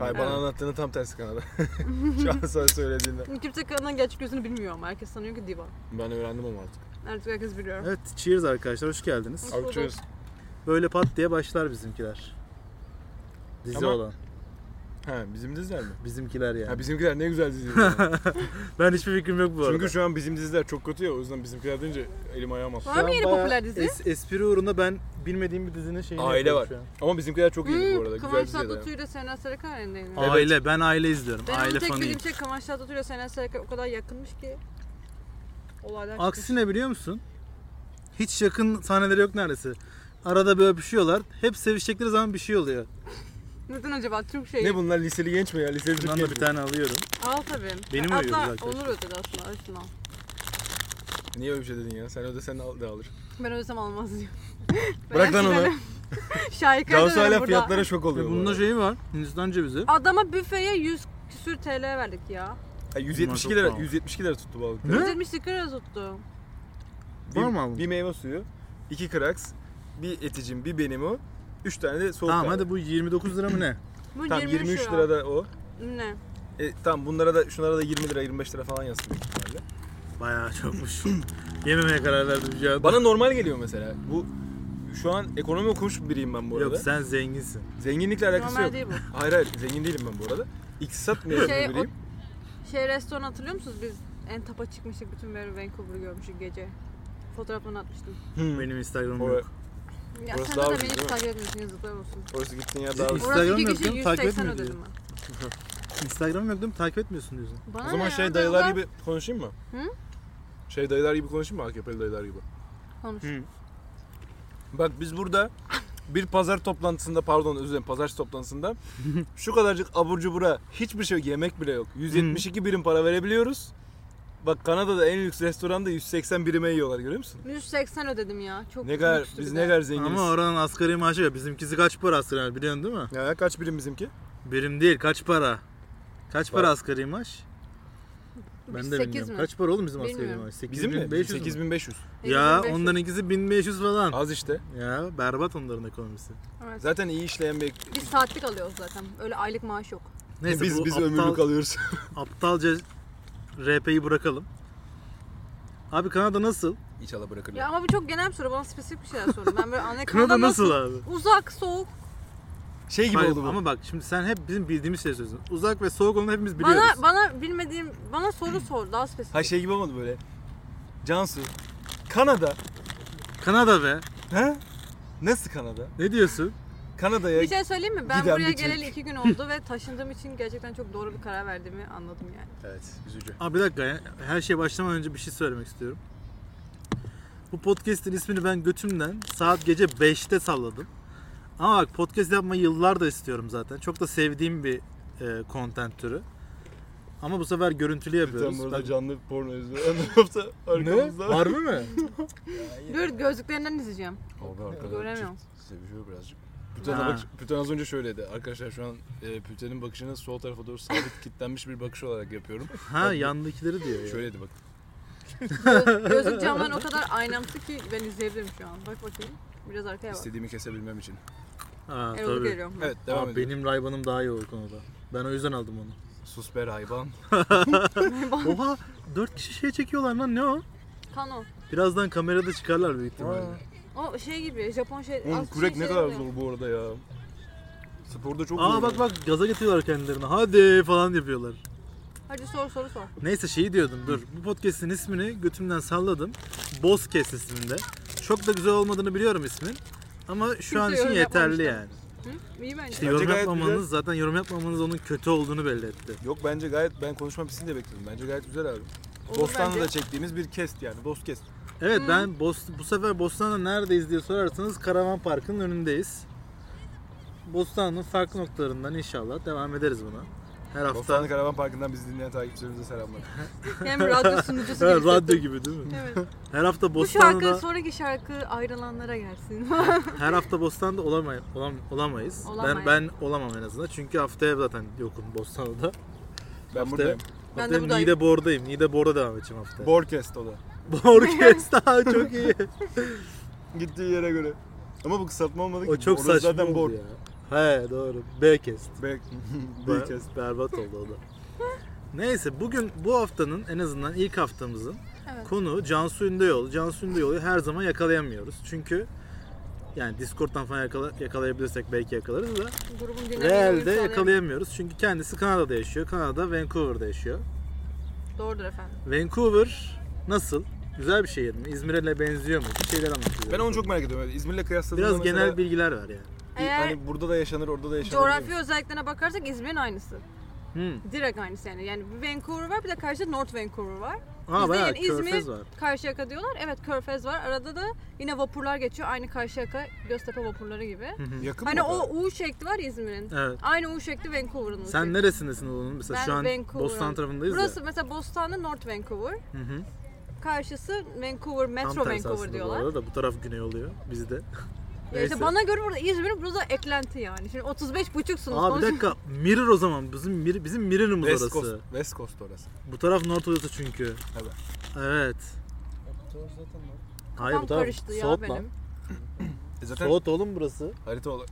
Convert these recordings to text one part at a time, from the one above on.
Hayır bana anlattığını tam tersi kanada. Şu an sana söylediğinde. Kimse kadının gerçek yüzünü bilmiyor ama herkes sanıyor ki diva. Ben öğrendim ama artık. Artık herkes biliyor. Evet, cheers arkadaşlar, hoş geldiniz. Hoş bulduk. Böyle pat diye başlar bizimkiler. Dizi Ama- olan. Ha bizim diziler mi? Bizimkiler yani. Ha bizimkiler ne güzel diziler. yani. ben hiçbir fikrim yok bu arada. Çünkü şu an bizim diziler çok kötü ya o yüzden bizimkiler deyince elim ayağım Var. Şu mı an yeni bayağı popüler dizi? Es, espri uğruna ben bilmediğim bir dizinin şeyini Aile yapıyorum var. şu an. Ama bizimkiler çok iyiydi bu Hmm, arada. Güzel Kıvanç diziler. Tatlıtuğ ile Sena Sarıkan elindeydi. Evet. Aile, ben aile izliyorum. Ben onun aile tek fanıyım. bildiğim şey Kıvanç Tatlıtuğ ile Sena Sarıkan o kadar yakınmış ki olaylar çıkmış. Aksine biliyor musun? Hiç yakın sahneleri yok neredeyse. Arada böyle öpüşüyorlar. Hep sevişecekleri zaman bir şey oluyor. Neden acaba Türk şeyi? Ne bunlar liseli genç mi ya? Liseli Türk Bundan da genç bir mi? tane alıyorum. Al tabii. Benim Hatta ödüyoruz arkadaşlar. Onur ödedi aslında. Al şunu al. Niye öyle bir şey dedin ya? Sen ödesen al, de alır. Ben ödesem almaz diyor. Bırak lan onu. Şahika Cansu hala burada. fiyatlara şok Ve oluyor. bu bunun da arada. şeyi var. Hindistan cevizi. Adama büfeye 100 küsür TL verdik ya. Ha, 172 çok lira, pahalı. 172 lira tuttu balık. Ne? 170 lira tuttu. Bir, Var mı abi? bir meyve suyu, iki kraks, bir eticim, bir benim o. Üç tane de soğuk Tamam kahve. hadi bu 29 lira mı ne? Bu Tamam 23 23 lira. da o. Ne? E, tamam bunlara da şunlara da 20 lira 25 lira falan yazsın büyük ihtimalle. Bayağı çokmuş. Yememeye karar verdim şu an. Bana normal geliyor mesela. Bu şu an ekonomi okumuş biriyim ben bu arada. Yok sen zenginsin. Zenginlikle alakası Normal yok. değil bu. Hayır hayır zengin değilim ben bu arada. İktisat mezunu Şey, o- biriyim. Şey restoran hatırlıyor musunuz? Biz en tapa çıkmıştık. Bütün böyle Vancouver'ı görmüştük gece. Fotoğrafını atmıştım. Hmm. Benim Instagram'ım O, yok. Ya Orası sen daha de ucuz beni hiç değil mi? takip etmiyorsun yazıklar olsun. Orası gittiğin yer daha ucuz. Instagram iki yok kişi değil mi? Takip 180 etmiyor ödedim ben. Instagram yok değil mi? Takip etmiyorsun diyorsun. Bana O zaman ne şey ya? dayılar Dayılar- gibi konuşayım mı? Hı? Şey dayılar gibi konuşayım mı? AKP'li dayılar gibi. Konuş. Hı. Bak biz burada bir pazar toplantısında pardon özür dilerim pazartesi toplantısında şu kadarcık abur cubura hiçbir şey yok yemek bile yok. 172 birim para verebiliyoruz. Bak Kanada'da en lüks restoranda 180 birime yiyorlar görüyor musun? 180 ödedim ya. Çok Ne kadar lükstü biz bir ne kadar zenginiz. Ama oranın asgari maaşı var. Bizimkisi kaç para asgari maaş biliyorsun değil mi? Ya kaç birim bizimki? Birim değil kaç para? Kaç para Bak. asgari maaş? Ben de 8 bilmiyorum. mi? Kaç para oğlum bizim asgari Bilmiyorum. maaş? 8 Bizim mi? 500 mü? 8500. Ya 8500. onlarınkisi 1500 falan. Az işte. Ya berbat onların ekonomisi. Evet. Zaten iyi işleyen bir Biz saatlik alıyoruz zaten. Öyle aylık maaş yok. Neyse biz bu biz aptal, ömürlük alıyoruz. aptalca RP'yi bırakalım. Abi Kanada nasıl? İnşallah bırakırlar. Ya ama bu çok genel bir soru. Bana spesifik bir şeyler sorun. Ben böyle anne Kanada nasıl abi? Uzak, soğuk. Şey gibi Hayır, oldu bu. ama bak şimdi sen hep bizim bildiğimiz şeyi söylüyorsun. Uzak ve soğuk olduğunu hepimiz biliyoruz. Bana bana bilmediğim bana soru sor daha spesifik. Ha şey gibi olmadı böyle. Cansu. Kanada. Kanada be. Ha? Nasıl Kanada? Ne diyorsun? Kanada'ya Bir şey söyleyeyim mi? Ben Giden buraya bir Türk. geleli iki gün oldu ve taşındığım için gerçekten çok doğru bir karar verdiğimi anladım yani. Evet, üzücü. Abi bir dakika ya. Her şeye başlamadan önce bir şey söylemek istiyorum. Bu podcast'in ismini ben götümden saat gece 5'te salladım. Ama bak podcast yapmayı yıllardır istiyorum zaten. Çok da sevdiğim bir e, content türü. Ama bu sefer görüntülü yapıyoruz. Sen burada Ben- canlı porno izliyor. Ne yaptı? Ne? Arkamızda. Harbi mi? Dur gözlüklerinden izleyeceğim. Abi arkadaşlar Göremiyorum. Sevişiyor birazcık. Püten'e Ha. bak, Püten az önce şöyleydi. Arkadaşlar şu an e, Püten'in bakışını sol tarafa doğru sabit kilitlenmiş bir bakış olarak yapıyorum. Ha yandakileri diyor ya. Şöyleydi bak. Göz, gözlük camdan o kadar aynamsı ki ben izleyebilirim şu an. Bak bakayım. Biraz arkaya bak. İstediğimi kesebilmem için. Ha Erol'u tabii. geliyorum. ben. Evet devam edelim. benim Rayban'ım daha iyi o konuda. Ben o yüzden aldım onu. Sus be hayvan. Oha 4 kişi şey çekiyorlar lan ne o? Kano. Birazdan kamerada çıkarlar büyük ihtimalle. O şey gibi Japon şey. Oğlum az kürek şey ne şey kadar zor bu arada ya. Sporda çok Aa zor. bak bak gaza getiriyorlar kendilerini. Hadi falan yapıyorlar. Hadi sor soru sor. Neyse şeyi diyordum dur. Bu podcast'in ismini götümden salladım. Bozkes isminde. Çok da güzel olmadığını biliyorum ismin. Ama şu Kimse an için yorum yeterli yapmamıştı. yani. Hı? İyi bence. İşte yorum gayet yapmamanız güzel. zaten yorum yapmamanız onun kötü olduğunu belli etti. Yok bence gayet ben konuşma bitsin diye bekledim. Bence gayet güzel abi. Olur Bostanlı'da bence. çektiğimiz bir kest yani. Boz kest. Evet Hı. ben Bos bu sefer Bostan'da neredeyiz diye sorarsanız Karavan Park'ın önündeyiz. Bostan'ın farklı noktalarından inşallah devam ederiz buna. Her hafta Bostanlı Karavan Parkı'ndan bizi dinleyen takipçilerimize selamlar. Hem radyo sunucusu gibi radyo gibi değil mi? Evet. Her hafta Bu şarkı sonraki şarkı ayrılanlara gelsin. her hafta Bostan'da olamay olam, olamayız. Olamayız. Ben ben olamam en azından. Çünkü haftaya zaten yokum Bostan'da. Ben Haftaya- buradayım. Ben de Haftaya buradayım. Niğde Bor'dayım. Niğde Bor'da devam edeceğim haftaya. Borkest o da. Borkesta çok iyi. Gittiği yere göre. Ama bu kısaltma olmadı ki. O çok Orası saçma zaten oldu bor. ya. He doğru. Backcast. Back. Backcast berbat oldu o da. Neyse bugün bu haftanın en azından ilk haftamızın Evet. konu Cansu Ünlüyol. Cansu Ünlüyol'u her zaman yakalayamıyoruz. Çünkü yani Discord'dan falan yakala- yakalayabilirsek belki yakalarız da realde yakalayamıyoruz. Çünkü kendisi Kanada'da yaşıyor. Kanada Vancouver'da yaşıyor. Doğrudur efendim. Vancouver nasıl? Güzel bir şehir mi? İzmir'e benziyor mu? Bir şeyler anlat bize. Ben onu çok merak ediyorum. İzmir'le kıyasladığımda Biraz mesela, genel bilgiler ver yani. Eğer Hani burada da yaşanır, orada da yaşanır. coğrafi özelliklerine bakarsak İzmir'in aynısı. Hmm. Direkt aynısı yani. Yani Vancouver var bir de karşıda North Vancouver var. Aa Bizde bayağı yani İzmir- körfez var. Karşıyaka diyorlar. Evet Körfez var. Arada da yine vapurlar geçiyor. Aynı Karşıyaka Göztepe vapurları gibi. Yakın Hani mı o U şekli var İzmir'in. Evet. Aynı U şekli Vancouver'ın U Sen şekli. neresindesin onun? Mesela Ben şu an Vancouver'ım. Bostan tarafındayız Burası ya. mesela Bostan'da North Vancouver. Hı hı. Karşısı Vancouver, Tam Metro tersi Vancouver aslında bu diyorlar. arada da bu taraf güney oluyor bizde. Ya işte bana göre burada İzmir'in burada eklenti yani. Şimdi 35 buçuksunuz. Aa bir dakika Mirror o zaman bizim Mir- bizim Mirror'ımız West orası. Coast, West Coast orası. Bu taraf North orası çünkü. Evet. Evet. Hayır bu Kafam taraf karıştı ya South lan. benim. E zaten South oğlum burası. harita olarak.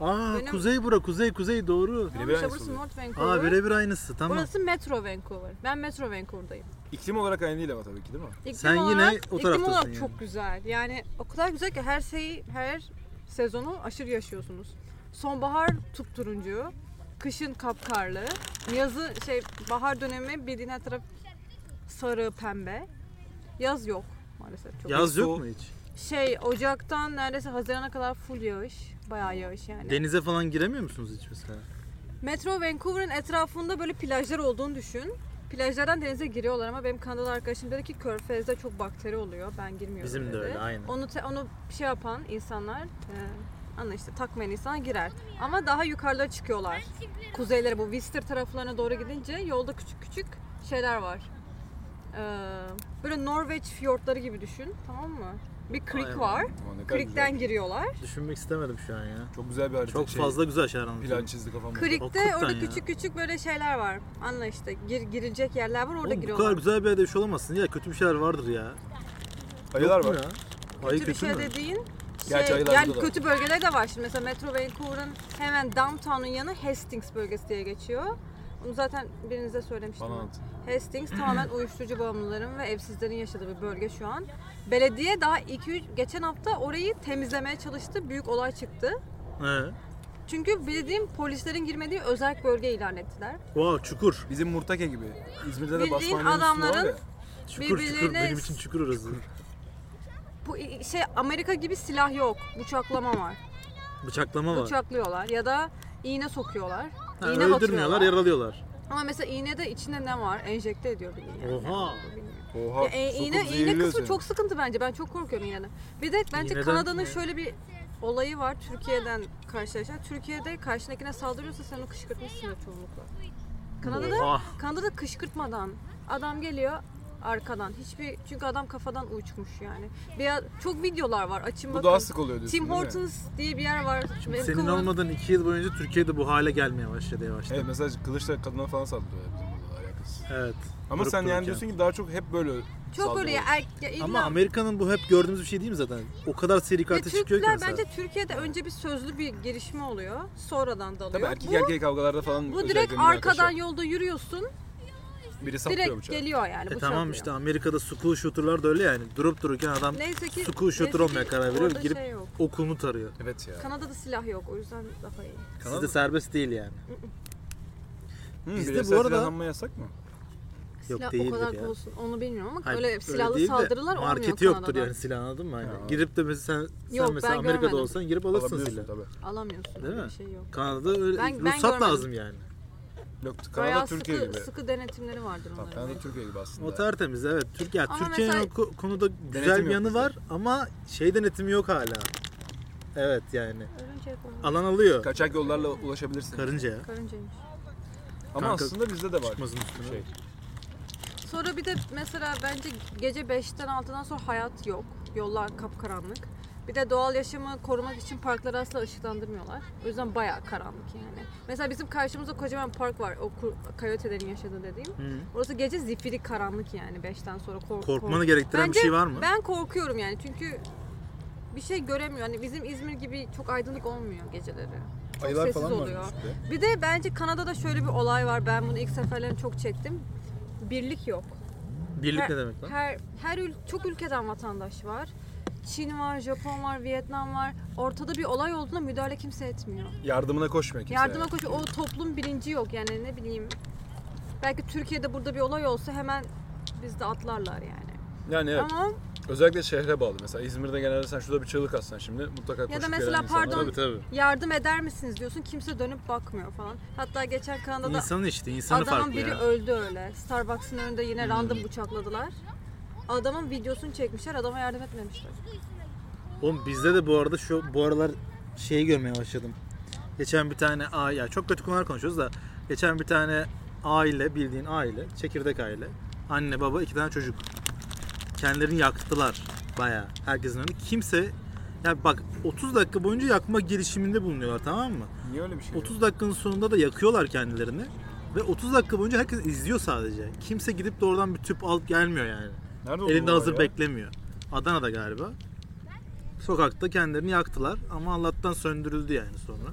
Aa Benim- kuzey bura kuzey kuzey doğru. Birebir işte aynısı burası oluyor. North Vancouver. Aa birebir aynısı tamam. Burası Metro Vancouver. Ben Metro Vancouver'dayım. İklim olarak aynı değil ama tabii ki değil mi? İklim Sen yine olarak, o iklim taraftasın olarak yani. çok güzel. Yani o kadar güzel ki her şeyi, her sezonu aşırı yaşıyorsunuz. Sonbahar turuncu, kışın kapkarlı, yazı şey bahar dönemi bildiğin her taraf sarı pembe. Yaz yok maalesef çok. Yaz yok mu hiç? Şey Ocak'tan neredeyse Haziran'a kadar full yağış. Bayağı yağış yani. Denize falan giremiyor musunuz hiç mesela? Metro Vancouver'ın etrafında böyle plajlar olduğunu düşün. Plajlardan denize giriyorlar ama benim Kanadalı arkadaşım dedi ki Körfez'de çok bakteri oluyor. Ben girmiyorum Bizim de dedi. öyle, aynen. Onu te- onu şey yapan insanlar e, anla işte takmayan insan girer. Ama daha yukarılara çıkıyorlar. Kuzeylere bu Whistler taraflarına doğru gidince yolda küçük küçük şeyler var. Ee, böyle Norveç fiyortları gibi düşün tamam mı? Bir creek Aynen. var. Ne kadar güzel. giriyorlar. Düşünmek istemedim şu an ya. Çok güzel bir harita. Çok şey, fazla güzel şeyler anlatıyor. Plan çizdi kafamda. Creek'te Hakikaten orada ya. küçük küçük böyle şeyler var. Anla işte gir, girilecek yerler var orada Oğlum, bu giriyorlar. kadar güzel bir yerde yaşıyor olamazsın ya kötü bir şeyler vardır ya. Ayılar Yok mu var. Ya? Ayı kötü bir şey mü? dediğin Gerçi şey, ayılar yani da var. kötü bölgeleri de var. Şimdi mesela Metro Vancouver'ın hemen downtown'un yanı Hastings bölgesi diye geçiyor. Bunu zaten birinize söylemiştim. Bana. Hastings tamamen uyuşturucu bağımlıların ve evsizlerin yaşadığı bir bölge şu an. Belediye daha 2-3 geçen hafta orayı temizlemeye çalıştı. Büyük olay çıktı. He. Çünkü bildiğim polislerin girmediği özel bölge ilan ettiler. Wow çukur. Bizim Murtake gibi. İzmir'de de Bildiğin var adamların- ya. Çukur çukur Birbirlerine- benim için çukur orası. Bu şey Amerika gibi silah yok. Bıçaklama var. Bıçaklama var. Bıçaklıyorlar ya da iğne sokuyorlar. Ha, iğne öldürmüyorlar, batırıyorlar. yaralıyorlar. Ama mesela iğnede içinde ne var? Enjekte ediyor beni yani. Oha. Bilmiyorum. Oha. Ya, e, sokup iğne, iğne zehirliyor kısmı seni. çok sıkıntı bence. Ben çok korkuyorum iğneden. Bir de bence İğneden- Kanada'nın şöyle bir olayı var Türkiye'den karşılaşan. Türkiye'de karşındakine saldırıyorsa sen onu kışkırtmışsındır çoğunlukla. Kanada'da Oha. Kanada'da kışkırtmadan adam geliyor arkadan. Hiçbir çünkü adam kafadan uçmuş yani. Bir çok videolar var. Açın Bu bakın. daha sık oluyor diyorsun Tim değil mi? Hortons diye bir yer var. Şimdi senin Vancouver'ın- olmadığın iki yıl boyunca Türkiye'de bu hale gelmeye başladı yavaştan. Evet mesela kılıçla kadına falan saldırıyor bizim burada alakası. Evet. Ama Durup sen yani dururken. diyorsun ki daha çok hep böyle Çok öyle ya, er, ya illa- Ama Amerika'nın bu hep gördüğümüz bir şey değil mi zaten? O kadar seri Ve katil çıkıyor ki Türkler mesela. bence Türkiye'de önce bir sözlü bir gelişme oluyor. Sonradan dalıyor. Tabii erkek bu, erkeğe kavgalarda falan bu özellikle direkt arkadan yaşar. yolda yürüyorsun. Biri saplıyor Direkt bıçağı. geliyor yani. E bıçaklıyor. tamam işte Amerika'da school shooter'lar da öyle yani. Durup dururken adam Neyse ki school shooter neyse olmaya ki karar veriyor. Girip şey yok. okulunu tarıyor. Evet ya. Kanada'da silah yok o yüzden daha iyi. Kanada- Sizde serbest değil yani. Hı, Bizde bireysel bu arada- silahlanma yasak mı? Yok Silah değildir o kadar ya. olsun onu bilmiyorum ama Hayır, öyle silahlı değil de saldırılar olmuyor Marketi yoktur Kanada'da. yani silah anladın mı? Ha. girip de mesela sen, sen Yok, ben mesela Amerika'da görmedim. olsan girip alırsın Alabiliyorsun silah. tabii. Alamıyorsun Değil öyle mi? bir şey yok. Kanada'da öyle Ben- ben ruhsat görmedim. lazım yani. Yok Bayağı Kanada Türkiye sıkı, gibi. sıkı denetimleri vardır Tamam, onların. Kanada Türkiye gibi aslında. O tertemiz evet. Türkiye Ama Türkiye'nin mesela- o ko- konuda güzel Denetim bir yok yanı bizde. var ama şey denetimi yok hala. Evet yani. Örümcek var. Alan alıyor. Kaçak yollarla ulaşabilirsin. Karıncaya. Karıncaymış. Ama Kanka- aslında bizde de var. Çıkmasın üstüne. Şey. Sonra bir de mesela bence gece 5'ten 6'dan sonra hayat yok. Yollar kapkaranlık. Bir de doğal yaşamı korumak için parkları asla ışıklandırmıyorlar. O yüzden bayağı karanlık yani. Mesela bizim karşımızda kocaman park var. O coyote'lerin yaşadığı dediğim. Hı. Orası gece zifiri karanlık yani 5'ten sonra kork Korkmanı kork- gerektiren Bence bir şey var mı? Ben korkuyorum yani çünkü bir şey göremiyor. Hani bizim İzmir gibi çok aydınlık olmuyor geceleri. Çok Ayılar sessiz falan var oluyor. üstte. Bir de bence Kanada'da şöyle bir olay var. Ben bunu ilk seferlerini çok çektim. Birlik yok. Birlik Her- ne demek lan? Her her ül- çok ülkeden vatandaş var. Çin var, Japon var, Vietnam var. Ortada bir olay olduğunda müdahale kimse etmiyor. Yardımına koşmuyor kimse. Yardıma koşuyor. O toplum bilinci yok yani ne bileyim. Belki Türkiye'de burada bir olay olsa hemen bizde atlarlar yani. Yani evet. Ama Özellikle şehre bağlı. Mesela İzmir'de genelde sen şurada bir çığlık atsan şimdi mutlaka koşup da gelen mesela insanlar- pardon- Tabii tabii. yardım eder misiniz diyorsun kimse dönüp bakmıyor falan. Hatta geçen Kanada'da İnsanın işte, insanı adamın farklı biri ya. öldü öyle. Starbucks'ın önünde yine random bıçakladılar. Adamın videosunu çekmişler, adama yardım etmemişler. Oğlum bizde de bu arada şu bu aralar şeyi görmeye başladım. Geçen bir tane aile, ya çok kötü konular konuşuyoruz da geçen bir tane aile, bildiğin aile, çekirdek aile. Anne, baba, iki tane çocuk. Kendilerini yaktılar bayağı herkesin önünde. Kimse ya bak 30 dakika boyunca yakma girişiminde bulunuyorlar tamam mı? Niye öyle bir şey? 30 dakikanın sonunda da yakıyorlar kendilerini. Ve 30 dakika boyunca herkes izliyor sadece. Kimse gidip de oradan bir tüp alıp gelmiyor yani. Nerede oldu Elinde bu hazır olay ya? beklemiyor. Adana'da galiba. Sokakta kendilerini yaktılar ama Allah'tan söndürüldü yani sonra.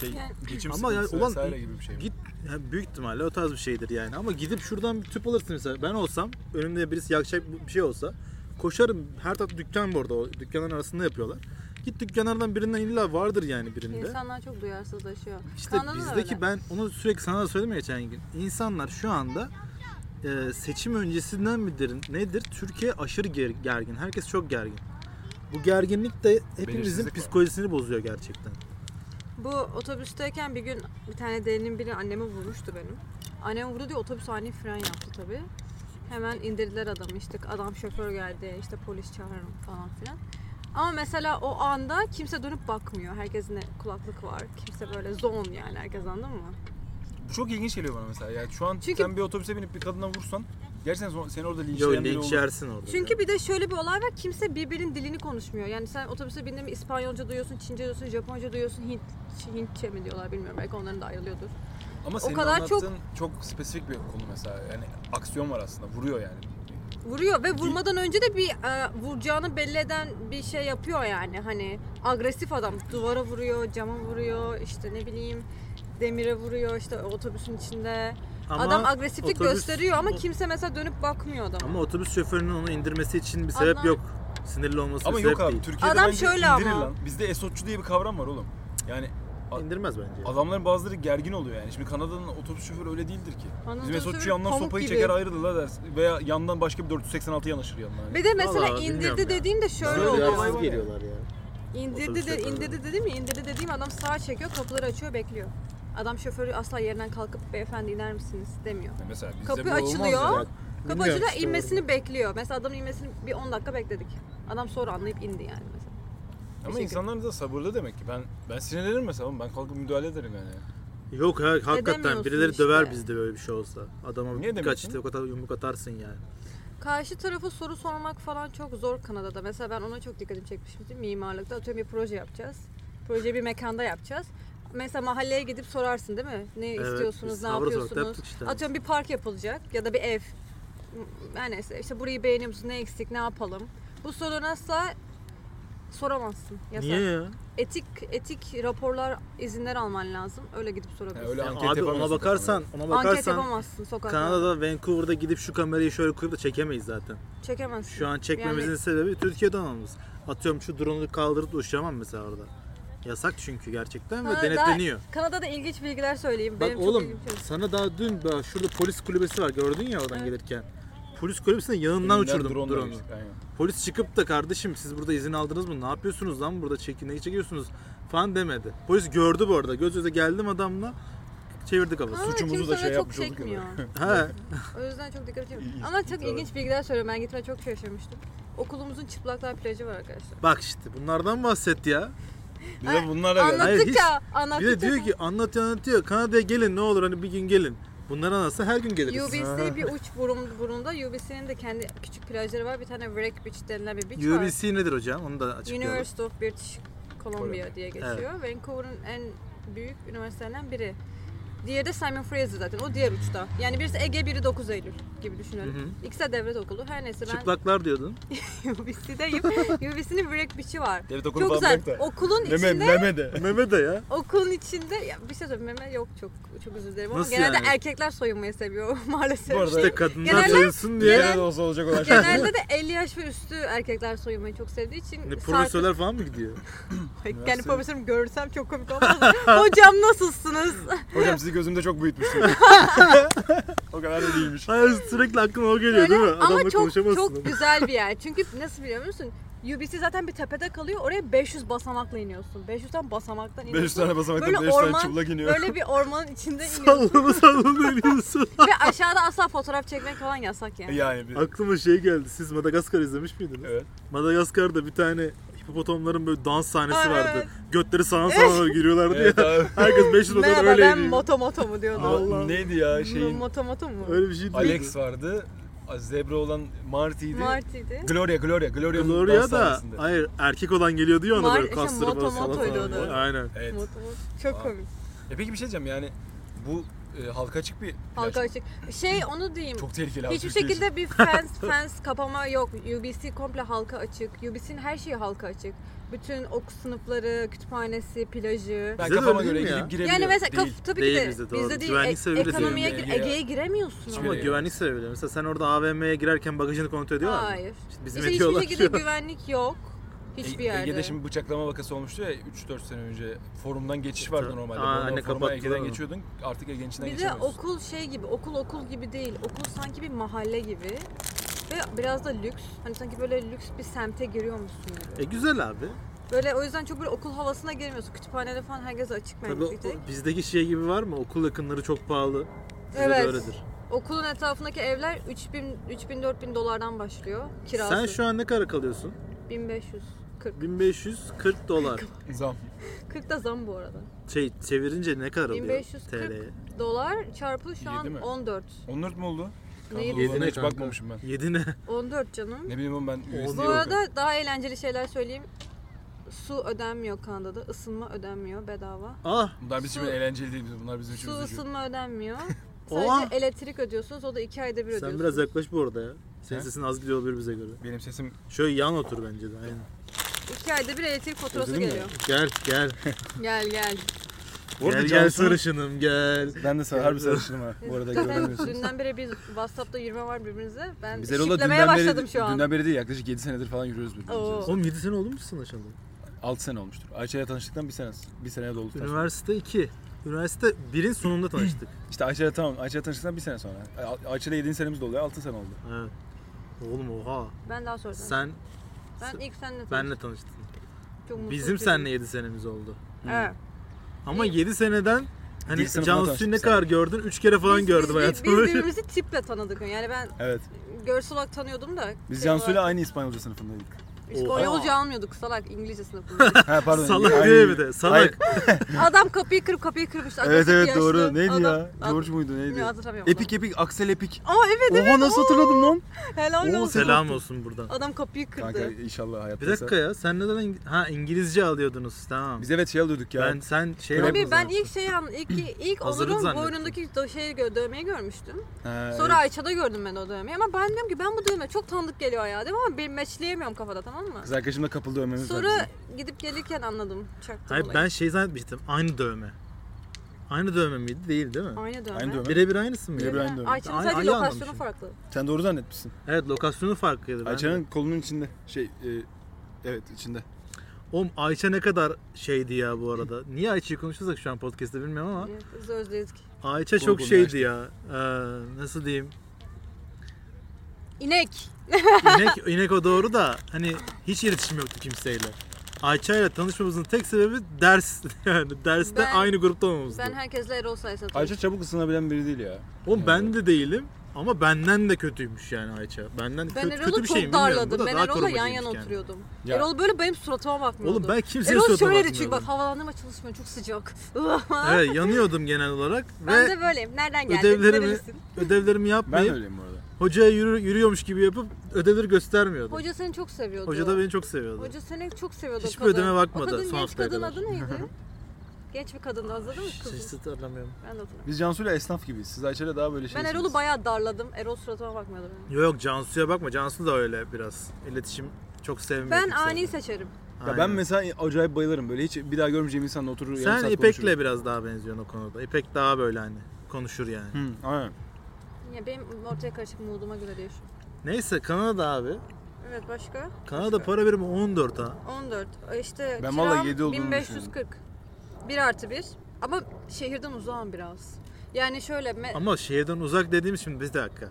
Şey, Yani- geçim Ama ya sıkıntısı ulan vesaire gibi bir şey. mi? Git ya büyük ihtimalle o tarz bir şeydir yani ama gidip şuradan bir tüp alırsın mesela. Ben olsam önümde birisi yakacak bir şey olsa koşarım. Her tarafta dükkan bu arada. O dükkanların arasında yapıyorlar. Git dükkanlardan birinden illa vardır yani birinde. İnsanlar çok duyarsızlaşıyor. İşte Kanada'da da bizdeki öyle. ben onu sürekli sana da söyledim ya geçen gün. İnsanlar şu anda e, seçim öncesinden midir nedir? Türkiye aşırı ger- gergin. Herkes çok gergin. Bu gerginlik de hepimizin Belirsizlik var. psikolojisini bozuyor gerçekten. Bu otobüsteyken bir gün bir tane delinin biri annemi vurmuştu benim. Annem vurdu diye otobüs ani fren yaptı tabii. Hemen indirdiler adamı işte adam şoför geldi işte polis çağırın falan filan. Ama mesela o anda kimse dönüp bakmıyor. Herkesin kulaklık var. Kimse böyle zone yani herkes anladın mı? Çok ilginç geliyor bana mesela. Yani şu an Çünkü- sen bir otobüse binip bir kadına vursan gerçekten son- seni orada Yo linçleyen biri linç olur. yersin orada. Çünkü bir de şöyle bir olay var. Kimse birbirinin dilini konuşmuyor. Yani sen otobüse bindin mi İspanyolca duyuyorsun, Çince duyuyorsun, Japonca duyuyorsun, Hint, Hintçe mi diyorlar bilmiyorum. Belki onların da ayrılıyordur. Ama senin kadar anlattığın çok- çok... spesifik bir konu mesela. Yani aksiyon var aslında. Vuruyor yani. Vuruyor ve vurmadan önce de bir e, vuracağını belli eden bir şey yapıyor yani. Hani agresif adam duvara vuruyor, cama vuruyor, işte ne bileyim demire vuruyor işte otobüsün içinde. Ama adam agresiflik otobüs- gösteriyor ama kimse mesela dönüp bakmıyor adama. Ama otobüs şoförünün onu indirmesi için bir sebep Adam- yok. Sinirli olması Ama bir yok sebep abi. değil. Türkiye'de Adam bence şöyle indirir ama. lan. Bizde esotçu diye bir kavram var oğlum. Yani İndirmez bence. adamların bazıları gergin oluyor yani. Şimdi Kanada'nın otobüs şoförü öyle değildir ki. Anadolu Bizim esotçu şoförü yandan pamuk sopayı gibi. çeker ayrılır dersin. Veya yandan başka bir 486 yanaşır yanına. Yani. Bir de mesela Vallahi bilmiyorum indirdi ya. dediğimde şöyle Böyle oluyor. Duyarsız geliyorlar ya. İndirdi de indirdi dedim ya indirdi dediğim adam sağa çekiyor kapıları açıyor bekliyor. Adam şoförü asla yerinden kalkıp beyefendi iner misiniz demiyor. Yani Mesela bizde Kapı bu olmaz açılıyor. ya. Kapı Bilmiyorum açılıyor işte inmesini bekliyor. Mesela adamın inmesini bir 10 dakika bekledik. Adam sonra anlayıp indi yani mesela. Ama Teşekkür insanlar da sabırlı demek ki. Ben ben sinirlenirim mesela oğlum. Ben kalkıp müdahale ederim yani. Yok ha, hakikaten birileri işte. döver bizde böyle bir şey olsa. Adama Niye birkaç demiyorsun? işte yumruk, atar, yumruk atarsın yani. Karşı tarafı soru sormak falan çok zor Kanada'da. Mesela ben ona çok dikkatimi çekmiştim. Mimarlıkta atıyorum bir proje yapacağız. Projeyi bir mekanda yapacağız. Mesela mahalleye gidip sorarsın değil mi? Ne Evet, istiyorsunuz, biz ne Sokak'ta yapıyorsunuz? yaptık işte. Atıyorum bir park yapılacak ya da bir ev. Yani neyse işte burayı beğeniyor musun, ne eksik, ne yapalım? Bu soruları asla soramazsın. Yasak. Niye ya? Etik etik raporlar, izinler alman lazım. Öyle gidip sorabilirsin. Ya öyle Ya anket abi ona yapamıyorsun bakarsan, ona Anket bakarsan yapamazsın sokakta. Kanada'da Vancouver'da gidip şu kamerayı şöyle koyup da çekemeyiz zaten. Çekemezsin. Şu an çekmemizin Yani- sebebi Türkiye'den olmamız. Atıyorum şu drone'u kaldırıp uçamam mesela orada. Yasak çünkü gerçekten ve Ha, denetleniyor. daha- Kanada'da ilginç bilgiler söyleyeyim. Bak Benim çok oğlum ilgim şey. sana daha dün bak şurada polis kulübesi var gördün ya oradan Evet. gelirken. Polis kulübesinin yanından uçurdum drone drone'u. aynen. Polis çıkıp da kardeşim siz burada izin aldınız mı? Ne yapıyorsunuz lan burada çekin ne çekiyorsunuz falan demedi. Polis gördü bu arada. Göz göze geldim adamla çevirdi kafası. Ama Suçumuzu kimse da şey öyle çok yapmış olduk ya çekmiyor. He. o yüzden çok dikkat çekmiyor. İyi, Ama çok ilginç bilgiler söylüyorum. Ben gitme çok şaşırmıştım. Okulumuzun çıplaklar plajı var arkadaşlar. Bak işte bunlardan bahset ya. Bize geldi. Hayır, Anlattık hiç- ya. Bir Anlattık de diyor ki anlatıyor anlatıyor. Kanada'ya gelin ne olur hani bir gün gelin. Bunları anlatsa her gün geliriz. UBC bir uç burun, burunda. UBC'nin de kendi küçük plajları var. Bir tane Wreck Beach denilen bir beach var. UBC nedir hocam? Onu da açıklayalım. University of British Columbia Columbia. diye geçiyor. Vancouver'ın en büyük üniversitelerinden biri. Diğeri de Simon Fraser zaten. O diğer uçta. Yani birisi Ege, biri 9 Eylül gibi düşünelim. Hı İkisi de devlet okulu. Her neyse ben Çıplaklar diyordun. UBC'deyim. UBC'nin Break Beach'i var. Devlet okulu Çok güzel. da. Okulun Meme, içinde meme de. Mehmet de ya. Okulun içinde ya bir şey söyleyeyim meme yok çok çok özür dilerim ama Nasıl genelde yani? erkekler soyunmayı seviyor maalesef. Bu arada- İşte kadınlar Genelde- soyunsun diye. Genelde olsa olacak olan şey. Genelde de 50 yaş ve üstü erkekler soyunmayı çok sevdiği için Ne, sarkı- profesörler falan mı gidiyor? kendi profesörüm görürsem çok komik olmaz. Hocam nasılsınız? Hocam sizi gözümde çok büyütmüştüm. o kadar da değilmiş. Hayır sürekli aklıma o geliyor değil mi? Öyle, ama Adamla çok konuşamazsın. çok güzel bir yer. Çünkü nasıl biliyor musun? UBC zaten bir tepede kalıyor. Oraya 500 basamakla iniyorsun. 500 tane basamaktan iniyorsun. 500 tane basamaktan Böyle 5 tane orman- çıplak iniyor. Böyle bir ormanın içinde iniyorsun. Sallana sallana iniyorsun. Ve aşağıda asla fotoğraf çekmek falan yasak yani. Yani bir... Aklıma şey geldi. Siz Madagaskar izlemiş miydiniz? Evet. Madagaskar'da bir tane hipopotamların böyle dans sahnesi Aa, vardı. evet. Götleri sağa sağa giriyorlardı Evet ya. abi. Herkes 500 fotoğraf Merhaba ben iniyor. moto moto mu diyordum. Allah. Neydi ya şeyin? Moto moto mu? Öyle bir şey değil. Alex vardı. Zebra olan Marty'ydi. Marty'di. Gloria, Gloria, Gloria'nın Gloria dans da sahnesinde. hayır erkek olan geliyordu ya ona Mar- böyle işte kasları moto falan motoydu falan. o da. Aynen. Evet. Moto moto. Çok Aa. komik. E peki bir şey diyeceğim yani bu e, halka açık bir Halka plaj. açık. Şey onu diyeyim. Çok tehlikeli abi Hiçbir Türkiye için. şekilde bir fence, fence kapama yok. UBC komple halka açık. UBC'nin her şeyi halka açık. Bütün ok sınıfları, kütüphanesi, plajı. Ben Bize kafama göre ya? girebiliyorum. Yani mesela Değil. kaf- tabii Değil ki de bizde, bizde değil. Güvenlik E- sebebiyle ekonomiye gir- yani. Ege'ye giremiyorsun. Ama. Ama yere güvenlik sebebiyle. Mesela sen orada AVM'ye girerken bagajını kontrol ediyorlar mı? Hayır. İşte bizim İşte hiçbir şekilde güvenlik yok. Hiçbir E- yerde. Ege'de şimdi bıçaklama vakası olmuştu ya 3-4 sene önce. Forumdan geçiş vardı Tabii. normalde. Aa, anne foruma Ege'den onu. geçiyordun. Artık Ege'nin içinden Bir de geçemiyorsun. okul şey gibi, okul okul gibi değil. Okul sanki bir mahalle gibi. Ve biraz da lüks. Hani sanki böyle lüks bir semte giriyormuşsun gibi. E güzel abi. Böyle o yüzden çok böyle okul havasına girmiyorsun. Kütüphanede falan herkese açık Tabii bence o- bizdeki şey gibi var mı? Okul yakınları çok pahalı. Sizde de Evet. öyledir. Okulun etrafındaki evler 3000 3000 4000 dolardan başlıyor kirası. Sen şu an ne kadar kalıyorsun? 1500 40. 1540 dolar. Zam. 40 da zam bu arada. Şey çevirince ne kadar oluyor 1540 TL'ye? dolar çarpı şu an Yedi mi? 14. 14 mu oldu? Neyi Kanka, Yedi Yedine ne hiç kanka? bakmamışım ben. 7 ne? 14 canım. Ne bileyim oğlum ben USD Bu yok. arada daha eğlenceli şeyler söyleyeyim. Su ödenmiyor Kanada'da. Isınma ödenmiyor bedava. Ah Bunlar bizim için Su- eğlenceli değil. Bunlar bizim için Su üzücü. ısınma ödenmiyor. Oha! Sadece elektrik ödüyorsunuz. O da 2 ayda bir ödüyorsunuz. sen biraz yaklaş bu arada ya. Senin He? sesin az gidiyor olabilir bize göre. Benim sesim Şöyle yan otur bence de aynen. 2 ayda bir elektrik faturası Özledin mi? geliyor. Gel gel. Gel gel. Bu arada gel gel Cansu'nun- sarışınım gel. Ben de sana harbi sarışınım ha. Bu arada Zaten göremiyorsunuz. dünden beri biz WhatsApp'ta yürüme var birbirimize. Ben Biz Erol'la şiplemeye dünden başladım beri, şu an. dünden beri değil yaklaşık 7 senedir falan yürüyoruz birbirimize. Oo. Oğlum 7 sene oldu mu sizin tanışalı? 6 sene olmuştur. Ayça ile tanıştıktan bir sene, bir seneye doldu. Üniversite 2. Üniversite 1'in sonunda tanıştık. İşte Ayça ile tamam. Ayça ile tanıştıktan bir sene sonra. Ay- Ayça ile 7. senemiz doluyor. 6 sene oldu. evet. Oğlum oha. Ben daha sonra. Sen ben ilk seninle tanıştım. benle tanıştın. Çok mutlu Bizim bir seninle 7 senemiz oldu. Evet. Ama İyi. 7 seneden hani Dil sınıfına Cansu'yu ne kadar gördün? 3 kere falan Biz- gördüm biz, hayatım Biz, birbirimizi tiple tanıdık. Yani ben Evet. görsel olarak tanıyordum da. Biz şey Cansu'yla olarak- aynı İspanyolca sınıfındaydık. İspanyolca almıyorduk salak İngilizce sınıfında. ha pardon. Salak Aynı- diye bir de salak. Adam kapıyı kırıp kapıyı kırmış. Evet evet yaşlı doğru. Neydi adam. ya? Ad- George muydu neydi? Epik epik. Aksel epik. Aa evet Oha nasıl hatırladım lan? helal olsun. Selam olsun buradan. Adam kapıyı kırdı. Kanka inşallah hayatta. Bir dakika ya sen neden İng- ha İngilizce alıyordunuz tamam. Biz evet şey alıyorduk ya. ben sen şey yaptın ben ilk şey an ilk ilk Onur'un boynundaki şeyi dövmeyi görmüştüm. Sonra evet. Ayça'da gördüm ben o dövmeyi ama ben diyorum ki ben bu dövme çok tanıdık geliyor ya değil mi ama ben meçleyemiyorum kafada tamam mı? Kız arkadaşımla kapıldı ömemiz var Sonra bizim. gidip gelirken anladım çaktım Hayır olayı. ben şey zannetmiştim aynı dövme. Aynı dövme miydi? Değil değil mi? Aynı dövme. Aynı dövme. Birebir aynısı mıydı? Birebir aynı dövme. Ayça'nın Aynı- sadece aynı lokasyonu anlamışım. farklı. Sen doğru zannetmişsin. Evet lokasyonu farklıydı. ben de. Ayça'nın kolunun içinde. Şey e, evet içinde. Oğlum Ayça ne kadar şeydi ya bu arada. Niye Ayça'yı konuşuyorsak şu an podcast'te bilmiyorum ama. Biz özledik. Ayça Konu çok konuyu şeydi ya. Ee, nasıl diyeyim? İnek. İnek, inek o doğru da hani hiç iletişim yoktu kimseyle. Ayça ile tanışmamızın tek sebebi ders. Yani derste Ben- aynı grupta olmamızdı. Ben herkesle Erol sayesinde Ayça çabuk ısınabilen biri değil ya. Oğlum Yani ben de değilim ama benden de kötüymüş yani Ayça. Benden Ben kötü, Erol'u kötü bir şey mi bilmiyorum. Bu darladım. da Ben daha Erol'la yan korumacıymış yana yani. oturuyordum. Ya. Erol böyle benim suratıma bakmıyordu. Oğlum ben kimseye Erol suratıma şöyleydi çünkü bak havalandırma çalışmıyor çok sıcak. Evet yanıyordum genel olarak ben ve de böyleyim. Nereden geldin? ödevlerimi- Nerelisin? ödevlerimi Ben de yapmayıp öyleyim bu arada. Hocaya yürü, yürüyormuş gibi yapıp ödevleri göstermiyordum. Hoca, Hoca seni çok seviyordu. da beni çok seviyordu. Hoca seni çok seviyordu Hiçbir o kadın. ödeme bakmadı O kadın son genç haftaya kadın kadar. adı neydi? Genç bir kadındı hatırladın mı kızı? Hiç hatırlamıyorum. Ben de hatırlamıyorum. Biz Cansu'yla esnaf gibiyiz. Siz Ayça'yla daha böyle şey. Ben Erol'u bayağı darladım. Erol suratıma bakmıyordu benim. Yok yok Cansu'ya bakma. Cansu da öyle biraz. İletişim çok sevmiyor. Ben ani seçerim. Ya ben Aynen. mesela acayip bayılırım böyle hiç bir daha görmeyeceğim insanla oturur yarım Sen saat İpek'le konuşurum. biraz daha benziyorsun o konuda. İpek daha böyle hani konuşur yani. Hı, aynen. Ya benim ortaya karışık mooduma göre değişiyor. Neyse Kanada abi. Evet başka? Kanada para birimi 14 ha. 14. E İşte Ben kiram vallahi yedi olduğunu 1540. 1 artı 1. Ama şehirden uzağım biraz. Yani şöyle me- Ama şehirden uzak dediğimiz şimdi bir dakika.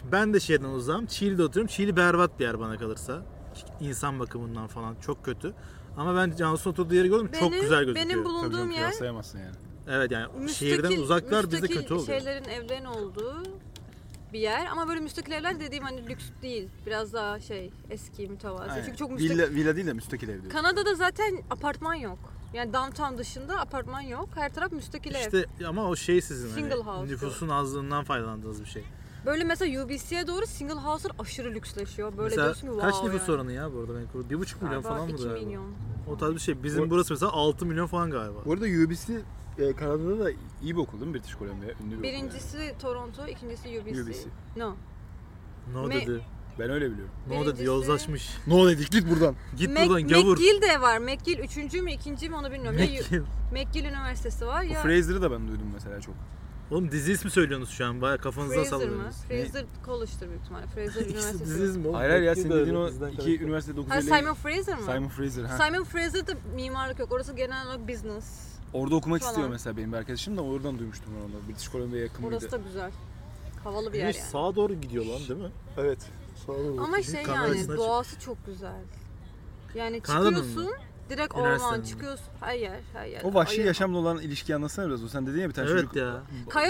Şimdi ben de şehirden uzağım. Çiğli'de oturuyorum. Çiğli berbat bir yer bana kalırsa. İnsan bakımından falan çok kötü. Ama ben Cansu'nun oturduğu yeri gördüm. çok Benim- güzel gözüküyor. benim Tabii bulunduğum canım yer kıyaslayamazsın yani. Evet yani müstakil, şehirden uzaklar müstakil kötü oluyor. şeylerin evlerin olduğu bir yer ama böyle müstakil evler dediğim hani lüks değil. Biraz daha şey eski mütevazi. Aynen. Çünkü çok müstakil. Villa, villa değil de müstakil ev diyor. Kanada'da zaten apartman yok. Yani downtown dışında apartman yok. Her taraf müstakil ev. İşte ama o şey sizin Single hani, house nüfusun azlığından faydalandığınız bir şey. Böyle mesela UBC'ye doğru single house'lar aşırı lüksleşiyor. Böyle mesela diyorsun ki kaç wow nüfus yani. oranı ya bu arada Vancouver? 1,5 milyon Galiba falan mı 2 galiba? milyon. O tarz bir şey. Bizim Bu- burası mesela 6 milyon falan galiba. Bu arada UBC e, Kanada'da da iyi bir okul değil mi British Columbia? Ünlü bir okul Birincisi Toronto, ikincisi UBC. UBC. No. No Me- dedi. Ben öyle biliyorum. No dedi Birincisi- yozlaşmış. No dedik git buradan. Git Mac- buradan gavur. McGill de var. McGill üçüncü mü ikinci mi onu bilmiyorum. Ya McGill. McGill Üniversitesi var O ya Fraser'ı da ben duydum mesela çok. Oğlum dizi ismi söylüyorsunuz şu an. Baya kafanızdan Fraser mı? sallıyorsunuz. Fraser College'dır büyük ihtimalle. Fraser İkisi dizi Üniversitesi. ismi oğlum. Hayır hayır ya McGill senin de dediğin o bizden iki karakter. üniversite Ha 950. Simon Fraser mı? Simon Fraser ha. Simon Fraser'da mimarlık yok. Orası genel olarak business. Orada okumak falan. istiyor mesela benim bir arkadaşım da oradan duymuştum ben onu. British Columbia'ya yakın Orası mıydı? da güzel. Havalı bir yer Güneş yani. sağa doğru gidiyor lan değil mi? Evet. Sağa doğru. Ama şey Kamerasına yani çık- doğası çok güzel. Yani Kanada'nın mı? çıkıyorsun direkt orman mi? çıkıyorsun her yer her yer. O vahşi Ayı- yaşamla olan ilişkiyi anlatsana biraz. O sen dedin ya bir tane Evet çocuk. ya.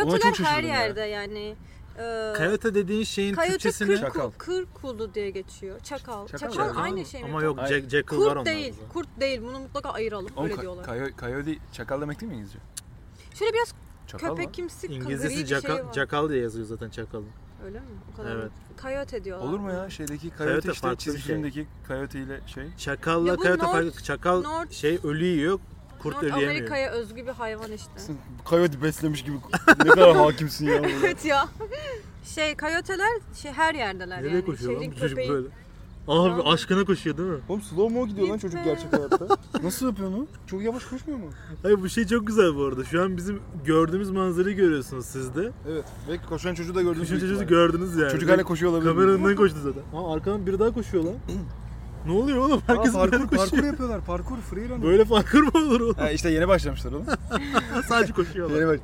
Ona çok her şaşırdım ya. yerde yani. Ee, Coyote dediğin şeyin Coyote Türkçesini... Çakal. kul, kır kulu diye geçiyor. Çakal. Çakal Çakal, yani. aynı şey mi? Ama yok Hayır. Jack, Jackal var Kurt onlarda. değil. Kurt değil. Bunu mutlaka ayıralım. Oğlum, Öyle ka- diyorlar. kayo- Coyote çakal demek değil mi İngilizce? Şöyle biraz Çakal köpek mı? kimsi gri İngilizcesi bir Jackal, şey var. Jackal diye yazıyor zaten Çakal. Öyle mi? O kadar Evet. Coyote diyorlar. Olur mu ya şeydeki Coyote Coyote işte farklı bir çizgi şey. filmdeki Coyote ile şey. Çakalla bu North- farklı. Çakal North- şey ölü yiyor, kurt North ölü yemiyor. Amerika'ya özgü bir hayvan işte. Coyote beslemiş gibi ne kadar hakimsin ya. burada. evet ya. Şey coyoteler şey her yerdeler Nereye yani. koşuyor lan Şehrin bu çocuk köpeği. böyle? Abi aşkına koşuyor değil mi? Oğlum slow mo gidiyor lan çocuk gerçek hayatta. Nasıl yapıyor onu? Çok yavaş koşmuyor mu? Hayır bu şey çok güzel bu arada. Şu an bizim gördüğümüz manzarayı görüyorsunuz siz de. Evet. Ve koşan çocuğu da gördünüz. Koşan büyük çocuğu ihtimalle. gördünüz yani. Çocuk hala koşuyor olabilir. Kamera önünden koştu zaten. Aa arkadan biri daha koşuyor lan. ne oluyor oğlum? Aa, Herkes böyle parkur, parkur yapıyorlar. Parkur free run. Böyle parkur mu olur oğlum? Ha, işte yeni başlamışlar oğlum. Sadece koşuyorlar. yeni baş...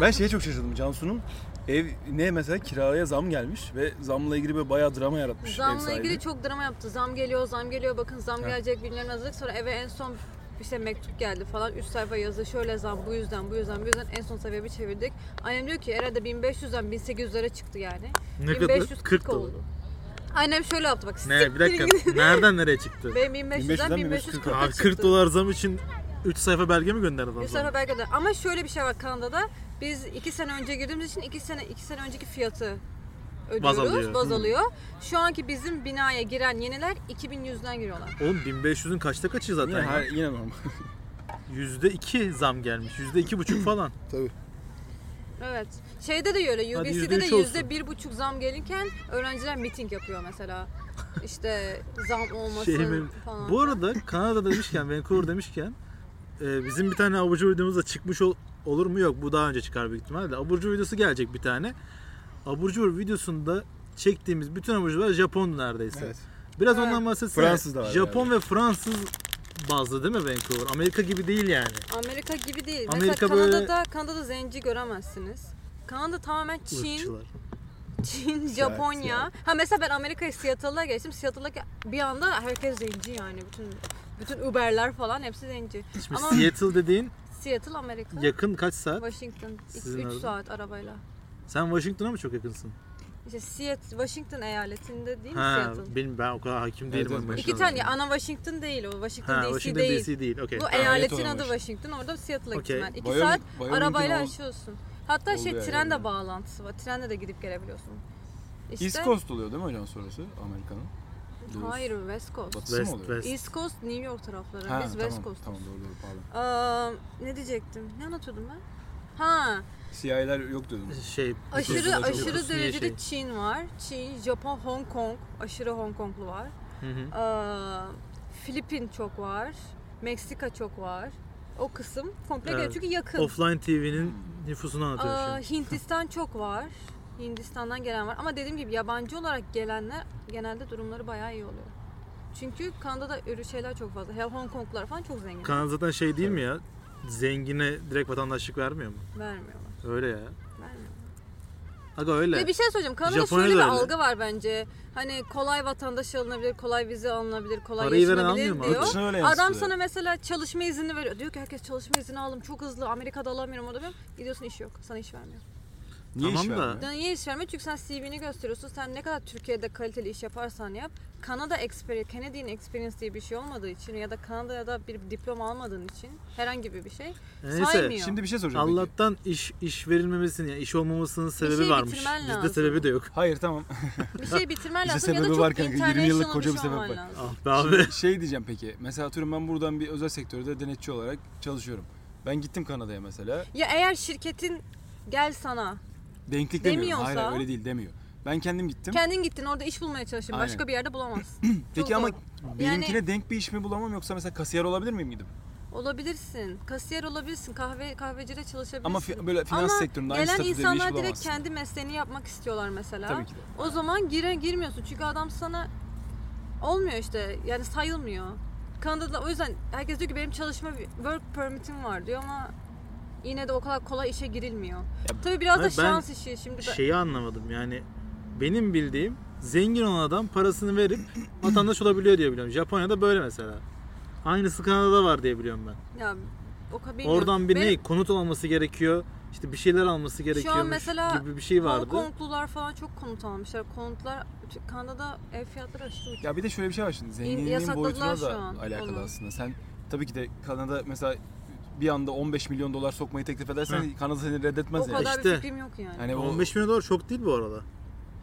Ben şeye çok şaşırdım. Cansu'nun ev ne mesela kiraya zam gelmiş ve zamla ilgili böyle bayağı drama yaratmış Zamla ilgili çok drama yaptı. Zam geliyor, zam geliyor. Bakın zam Ha. gelecek bilmem yazdık. Sonra eve en son işte mektup geldi falan. Üst sayfa yazı şöyle zam bu yüzden bu yüzden bu yüzden en son sayfaya bir çevirdik. Annem diyor ki herhalde 1500'den 1800'lere çıktı yani. Ne kadar? 1540 40 oldu. oldu. Annem şöyle yaptı bak. Ne bir dakika. Nereden nereye çıktı? Benim 1500'den 1500'den 1540'a Abi çıktı. 40 dolar zam için 3 sayfa belge mi gönderdi adam Bir sana? sayfa belki de. Ama şöyle bir şey var Kanada'da. Biz 2 sene önce girdiğimiz için 2 sene 2 sene önceki fiyatı ödüyoruz. Baz alıyor. Baz alıyor. Şu anki bizim binaya giren yeniler 2100'den giriyorlar. Oğlum 1500'ün kaçta kaçı zaten Yine, ya? her, yine normal. %2 zam gelmiş. %2,5 falan. Tabii. Evet. Şeyde de öyle. Hadi UBC'de %3 de olsun. yüzde bir buçuk zam gelirken öğrenciler miting yapıyor mesela. İşte zam olmasın Şey benim- falan. Bu arada Kanada demişken, Vancouver demişken e, bizim bir tane aburcu videomuz da çıkmış ol- olur mu yok. Bu daha önce çıkar büyük ihtimalle. Aburcu videosu gelecek bir tane. Aburcu videosunda çektiğimiz bütün aburcular Japon'du neredeyse. Evet. Biraz Evet. ondan bahsetsene. Fransız da var Japon ve Fransız bazlı değil mi Vancouver? Amerika gibi değil yani. Amerika gibi değil. Amerika mesela böyle- Kanada'da Kanada'da zenci göremezsiniz. Kanada tamamen Çin, Irkçılar. Çin, Japonya. Ha mesela ben Amerika'ya Seattle'a geçtim. Seattle'da bir anda herkes zenci yani. Bütün bütün Uber'ler falan hepsi zenci. Şimdi Ama- Seattle dediğin Seattle Amerika. yakın kaç saat? Washington Sizin 3 orada? saat arabayla. Sen Washington'a mı çok yakınsın? İşte Seattle, Washington eyaletinde değil mi Ha, Seattle? benim ben o kadar hakim değilim. Evet, evet. İki tane ana Washington değil o. Washington Ha, DC Washington değil. DC değil. Okey. Bu eyalet eyaletin adı Washington. Washington. Orada Seattle'a Okey. gittim ben. İki Wyoming- saat Wyoming'in arabayla aşıyorsun. Hatta Olduğu şey yer tren de yani. bağlantısı var. Trenle de gidip gelebiliyorsun. İşte East Coast oluyor değil mi hocam sonrası Amerika'nın? Hayır West Coast. Batısı West? West. East Coast New York tarafları. Ha, Biz West tamam, Coast. Tamam doğru doğru pardon. Aa, ne diyecektim? Ne anlatıyordum ben? Ha, CIA'ler yok diyordun. Şey, aşırı aşırı derecede şey. Çin var. Çin, Japon, Hong Kong. Aşırı Hong Konglu var. Hı hı. Aa, Filipin çok var. Meksika çok var. O kısım komple Evet. çünkü yakın. Offline TV'nin nüfusunu anlatıyor Aa, şimdi. Hindistan çok var. Hindistan'dan gelen var. Ama dediğim gibi yabancı olarak gelenler genelde durumları bayağı iyi oluyor. Çünkü Kanada'da ürü şeyler çok fazla. Hong Konglular falan çok zengin. Kanada zaten şey değil mi ya? Zengine direkt vatandaşlık vermiyor mu? Vermiyorlar. Öyle ya. Vermiyorlar. Aga öyle. Ve bir şey söyleyeceğim. Kanada'da Japonya'da şöyle bir öyle. algı var bence. Hani kolay vatandaş alınabilir, kolay vize alınabilir, kolay Parayı veren yaşanabilir almıyor mu? diyor. Yurt dışına öyle Adam yansıtıyor. sana mesela çalışma izni veriyor. Diyor ki herkes çalışma izni aldım çok hızlı. Amerika'da alamıyorum o da benim. Gidiyorsun iş yok. Sana iş vermiyor. Niye Tamam iş da- vermiyor? Ya niye iş vermiyor? Çünkü sen CV'ni gösteriyorsun. Sen ne kadar Türkiye'de kaliteli iş yaparsan yap. Kanada Experience, Canadian Experience diye bir şey olmadığı için ya da Kanada'da bir diploma almadığın için herhangi bir şey Neyse. saymıyor. Şimdi bir şey soracağım peki. Allah'tan iş iş verilmemesinin yani iş olmamasının sebebi şey varmış. bitirmen Bizde lazım. sebebi de yok. Hayır tamam. bir şey bitirmen İşte lazım ya da sebebi çok var kanka, 20 yıllık koca bir şey sebep var. lazım. Ah. Şimdi şey diyeceğim peki. Mesela atıyorum ben buradan bir özel sektörde denetçi olarak çalışıyorum. Ben gittim Kanada'ya mesela. Ya eğer şirketin gel sana Denklik demiyor. Demiyorsa- Hayır hayır, öyle değil demiyor. Ben kendim gittim. kendin gittin orada iş bulmaya çalıştın. Aynen. Başka bir yerde bulamazsın. Peki Çok ama zor. benimkine denk bir iş mi bulamam yoksa mesela kasiyer olabilir miyim gidip? Olabilirsin. Kasiyer olabilirsin. Kahve kahvecide çalışabilirsin. Ama fi- böyle finans Ama sektöründe aynı gelen statüde bir iş insanlar direkt bulamazsın. kendi mesleğini yapmak istiyorlar mesela. Tabii ki de. O zaman gire girmiyorsun çünkü adam sana olmuyor işte yani sayılmıyor. Kanada'da o yüzden herkes diyor ki benim çalışma work permit'im var diyor ama yine de o kadar kolay işe girilmiyor. Tabii biraz da şans işi. Şimdi ben- Şeyi anlamadım yani benim bildiğim zengin olan adam parasını verip vatandaş olabiliyor diye biliyorum. Japonya'da böyle mesela. Aynısı Kanada'da var diye biliyorum ben. ya o kadar. Oradan bir Benim- ne konut alması gerekiyor. işte bir şeyler alması gerekiyormuş mesela gibi bir şey vardı. Hong Konglular falan çok konut almışlar. Konutlar Kanada'da ev fiyatları aşırı uçuk. Ya bir de şöyle bir şey var şimdi. Zenginliğin yasakladılar boyutuna şu da an alakalı onu. aslında. Sen tabii ki de Kanada mesela bir anda 15 milyon dolar sokmayı teklif edersen Hı. Kanada seni reddetmez o yani. kadar İşte. bir fikrim yok yani. Hani o 15 milyon dolar çok değil bu arada.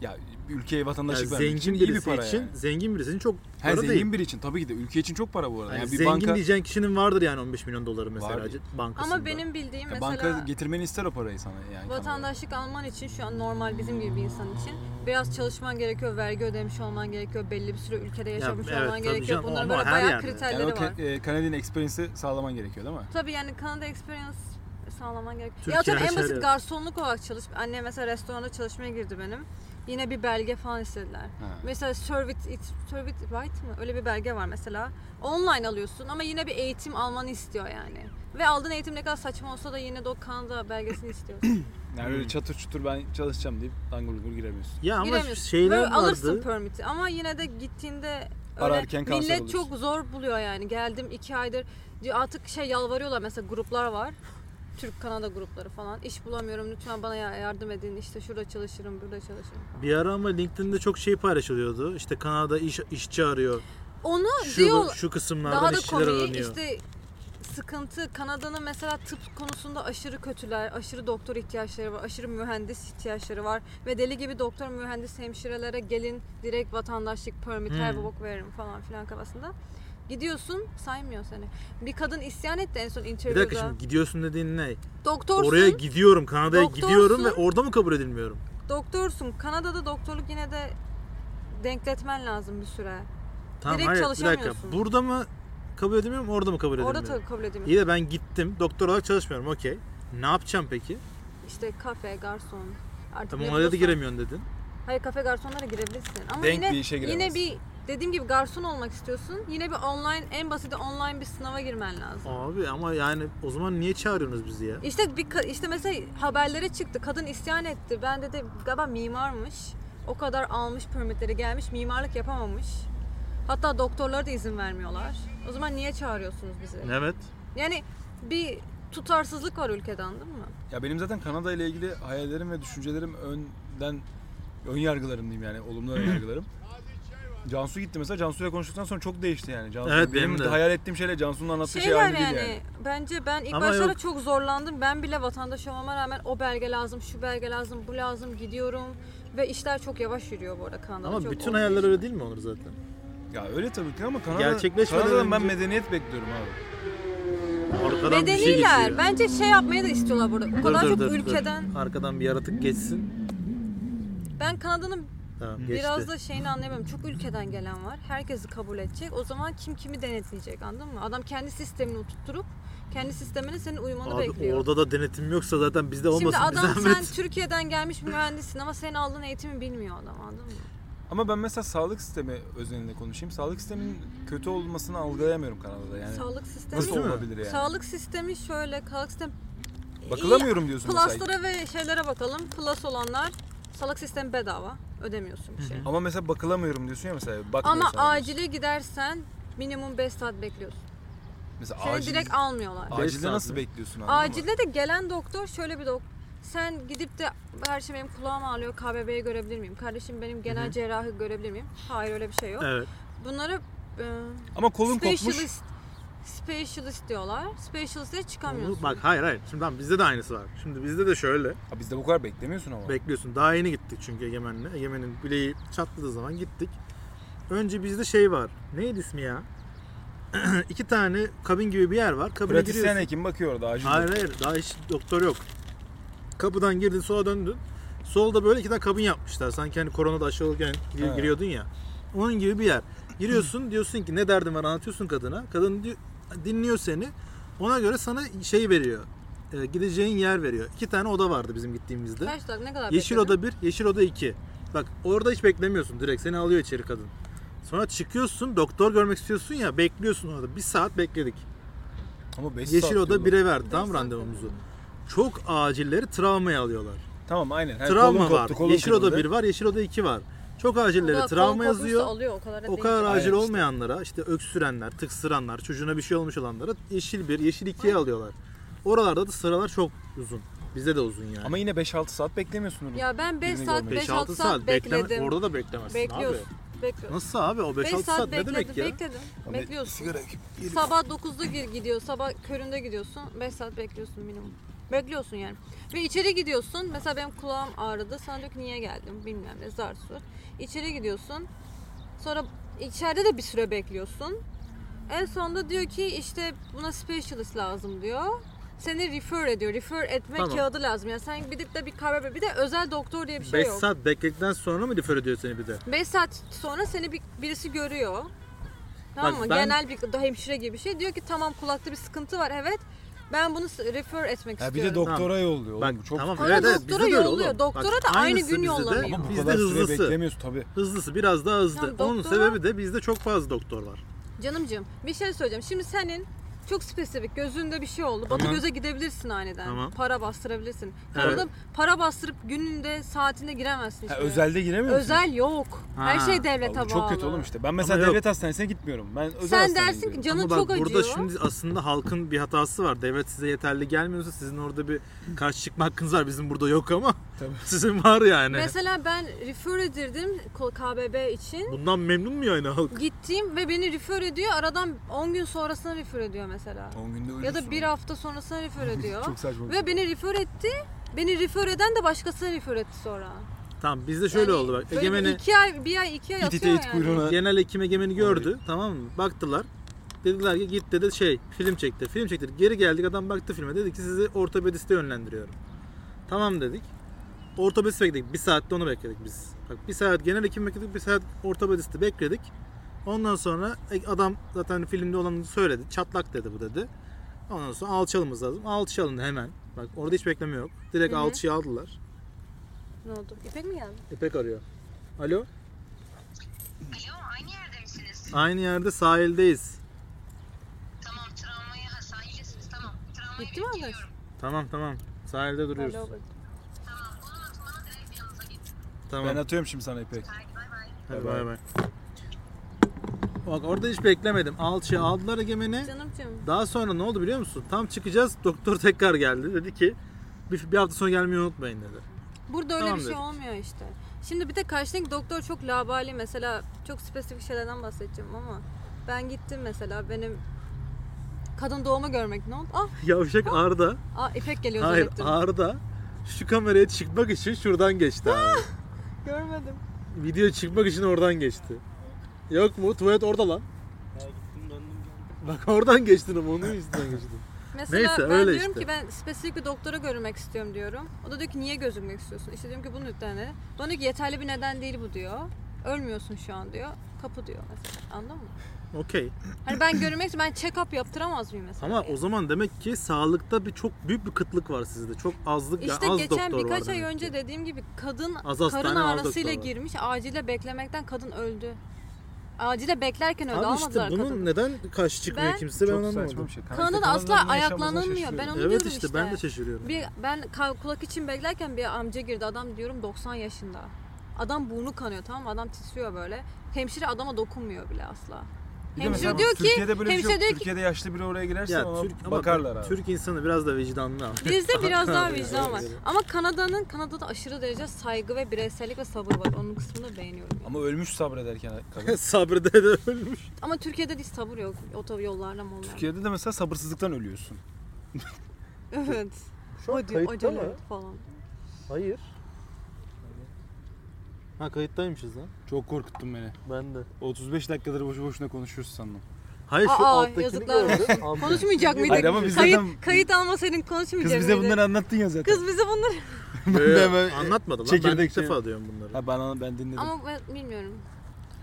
ya ülkeye Yani vatandaşlık vermek için zengin iyi bir birisi para için, yani. zengin birisi için çok Ha, para zengin değil. biri için tabii ki de ülke için çok para bu arada. Yani Yani bir zengin banka diyeceğin kişinin vardır yani 15 milyon doları mesela Var. bankasında. Ama benim bildiğim ya mesela banka getirmeni ister o parayı sana yani. vatandaşlık alman için şu an normal bizim gibi bir insan için biraz çalışman gerekiyor, vergi ödemiş olman gerekiyor, belli bir süre ülkede yaşamış evet, olman gerekiyor. canım, Bunların böyle her bayağı yerde. kriterleri Yani o var. E, Canadian Experience'ı sağlaman gerekiyor değil mi? Tabii yani Kanada Experience sağlaman gerekiyor. Türkiye ya atıyorum en her basit garsonluk olarak çalış. Annem mesela restoranda çalışmaya girdi benim. Yine bir belge falan istediler. Ha. Mesela Service, It, Service Right mı? Öyle bir belge var mesela. Online alıyorsun ama yine bir eğitim almanı istiyor yani. Ve aldığın eğitim ne kadar saçma olsa da yine de o Kanada belgesini istiyorsun. Yani öyle çatır çutur ben çalışacağım deyip dangur gungur giremiyorsun. Ya ama Giremiyorsun. şeyler Böyle alırsın vardı. permit'i ama yine de gittiğinde öyle kanser millet oluyorsun. çok zor buluyor yani. Geldim iki aydır artık şey yalvarıyorlar mesela gruplar var. Türk Kanada grupları falan. İş bulamıyorum lütfen bana ya- yardım edin. İşte şurada çalışırım, burada çalışırım. Bir ara ama LinkedIn'de çok şey paylaşılıyordu. İşte Kanada iş işçi arıyor. Onu Şu diyor şu kısımlardan daha da işçiler komiği aranıyor. işte sıkıntı Kanada'nın mesela tıp konusunda aşırı kötüler, aşırı doktor ihtiyaçları var, aşırı mühendis ihtiyaçları var ve deli gibi doktor, mühendis, hemşirelere gelin direkt vatandaşlık permit, her Hmm. bok veririm falan filan kafasında. Gidiyorsun saymıyor seni. Bir kadın isyan etti en son Bir interview'da. dakika şimdi gidiyorsun dediğin ne? Doktorsun, Oraya gidiyorum, Kanada'ya Doktorsun. gidiyorum ve orada mı kabul edilmiyorum? doktorsun. Kanada'da doktorluk yine de denkletmen lazım bir süre. Tamam Direkt hayır bir dakika. çalışamıyorsun. Burada mı kabul edilmiyorum, orada mı kabul edilmiyorum? Orada tabii kabul edilmiyor. İyi de ben gittim, doktor olarak çalışmıyorum, okey. Ne yapacağım peki? İşte kafe, garson. Artık Tamam oraya da giremiyorsun dedin. Hayır kafe garsonlara girebilirsin. Ama Denk yine bir işe yine giremezsin. bir dediğim gibi garson olmak istiyorsun. Yine bir online en basiti online bir sınava girmen lazım. Abi ama yani o zaman niye çağırıyorsunuz bizi ya? İşte bir işte mesela haberlere çıktı. Kadın isyan etti. Ben dedi galiba mimarmış. O kadar almış permitleri gelmiş. Mimarlık yapamamış. Hatta doktorlara da izin vermiyorlar. O zaman niye çağırıyorsunuz bizi? Evet. Yani bir tutarsızlık var ülkede anladın mı? Ya benim zaten Kanada ile ilgili hayallerim ve düşüncelerim önden ön yargılarım diyeyim yani olumlu ön yargılarım. Cansu gitti mesela Cansu'yla konuştuktan sonra çok değişti yani. Cansu, Evet, benim, benim de. hayal ettiğim şeyle Cansu'nun anlattığı şey Şeyler aynı yani, değil yani. bence ben ilk Ama başlarda yok. çok zorlandım. Ben bile vatandaş olmama rağmen o belge lazım, şu belge lazım, bu lazım gidiyorum ve işler çok yavaş yürüyor bu arada Kanada'da. Ama çok bütün olduğu hayaller için. öyle değil mi Onur zaten? Ya öyle tabii ki ama Kanada, Gerçekleşmeden Kanada'dan ben önce- medeniyet bekliyorum abi. Arkadan bir şey Medeniler. geçiyor. Bence şey yapmayı da istiyorlar burada. O Dur, kadar dur, çok dur, dur. ülkeden. Arkadan bir yaratık geçsin. Ben Kanada'nın Tamam geçti. biraz da şeyini anlayamıyorum. Çok ülkeden gelen var. Herkesi kabul edecek. O zaman kim kimi denetleyecek anladın mı? Adam kendi sistemini oturtturup kendi sistemine senin uyumanı Abi bekliyor. orada da denetim yoksa zaten bizde olmasın. Şimdi bir adam sen Türkiye'den gelmiş mühendissin ama senin aldığın eğitimi bilmiyor adam anladın mı? Ama ben mesela sağlık sistemi özelinde konuşayım. Sağlık sisteminin kötü olmasını algılayamıyorum Kanada'da yani. Sağlık sistemi Nasıl olabilir yani? Sağlık sistemi şöyle, sağlık sistemi Bakılamıyorum diyorsun mesela. Plus'lara ve şeylere bakalım. Plus olanlar sağlık sistemi bedava. Ödemiyorsun bir şey. Ama mesela bakılamıyorum diyorsun ya mesela. Ama sana. acile gidersen minimum 5 saat bekliyorsun. Mesela Seni acil, direkt almıyorlar. Beş acilde saat nasıl mi? bekliyorsun mı? Acilde de gelen doktor şöyle bir doktor. Sen gidip de her şey benim kulağım ağrıyor KBB'yi görebilir miyim? Kardeşim benim genel cerrahı görebilir miyim? Hayır öyle bir şey yok. Evet. Bunları e, Ama kolun kopmuş. specialist specialist diyorlar. Specialist'e çıkamıyorsun. Bak hayır hayır. Şimdi tamam bizde de aynısı var. Şimdi bizde de şöyle. Ha, bizde bu kadar beklemiyorsun ama. Bekliyorsun. Daha yeni gittik çünkü Egemen'le. Egemen'in bileği çatladığı zaman gittik. Önce bizde şey var. Neydi ismi ya? İki tane kabin gibi bir yer var. Kabine Pratisyen giriyorsun. hekim bakıyor orada acil. Hayır hayır. Daha hiç doktor yok. Kapıdan girdin sola döndün. Solda böyle iki tane kabin yapmışlar. Sanki hani koronada aşı olurken gir- He. giriyordun ya. Onun gibi bir yer. Giriyorsun diyorsun ki ne derdin var anlatıyorsun kadına. Kadın diyor- dinliyor seni. Ona göre sana şey veriyor. Ee, gideceğin yer veriyor. İki tane oda vardı bizim gittiğimizde. Kaç dakika ne kadar Yeşil bekledin? oda 1, yeşil oda 2. Bak orada hiç beklemiyorsun. Direkt seni alıyor içeri kadın. Sonra çıkıyorsun, doktor görmek istiyorsun ya, bekliyorsun orada. Bir saat bekledik. Ama 5 Yeşil oda 1'e verdi Beş tamam saat randevumuzu. Çok acilleri travmaya alıyorlar. Tamam aynen. Ha, Travma kolun var. koptu, kolun yeşil oda kırıldı. 1 var, yeşil oda 2 var. Çok acilleri travma yazıyor. Alıyor, o kadar, da O kadar acil işte. olmayanlara, işte öksürenler, tıksıranlar, çocuğuna bir şey olmuş olanlara yeşil 1, yeşil 2'ye alıyorlar. Oralarda da sıralar çok uzun. Bizde de uzun yani. Ama yine 5-6 saat beklemiyorsun onu. Ya ben 5 Birini saat, görmek. 5-6 saat, bekledim. bekleme, orada da beklemezsin Bekliyorsun. abi. Bekliyorsun. Nasıl abi? O 5-6 5 saat, saat, ne bekledim, demek ya? bekledim. Ama Bekliyorsun. sigara- Sabah 9'da gir- gidiyor, sabah köründe gidiyorsun. 5 saat bekliyorsun minimum. Bekliyorsun yani. Ve içeri gidiyorsun. Mesela benim kulağım ağrıdı. Sana diyor ki niye geldim bilmem ne zar sur. İçeri gidiyorsun. Sonra içeride de bir süre bekliyorsun. En sonunda diyor ki işte buna specialist lazım diyor. Seni refer ediyor. Refer etme Tamam. kağıdı lazım. Yani sen gidip de bir KBB bir de özel doktor diye bir şey 5 yok. saat bekledikten sonra mı refer ediyor seni bir de? 5 saat sonra seni bir, birisi görüyor. Tamam Bak mı? ben- Genel bir hemşire gibi bir şey. Diyor ki tamam kulakta bir sıkıntı var. Evet. Ben bunu s- refer etmek Ha, bir istiyorum. de doktora yolluyor. Oğlum, Bak bu çok tamam Ama evet evet doktora de öyle yolluyor. oğlum. Doktora Bak, da aynı aynısı gün bizde de, yollamıyor. Ama bu Bizde kadar süre hızlısı. beklemiyorsun tabii. Hızlısı biraz daha hızlı. Tamam, Onun doktora- sebebi de bizde çok fazla doktor var. Canımcığım bir şey söyleyeceğim. Şimdi senin çok spesifik gözünde bir şey oldu. Batı Tamam. göze gidebilirsin aniden. Tamam. Para bastırabilirsin. Evet. Orada para bastırıp gününde saatinde giremezsin Ha, özelde giremiyor musun? Özel yok. Her Ha. şey devlete Abi, bağlı. çok kötü oğlum işte. Ben mesela Ama yok. devlet hastanesine gitmiyorum. Ben özel Sen hastaneye dersin ki gidiyorum. canın Ama bak çok burada acıyor. şimdi aslında halkın bir hatası var. Devlet size yeterli gelmiyorsa sizin orada bir karşı çıkma hakkınız var. Bizim burada yok ama Tabii. sizin var yani. Mesela ben refer edildim KBB için. Bundan memnun mu yani halk? Gittim ve beni refer ediyor. Aradan 10 gün sonrasına refer ediyor mesela. 10 günde Ya da bir hafta sonrasına refer ediyor. Çok saçma. ve şey. beni refer etti. Beni refer eden de başkasına refer etti sonra. Tamam bizde şöyle Yani oldu bak. Egemen'i iki ay, bir ay, iki ay İt atıyor it yani. kuyruğuna. genel hekim Egemen'i gördü tamam mı? Baktılar. Dediler ki git dedi şey film çekti. Film çekti. Geri geldik adam baktı filme dedi ki sizi ortopediste yönlendiriyorum. Tamam dedik. Ortopedist bekledik. Bir saatte onu bekledik biz. Bak bir saat genel hekim bekledik. Bir saat ortopedisti bekledik. Ondan sonra e, adam zaten filmde olanı söyledi. Çatlak dedi bu dedi. Ondan sonra alçalımız lazım. Alçı alındı hemen. Bak orada hiç bekleme yok. Direkt Hı hı. alçıyı aldılar. Ne oldu? İpek mi geldi? İpek arıyor. Alo. Alo, aynı yerde misiniz? Aynı yerde sahildeyiz. Tamam, travmaya ha, sahildesiniz. Tamam, travmaya Gitti mi gidiyorum. Tamam tamam. Sahilde duruyoruz. Alo. Tamam, atın bana direkt yanınıza gidin. Tamam. Ben atıyorum şimdi sana İpek. Haydi bay bay. Hadi bay bay. Bak orada hiç beklemedim. Alçıya aldılar egemeni. Canımcığım. Daha sonra ne oldu biliyor musun? Tam çıkacağız. Doktor tekrar geldi. Dedi ki bir, bir hafta sonra gelmeyi unutmayın dedi. Burada öyle Tamam bir şey dedik. olmuyor işte. Şimdi bir de karşındaki doktor çok labali mesela çok spesifik şeylerden bahsedeceğim ama ben gittim mesela benim kadın doğuma görmek ne oldu? Ah, Yavşak Arda. ah İpek geliyor Hayır zannettim. Arda şu kameraya çıkmak için şuradan geçti abi. Görmedim. Video çıkmak için oradan geçti. Yok mu? Tuvalet orada lan. Ya gittim döndüm geldim. Bak oradan geçtin ama onun yüzünden geçtin. Mesela Neyse, ben öyle diyorum işte. ki ben spesifik bir doktora görünmek istiyorum diyorum. O da diyor ki niye gözükmek istiyorsun? İşte diyorum ki bunun nedeni. Bana diyor ki yeterli bir neden değil bu diyor. Ölmüyorsun şu an diyor. Kapı diyor mesela. Anladın mı? Okey. Hani ben görünmek. Ben check-up yaptıramaz mıyım mesela? Ama o zaman demek ki sağlıkta bir çok büyük bir kıtlık var sizde. Çok azlık İşte yani az geçen doktor birkaç var ay demek önce ki. dediğim gibi kadın Az karın ağrısıyla girmiş. Acile beklemekten kadın öldü. Acile beklerken öldü. Abi Almadılar işte bunun kadını. neden karşı çıkmıyor Ben- kimse ben Çok anlamadım. saçma bir şey. İşte asla ayaklanılmıyor. Ben onu Evet diyorum işte, işte. ben de şaşırıyorum. Bir, ben ka- kulak için beklerken bir amca girdi. Adam diyorum 90 yaşında. Adam burnu kanıyor tamam mı? Adam titriyor böyle. Hemşire adama dokunmuyor bile asla. Bir de Hemşire mesela diyor ki- Türkiye'de böyle bir şey hemşire yok. diyor ki- Türkiye'de yaşlı biri oraya girerse Ya ona Türk, ama bakarlar abi. Türk insanı biraz da vicdanlı abi. Bizde biraz daha vicdan var. Ama Kanada'nın Kanada'da aşırı derece saygı ve bireysellik ve sabır var. Onun kısmını beğeniyorum. Ama ölmüş sabrederken kadın. Sabrede de ölmüş. Ama Türkiye'de hiç sabır yok. Otoyollarla mollarla. Türkiye'de de mesela sabırsızlıktan ölüyorsun. Evet. Şu an Hadi kayıtta acele mı? et falan. Hayır. Ha kayıttaymışız lan. Çok korkuttun beni. Ben de. 35 dakikadır boşu boşuna konuşuyoruz sandım. Hayır şu Aa, alttakini yazıklar olsun. Alttaki- Konuşmayacak mıydık? Hayır ama biz kayıt, zaten- kayıt almasaydın Kız konuşmayacak bize mıydık? bunları anlattın ya zaten. Kız bize bunları... Ee, de hemen anlatmadı lan. Ben çekirdek ilk şey- defa diyorum bunları. Ha ben ben dinledim. Ama ben bilmiyorum.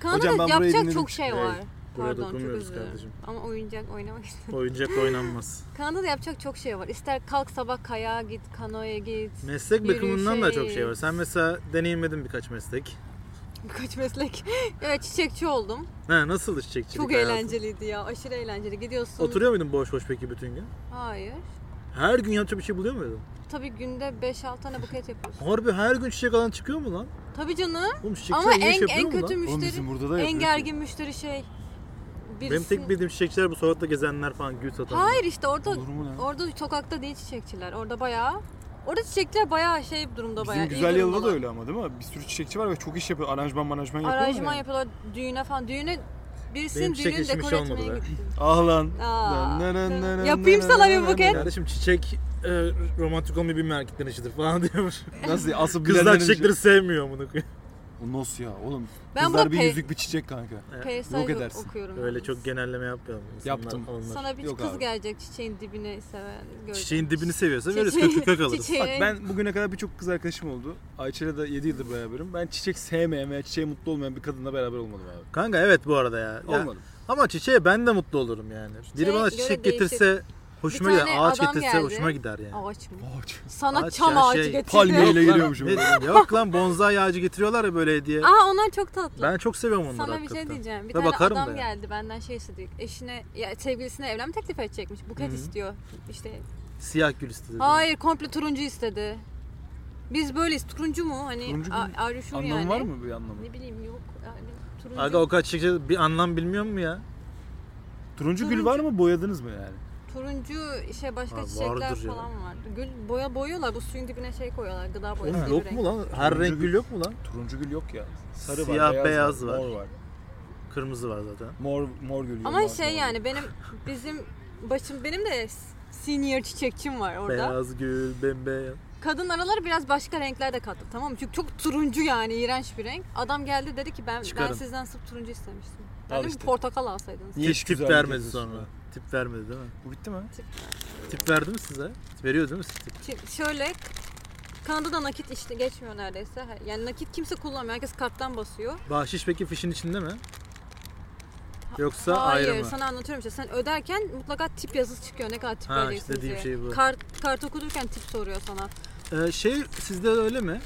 Hocam Kanada'da ben burayı yapacak dinledim. çok şey var. Buraya Pardon çok dokunmuyoruz özür dilerim. kardeşim. Ama oyuncak oynamak istiyorum. Oyuncak oynanmaz. Kanada'da yapacak çok şey var. İster kalk sabah kayağa git, kanoya git. Meslek bakımından da çok şey var. Yürüyüşe Sen mesela deneyimledin birkaç meslek. Birkaç meslek. evet çiçekçi oldum. Ha nasıl çiçekçilik Çok hayatın? eğlenceliydi ya. Aşırı eğlenceli. Gidiyorsun. Oturuyor muydun boş boş peki bütün gün? Hayır. Her gün yapacak bir şey buluyor muydun? Tabii günde 5-6 tane buket yapıyorsun. Harbi her gün çiçek alan çıkıyor mu lan? Tabii canım. Oğlum çiçekçiler Ama iş en, yapıyor en mu kötü lan? Oğlum müşteri, bizim burada da en yapıyor gergin müşteri şey. Benim Birisi... tek bildiğim çiçekçiler bu sokakta gezenler falan gül satanlar. Hayır işte orada orada sokakta değil çiçekçiler. Orada bayağı Orada çiçekçiler bayağı şey durumda bayağı Bizim güzel yalıda da öyle ama değil mi? Bir sürü çiçekçi var ve çok iş yapıyor. Aranjman manajman yapıyorlar Aranjman ya. yapıyorlar düğüne falan. Düğüne birisinin Benim hiç dekore olmadı etmeye gittim. Ah lan. Aa, dın dın dın Yapayım sana bir buket. Kardeşim çiçek e, romantik olmayı bilmeyen erkeklerin işidir falan diyormuş. Nasıl? Asıl Kızlar çiçekleri sevmiyor bunu. O Nasıl ya oğlum? Ben Kızlar bir pe- yüzük bir çiçek kanka. Peyzaj Yok edersin. okuyorum. Öyle yalnız. çok genelleme yapmayalım. İnsanlar Yaptım. alınır. Sana bir Yok kız abi. gelecek çiçeğin dibine seven. görecek. Çiçeğin dibini seviyorsa veririz Çiçeğin- kök kök alırız. Bak ben bugüne kadar birçok kız arkadaşım oldu. Ayça'yla da 7 yıldır beraberim. Ben çiçek sevmeyen veya çiçeğe mutlu olmayan bir kadınla beraber olmadım abi. Kanka evet bu arada ya. ya Olmadım. ama çiçeğe ben de mutlu olurum yani. Biri bana göre çiçek değişir. getirse hoşuma Bir gider. Ağaç adam getirse geldi. hoşuma gider yani. Ağaç mı? Ağaç. Sana Ağaç çam ya, ağacı şey, getirdi. palmiye. Neyle Yok lan, geliyormuşum ne- böyle. Yok lan bonsai ağacı getiriyorlar ya böyle hediye. Aa onlar çok tatlı. Ben çok seviyorum onları Sana bir hakikaten. şey diyeceğim. Bir Ve tane adam da yani. geldi benden şey istedi. Eşine, ya sevgilisine evlenme teklif edecekmiş. Buket Hı hı. istiyor. İşte Siyah gül istedi. hayır komple turuncu istedi. Biz böyleyiz. Turuncu mu? Hani Turuncu a- mu? are you sure Anlamı yani? var mı bir anlamı? Ne bileyim yok. Yani turuncu. Aga o kadar çiçekçi bir anlam bilmiyor mu ya? Turuncu gül Turuncu. var mı? Boyadınız mı yani? Turuncu şey başka Ha, çiçekler vardır ya. falan var. Gül boya boyuyorlar. Bu suyun dibine şey koyuyorlar. Gıda boyası. Oğlum gibi yok renk. mu lan? Her Turuncu renk gül. gül yok mu lan? Turuncu gül yok ya. Sarı Siyah, var, beyaz var. mor var. Kırmızı var zaten. Mor mor gül. yok, Ama mor- şey mor yani benim bizim başım benim de senior çiçekçim var orada. Beyaz gül, bembeyaz. Kadın araları biraz başka renkler de kattık tamam mı? Çünkü çok turuncu yani iğrenç bir renk. Adam geldi dedi ki ben ben Çıkarın. sizden sırf turuncu istemiştim. Al Ben dedim işte. ki portakal alsaydınız. Niye Tip, vermedi yapıyorsun sonra. ya? Tip vermedi değil mi? Bu bitti mi? Tip verdi mi size? Veriyor değil mi size tip? Şimdi şöyle Kanada'da nakit işte geçmiyor neredeyse. Yani nakit kimse kullanmıyor. Herkes karttan basıyor. Bahşiş peki fişin içinde mi? Yoksa Hayır ayrı mı? sana anlatıyorum işte. Sen öderken mutlaka tip yazısı çıkıyor. Ne kadar tip Ha, vereceksiniz işte dediğim diye. şey bu. Kart, kart okudurken tip soruyor sana. Ee, şey sizde öyle mi?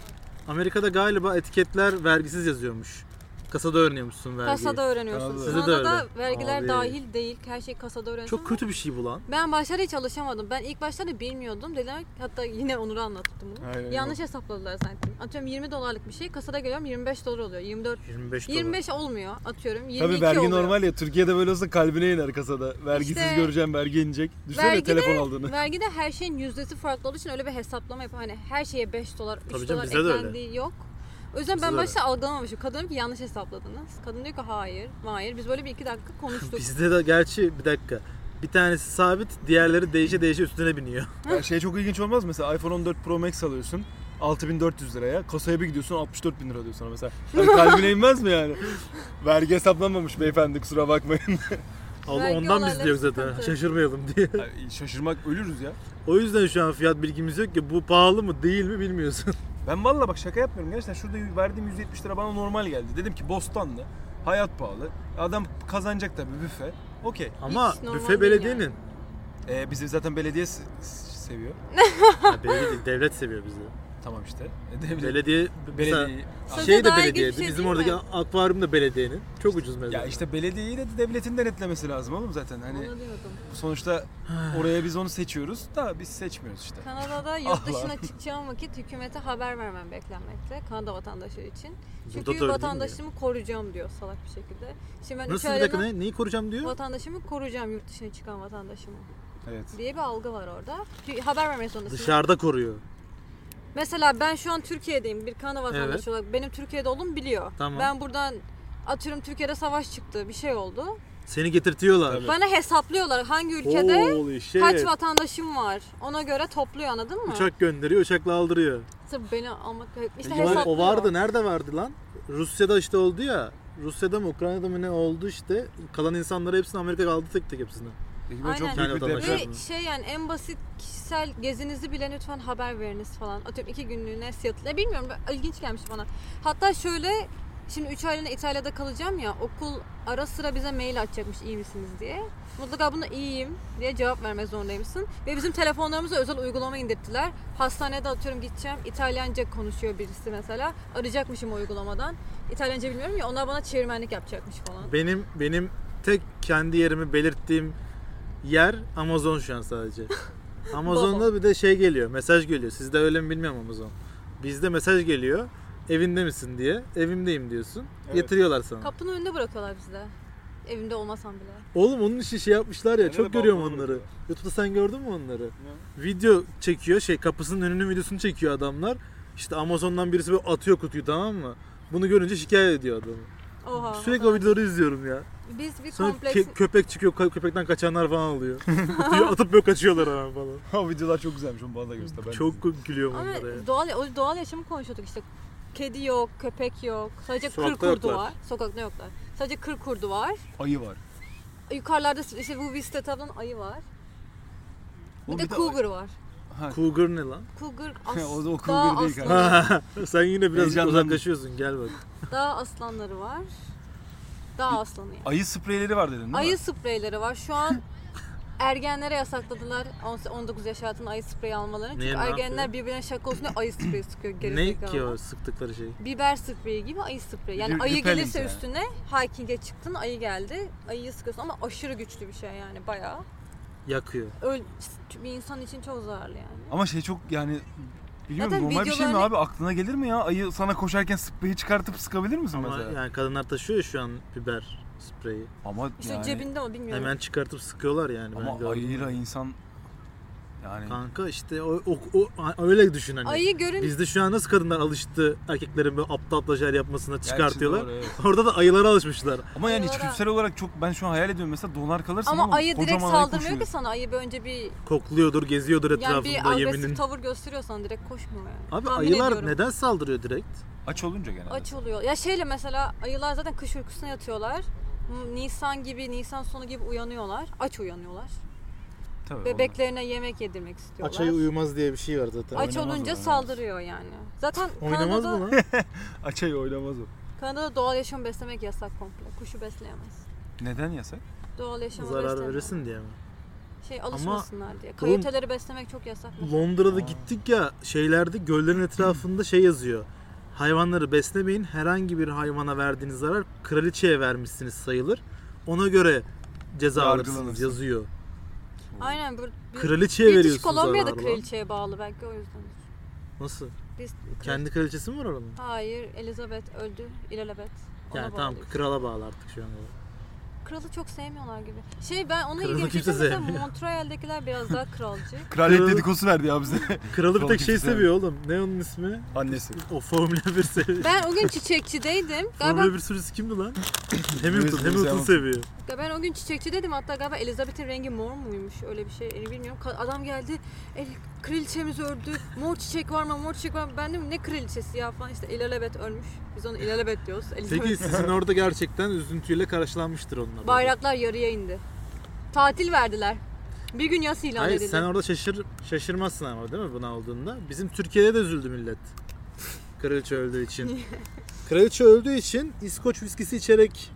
Amerika'da galiba etiketler vergisiz yazıyormuş. Kasada öğreniyormuşsun vergiyi. Kasada öğreniyorsun. Kanada'da. Sizde de Kanada'da öyle. vergiler Abi. dahil değil. Her şey kasada öğreniyorsun. Çok kötü bir şey bu lan. Ben başlarda hiç alışamadım. Ben ilk başlarda bilmiyordum. Dediler hatta yine Onur'a anlattım bunu. Aynen, Yanlış hesapladılar zannettim. Atıyorum 20 dolarlık bir şey kasada görüyorum 25 dolar oluyor. 24 25 dolar. 25 olmuyor atıyorum 22 Tabii vergi oluyor. normal ya. Türkiye'de böyle olsa kalbine iner kasada. Vergisiz İşte- göreceğim, vergi inecek. Düşünsene Vergide- telefon aldığını. Vergide her şeyin yüzdesi farklı olduğu için öyle bir hesaplama yapıyor. Hani her şeye 5 dolar, 3 Tabii canım, dolar öyle. eklendiği yok. O yüzden ben başta algılamamışım. Kadın ki yanlış hesapladınız. Kadın diyor ki hayır, hayır. Biz böyle bir iki dakika konuştuk. Bizde de gerçi bir dakika. Bir tanesi sabit, diğerleri değişe değişe üstüne biniyor. Ya şey çok ilginç olmaz mı? mesela iPhone 14 Pro Max alıyorsun. 6400 liraya. Kasaya bir gidiyorsun 64 bin lira diyor sana mesela. Hani kalbine inmez mi yani? Vergi hesaplanmamış beyefendi kusura bakmayın. Allah Vergi ondan biz olayları diyoruz zaten. sıkıntı. Şaşırmayalım diye. Ay, Şaşırmak ölürüz ya. O yüzden şu an fiyat bilgimiz yok ki bu pahalı mı değil mi bilmiyorsun. Ben valla bak şaka yapmıyorum. Gerçekten şurada verdiğim 170 lira bana normal geldi. Dedim ki Bostanlı. Hayat pahalı. Adam kazanacak tabii büfe. Okey. Ama normal büfe değil belediyenin. Ee, bizi zaten belediye se- se- seviyor. Ha, belediye devlet seviyor bizi. Tamam işte. E, devlet- Belediye, mesela belediye. Sözde şey de belediyeydi. şey Bizim oradaki mi? akvaryum da belediyenin. Çok ucuz mesela. Ya işte belediyeyi de devletin denetlemesi lazım oğlum zaten. Hani sonuçta oraya biz onu seçiyoruz da biz seçmiyoruz işte. Kanada'da yurt dışına çıkacağım vakit hükümete haber vermem beklenmekte. Kanada vatandaşları için. Burada Çünkü mi vatandaşımı koruyacağım diyor salak bir şekilde. Şimdi ben Nasıl bir dakika ne? Neyi koruyacağım diyor? vatandaşımı koruyacağım yurt dışına çıkan vatandaşımı Evet. diye bir algı var orada. Haber vermek zorundasın. Dışarıda koruyor. Mesela ben şu an Türkiye'deyim. Bir Kanada vatandaşı Evet. olarak benim Türkiye'de olduğumu biliyor. Tamam. Ben buradan atıyorum Türkiye'de savaş çıktı, bir şey oldu. Seni getirtiyorlar. Tabii. Bana hesaplıyorlar hangi ülkede Holy shit. kaç vatandaşım var. Ona göre topluyor anladın mı? Uçak gönderiyor, uçakla aldırıyor. Sırf beni almak işte O- hesaplıyor. o vardı. Nerede vardı lan? Rusya'da işte oldu ya. Rusya'da mı Ukrayna'da mı ne oldu işte. Kalan insanları hepsini Amerika aldı tek tek hepsini. Peki Aynen. çok büyük bir deprem. Ve şey yani en basit kişisel gezinizi bile lütfen haber veriniz falan. Atıyorum iki günlüğüne Seattle'e bilmiyorum ilginç gelmiş bana. Hatta şöyle şimdi 3 aylığına İtalya'da kalacağım ya okul ara sıra bize mail atacakmış iyi misiniz diye. Mutlaka buna iyiyim diye cevap vermek zorundaymışsın. Ve bizim telefonlarımıza özel uygulama indirttiler. Hastanede atıyorum gideceğim İtalyanca konuşuyor birisi mesela. Arayacakmışım o uygulamadan. İtalyanca bilmiyorum ya onlar bana çevirmenlik yapacakmış falan. Benim benim tek kendi yerimi belirttiğim yer Amazon şu an sadece. Amazon'da bir de şey geliyor, mesaj geliyor. Sizde öyle mi bilmiyorum Amazon. Bizde mesaj geliyor. Evinde misin diye. Evimdeyim diyorsun. Evet. Getiriyorlar sana. Kapının önünde bırakıyorlar bizde. Evimde olmasam bile. Oğlum onun için şey yapmışlar ya. Nerede çok görüyorum onları. oluyor? YouTube'da sen gördün mü onları? Video çekiyor. Şey kapısının önünün videosunu çekiyor adamlar. İşte Amazon'dan birisi böyle atıyor kutuyu tamam mı? Bunu görünce şikayet ediyor adamı. Oha. Sürekli o videoları izliyorum ya. Biz bir Sonra kompleks... ke- köpek çıkıyor, kö- köpekten kaçanlar falan oluyor. Atıp böyle kaçıyorlar hemen falan. O videolar çok güzelmiş onu bana da göster. Ben Çok gülüyorum Ama onlara ya. doğal, o doğal yaşamı konuşuyorduk işte. Kedi yok, köpek yok. Sadece kır Sokakta kurdu yoklar. var. Sokakta yoklar. Sadece kır kurdu var. Ayı var. Yukarılarda işte bu Vista taban ayı var. Bir O de cougar var. Ha, Cougar ne lan? Cougar O as da o cougar değil aslanı, Sen yine biraz Heyecanlandım. uzaklaşıyorsun gel bak. dağ aslanları var. Dağ aslanı yani. Ayı spreyleri var dedin değil mi? Ayı spreyleri var. Şu an ergenlere yasakladılar 18 19 yaş altında ayı spreyi almalarını. Çünkü ne ergenler yapıyor? birbirine şaka olsun diye ayı spreyi sıkıyor ne gerizekalı. ki o sıktıkları şey? Biber spreyi gibi ayı spreyi. Yani ayı gelirse yani. üstüne hiking'e çıktın ayı geldi. Ayıyı sıkıyorsun ama aşırı güçlü bir şey yani bayağı. Yakıyor. Öl bir insan için çok zararlı yani. Ama şey çok yani Biliyorum Zaten normal bir şey mi videolarını- abi? Aklına gelir mi ya? Ayı sana koşarken spreyi çıkartıp sıkabilir misin Ama mesela? yani kadınlar taşıyor ya şu an biber spreyi. Ama İşte yani, cebinde o bilmiyorum. Hemen çıkartıp sıkıyorlar yani. ben ama gördüm. ayıyla insan yani Kanka işte o, o, o öyle düşün hani. Ayı görün Bizde şu an nasıl kadınlar alıştı erkeklerin böyle aptal aptal şeyler yapmasına çıkartıyorlar. doğru, evet. Orada da ayılara alışmışlar. Ama yani Ayılara- içgüdüsel olarak çok ben şu an hayal ediyorum mesela donar kalırsın ama oğlum. ayı direkt saldırmıyor ki sana. Ayı bir önce bir Kokluyordur, geziyordur yani bir etrafında agresif yeminin. tavır gösteriyor sana direkt koşmuyor yani. Abi Tahmin ayılar ediyorum. neden saldırıyor direkt? Aç olunca genelde. Aç oluyor. Ya şeyle mesela ayılar zaten kış uykusuna yatıyorlar. Nisan gibi, Nisan sonu gibi uyanıyorlar. Aç uyanıyorlar. Tabii, Bebeklerine yemek yedirmek istiyorlar. Aç ayı uyumaz diye bir şey var zaten. Aç Oynamaz olunca o, saldırıyor yani. Zaten Oynamaz Kanada'da, mı lan? onlar. Aç ayı oynamaz o. Kanada'da doğal yaşam beslemek yasak komple. Kuşu besleyemez. Neden yasak? Doğal yaşamı Zarar besleyemez. verirsin diye mi? Şey alışmasınlar diye. oğlum- Kayoteleri beslemek çok yasak. Londra'da Aa. gittik ya şeylerde göllerin etrafında şey yazıyor. Hayvanları beslemeyin. Herhangi bir hayvana verdiğiniz zarar kraliçeye vermişsiniz sayılır. Ona göre ceza alırsınız yazıyor. Aynen. Bu, bir, Kraliçeye British veriyorsunuz Columbia da zararı lan. kraliçeye bağlı belki o yüzden. Nasıl? Biz, Kendi kraliçesi mi var oranın? Hayır, Elizabeth öldü. Elizabeth. Ona Yani tamam krala bağlı artık şu an. Kralı çok sevmiyorlar gibi. Şey ben onu Kralı ilgimi kimse mesela sevmiyor. Montreal'dekiler biraz daha kralcı. Kraliyet Kralı- dedikodusu verdi ya bize. Kralı bir tek şey seviyor oğlum. Ne onun ismi? Annesi. O Formula 1 seviyor. Ben o gün çiçekçideydim. Galiba Formula 1 sürücüsü kimdi lan? Hamilton. Lewis Hamilton Hamilton. seviyor. ben o gün çiçekçideydim. Hatta galiba Elizabeth'in rengi mor muymuş? Öyle bir şey. Yani bilmiyorum. Ka- Adam geldi. El, kraliçemiz öldü. Mor çiçek var mı? Mor çiçek var mı? Ben dedim ne kraliçesi ya falan. İşte Elizabeth ölmüş. Biz onu Elizabeth diyoruz. Elizabeth. Peki sizin orada gerçekten üzüntüyle karşılanmıştır onunla. Bayraklar yarıya indi. Tatil verdiler. Bir gün yas ilan Hayır edildi. sen orada şaşır şaşırmazsın ama değil mi buna olduğunda? Bizim Türkiye'de de üzüldü millet. Kraliçe öldüğü için. Kraliçe öldüğü için İskoç viskisi içerek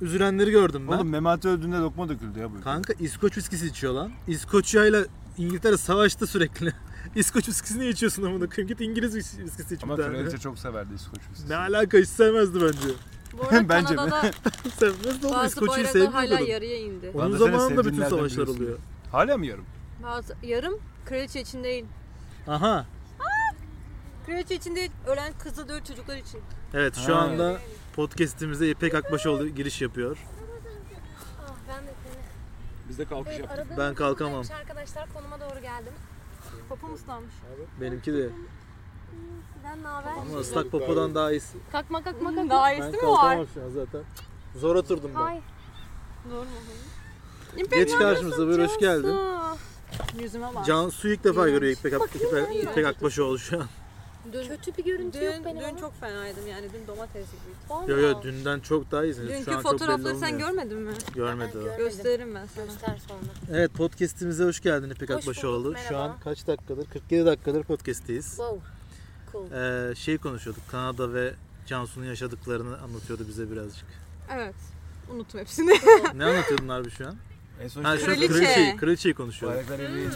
üzülenleri gördüm ben. Oğlum Memati öldüğünde lokma döküldü ya bu. Kanka İskoç viskisi içiyor lan. İskoçya ile İngiltere savaştı sürekli. İskoç viskisini niye içiyorsun amına koyayım? Git İngiliz vis- viskisi iç Ama tane. kraliçe çok severdi İskoç viskisi. Ne alaka hiç sevmezdi bence. Bu arada Bence mi? Kanada'da sevmezdi oğlum bazı İskoçya'yı bayraklar hala yarıya indi. Onun senin zamanında bütün sevdiğinlerden savaşlar biliyorsun. oluyor. Hala mı yarım? Bazı yarım kraliçe için değil. Aha. Kraliçe için değil, ölen kızı dört çocuklar için. Evet şu Ha. anda podcast'imize İpek Akbaşoğlu giriş yapıyor. Ah ben de seni. Biz de kalkış Evet, yaptık. Ben kalkamam. Arkadaşlar konuma doğru geldim. Popom ıslanmış. Benimki de. Sizden ne haber? Ama ıslak popodan daha iyisi. Kalkma kalkma kalkma. Daha Ben iyisi mi var? kalkamam şu an zaten. Zor oturdum ben. Hay. Doğru mu? Geç karşımıza buyur hoş geldin. Yüzüme bak. Cansu ilk defa görüyor İpek, İpek, İpek Akbaşoğlu şu an. Dün, Kötü bir görüntü yok dün, benim dün ama. çok fenaydım yani dün domates gibiydim. Vallahi. Yo yo dünden çok daha iyisiniz. şu Dünkü an çok belli fotoğrafları sen görmedin mi? Görmedi Ben görmedim. Gösteririm ben sana. Göster sonra. Evet podcast'imize hoş geldin İpek Akbaşoğlu. Şu an kaç dakikadır? 47 dakikadır podcast'teyiz. Wow. Cool. Ee, şey konuşuyorduk. Kanada ve Cansu'nun yaşadıklarını anlatıyordu bize birazcık. Evet. Unuttum hepsini. Ne anlatıyordun abi şu an? En son Ha şu Kraliçe. kraliçeyi, kraliçeyi konuşuyorduk. Eriyor.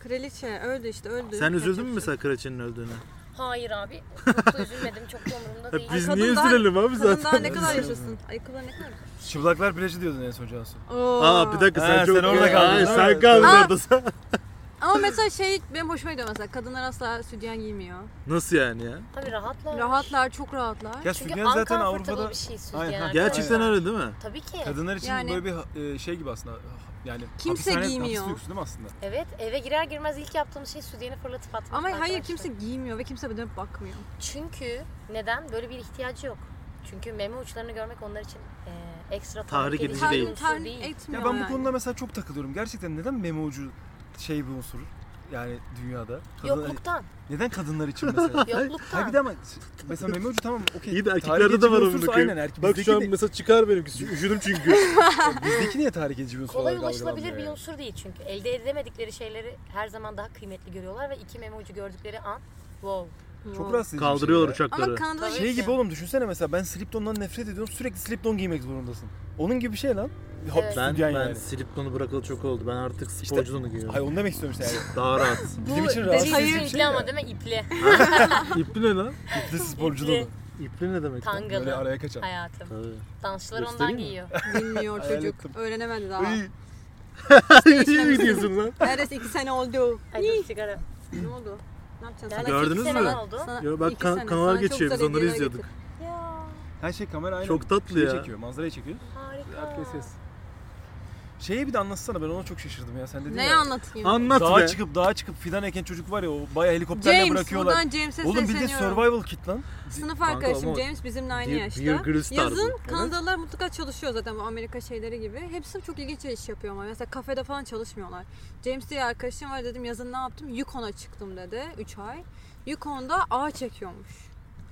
Kraliçe öldü işte öldü. Sen üzüldün mü mesela kraliçenin öldüğüne? Hayır abi. Çok da üzülmedim. Çok da umurumda değil. Biz Ay, niye daha- üzülelim abi şey. Kadın daha zaten? ne kadar yaşasın? Ayakkabılar ne kadar? Çıplaklar plajı diyordun en son Cansu. Oo. Aa bir dakika sen Ha, çok... sen orada kaldın, Hayır, sen kaldın orada sen. Ama mesela şey benim hoşuma gidiyor mesela. Kadınlar asla sütyen giymiyor. Nasıl yani ya? Tabii rahatlar. Rahatlar, çok rahatlar. Ya Çünkü sütyen zaten Avrupa'da bir şey sütyen Aynen. arkadaşlar. Gerçekten öyle değil mi? Tabii ki. kadınlar için Yani- böyle bir e, şey gibi aslında. Yani Kimse hapishane- giymiyor. hapis lüksü değil mi aslında? Evet eve girer girmez ilk yaptığımız şey sütyeni fırlatıp atmak. Ama hayır arkadaşlar. kimse giymiyor ve kimse dönüp bakmıyor. Çünkü neden? Böyle bir ihtiyacı yok. Çünkü meme uçlarını görmek onlar için e, ekstra Tahrik edici bir değil. unsur Tahrik etmiyor Ya ben bu yani. konuda mesela çok takılıyorum. Gerçekten neden meme ucu şey bir unsur? Yani dünyada. Kadın- Yokluktan. Neden kadadınlar için mesela? Hayır Yokluktan. bir de ama mesela meme ucu tamam okey. İyi de erkeklerde de var koyayım. Aynen erkek. Bak şu an ne- mesela çıkar benimkisi. Üşüdüm çünkü. bizdeki niye tahrik edici bir unsur Kolay olarak ulaşılabilir bir yani? unsur değil çünkü. Elde edemedikleri şeyleri her zaman daha kıymetli görüyorlar ve iki meme ucu gördükleri an wow. Çok rahatsız edici bir Kaldırıyorlar şey ya. uçakları. Ama Kanada'da Tabii. Şey ki. gibi oğlum düşünsene mesela ben slip-on'dan nefret ediyorum. Sürekli slip-on giymek zorundasın. Onun gibi bir şey lan. Hop, Evet. Ben, ben yani. slip-on'u bırakalı çok oldu. Ben artık sporcunu giyiyorum. Hayır onu demek istiyorum işte yani. Daha rahat. Bizim için Bu rahatsız edici bir İpli şey ama ya. değil mi? İpli. İpli ne lan? İpli sporculuğu. İpli. İpli ne demek? lan? Böyle Tangalı. araya kaçan. Hayatım. Tabii. Dansçılar ondan Göstereyim mi? giyiyor. Bilmiyor Hayal çocuk. Öğrenemedi daha. Iy. İyi gidiyorsun lan. Neredeyse iki sene oldu. Ay dur sigara. Ne oldu? Ne? Yani Gördünüz mü? oldu. sana Yo, bak iki kan- sene, kanallar sana çok geçiyor, biz güzel onları hediyeler izliyorduk. Ya Her şey kamera aynen. Çok tatlı Şeyi ya. çekiyor, manzarayı çekiyor. harika. Arkaya ses. Şeye bir de anlatsana ben ona çok şaşırdım ya sen dedin Neye ya. anlatayım? Anlat Dağa be. çıkıp dağa çıkıp fidan eken çocuk var ya o bayağı helikopterle James, bırakıyorlar. buradan James'e Oğlum bildiğin sesleniyorum. survival kit lan. Sınıf Kanka arkadaşım ama James bizimle aynı Beer- yaşta. Beer Grylls tarzı. Yazın Evet. Kanadalılar mutlaka çalışıyor zaten bu Amerika şeyleri gibi. Hepsi çok ilginç iş yapıyor ama mesela kafede falan çalışmıyorlar. James diye arkadaşım var dedim yazın ne yaptım? Yukon'a çıktım dedi 3 ay. Yukon'da ağaç çekiyormuş.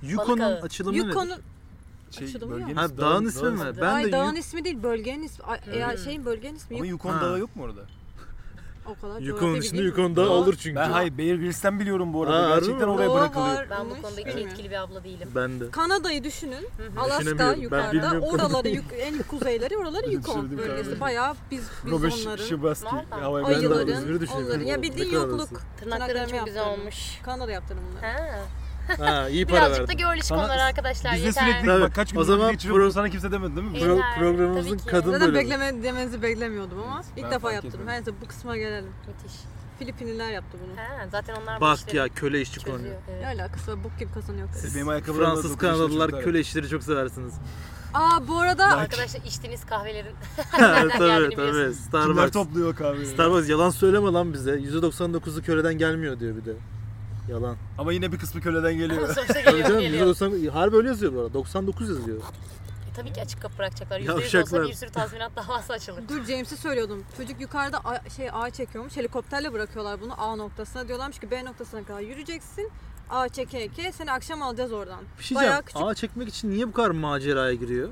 Yukon'un ağı. açılımı nedir? Yukon'un Şey, Açılımı bölgenin Ha ismi, dağın ismi mi? Ben Ay de dağın Yuk- ismi değil bölgenin ismi. Ay, ya şeyin bölgenin ismi Ama Yuk- Yukon Ha. Dağı yok mu orada? o kadar Yukon'un coğrafya ismi bilgim Yukon. Dağı olur çünkü. Ben hayır Bear Grylls'ten biliyorum bu arada. Aa, harbi Gerçekten mi? oraya Doğa bırakılıyor. var. Ben bu konuda hiç bilmiyorum. etkili bir abla değilim. Ben de. Kanada'yı düşünün. Alaska Düşünemiyorum. Ben yukarıda. bilmiyorum Oraları en kuzeyleri oraları Yukon Düşündüm bölgesi. Bayağı biz biz Robert onların. Shibaski. Vallahi. Havaya Ben de İzmir'i Ayıların, düşünüyorum. onların. Ya bildiğin Ne kadar yokluk. arası? Tırnakların Tırnaklarımı çok güzel yaptırdım. olmuş. Kanada yaptırdım bunları. Ha. Ha iyi para Birazcık da verdim. girlish Sana- konular arkadaşlar Biz de yeter. sürekli Tabii. bak kaç gün O zaman geçiriyor pro- sana kimse demedi değil mi? Pro- Yeter, programımızın tabii ki. kadın Zaten bölümü. bekleme demenizi beklemiyordum ama ilk Ben defa fark yaptırdım. etmedim. Her neyse bu kısma gelelim. Müthiş. Filipinliler yaptı bunu. Ha, zaten onlar bu Bak işleri ya köle işçi çözüyor. konuyor. Evet. Ne alakası var? Bok gibi kazanıyor. Siz Benim ayakkabılarımda Fransız Kanadalılar çocuklar köle işleri çok seversiniz. Aa bu arada Arkadaşlar içtiğiniz kahvelerin nereden tabii geldiğini tabii. biliyorsunuz. Kimler Starbucks. topluyor kahveyi? Starbucks yalan söyleme lan bize. %99'u köleden gelmiyor diyor bir de. Yalan. Ama yine bir kısmı köleden geliyor. sonuçta Tabii geliyor canım geliyor. %90 harbi öyle yazıyor bu arada. 99 yazıyor. E, tabii ki açık kapı bırakacaklar. %100 olsa Yavşaklar. bir sürü tazminat davası açılır. dur James'i söylüyordum. Çocuk yukarıda A, şey A çekiyormuş. Helikopterle bırakıyorlar bunu A noktasına. Diyorlarmış ki B noktasına kadar yürüyeceksin. A çeke eke seni akşam alacağız oradan. Bir şey Bayağı diyeceğim. küçük. Ağ çekmek için niye bu kadar maceraya giriyor?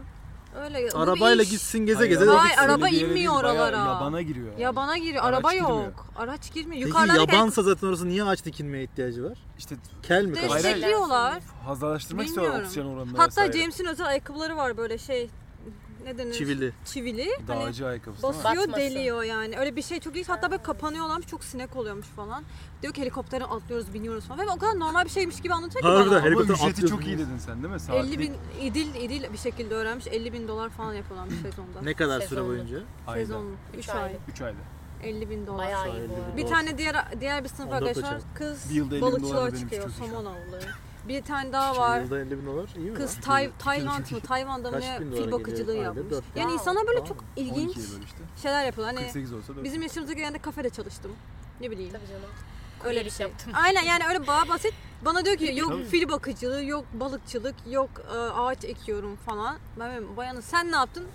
Öyle. bu bir Arabayla iş. gitsin geze Hayır, geze. Vay, gitsin. araba Öyle bir yere inmiyor değil, bayağı oralara. Yabana giriyor. yani. Yabana giriyor. Araç Araba girmiyor. yok. Araç girmiyor. Peki Yukarıdan yabansa zaten orası niye ağaç dikilmeye ihtiyacı var? İşte Kel mi kadar? Hayır, destekliyorlar. fazlalaştırmak istiyorlar Bilmiyorum. oksijen oranını Hatta vesaire. James'in özel ayakkabıları var böyle şey ne denir? Çivili. Çivili. Hani Dağcı ayakkabısı değil mi? basıyor Batması. deliyor yani. Öyle bir şey çok iyi. Hatta böyle kapanıyorlarmış çok sinek oluyormuş falan. Diyor ki helikoptere atlıyoruz biniyoruz falan. Ve o kadar normal bir şeymiş gibi anlatıyor ki Harbiden, bana. Helikopter Ama ücreti atlıyorsun çok iyi dedin sen değil mi? Saatlik 50 bin idil idil bir şekilde öğrenmiş 50 bin dolar falan yapıyorlarmış sezonda. Ne kadar süre boyunca? ayda. Sezon 3 Üç ay. aylık. 3 ayda. 50 bin dolar. Bayağı iyi bu arada. bir Bir tane diğer diğer bir sınıf 14 arkadaşlar kaçar. kız Bir yılda 50 bin dolar balıkçılığa benim çıkıyor somon avlıyor. Bir tane daha var. Yılda 50 bin dolar iyi mi? Kız? Tay Tayland mı? Tayvan'da mı Kaç ne bin dolara fil bakıcılığı? Ayda yapmış. dört. Yani Wow. insana böyle Tamam. çok ilginç 12'ye böl işte. şeyler yapıyorlar. Hani 48 olsa 4. bizim yaşımıza gelende kafede çalıştım. Ne bileyim. Tabii canım. Öyle bir şey. yaptım. Aynen yani öyle bağ basit. Bana diyor ki yok Tabii. fil bakıcılığı, yok balıkçılık, yok e, ağaç ekiyorum falan. Ben dedim, bayanı sen ne yaptın?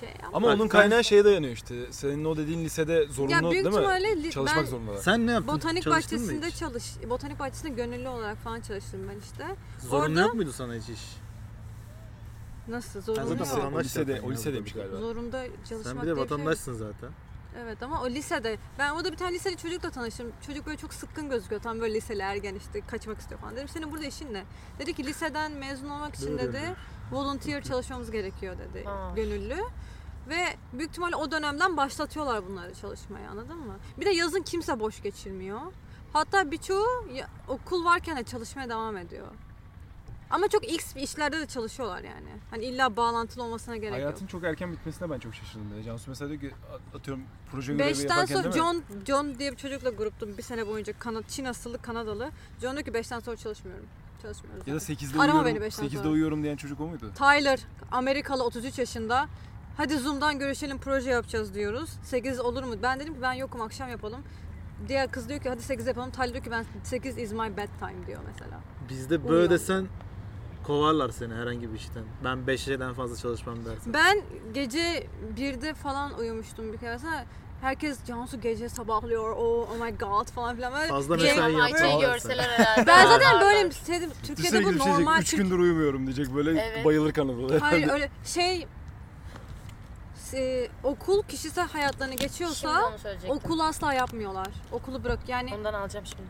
Şey yapmadım. Ama Bak onun sen- kaynağı şeye dayanıyor işte. Senin o dediğin lisede zorunlu büyük değil mi? ihtimalle li- Çalışmak ben zorundalar. Sen ne yaptın? botanik Çalıştın mı bahçesinde hiç? çalış, botanik bahçesinde gönüllü olarak falan çalıştım ben işte. Zorunlu Orada- yok muydu sana hiç iş? Nasıl zorunlu zaten yok. o vatandaş lisede, yaptın o ya, lisedeymiş burada bir galiba. Zorunda çalışmak Sen bir de diye bir şey yok. vatandaşsın zaten. Evet ama o lisede. Ben orada bir tane liseli çocukla tanıştım. Çocuk böyle çok sıkkın gözüküyor. Tam böyle liseli ergen işte kaçmak istiyor falan. Dedim senin burada işin ne? Dedi ki liseden mezun olmak için Doğru dedi. Volunteer çalışmamız gerekiyor dedi. Aa. Gönüllü. Ve büyük ihtimalle o dönemden başlatıyorlar bunları çalışmaya anladın mı? Bir de yazın kimse boş geçirmiyor. Hatta birçoğu ya- okul varken de çalışmaya devam ediyor. Ama çok x bir işlerde de çalışıyorlar yani. Hani illa bağlantılı olmasına gerek yok. Hayatın çok erken bitmesine ben çok şaşırdım. Cansu mesela diyor ki atıyorum proje görevi Beşten yaparken sonra? John John diye bir çocukla gruptum bir sene boyunca Kanada, Çin asıllı Kanadalı. John diyor ki beşten sonra çalışmıyorum. Çalışmıyoruz. Ya da zaten. 8'de Arama uyuyorum, beni beşten 8'de sonra. uyuyorum diyen çocuk o muydu? Tyler Amerikalı 33 yaşında. Hadi Zoom'dan görüşelim proje yapacağız diyoruz. 8 olur mu? Ben dedim ki ben yokum akşam yapalım. Diğer kız diyor ki hadi 8 yapalım. Tyler diyor ki ben 8 is my bedtime diyor mesela. Bizde böyle Uyuyor. desen kovarlar seni herhangi bir işten. Ben 5'den fazla çalışmam dersen. Ben gece 1'de falan uyumuştum bir kere. Herkes Cansu gece sabahlıyor. Oh, oh my god falan filan. Böyle Fazla mesai Ama Ayça'yı görseler herhalde. Ben zaten böyleyim. Sevdim. Türkiye'de bu normal. 3 gündür uyumuyorum diyecek böyle Evet. bayılır kanalı. Hayır öyle şey e, okul kişisel hayatlarını Şimdi geçiyorsa onu söyleyecektim. okul asla yapmıyorlar. Okulu bırak yani Ondan alacağım şimdi.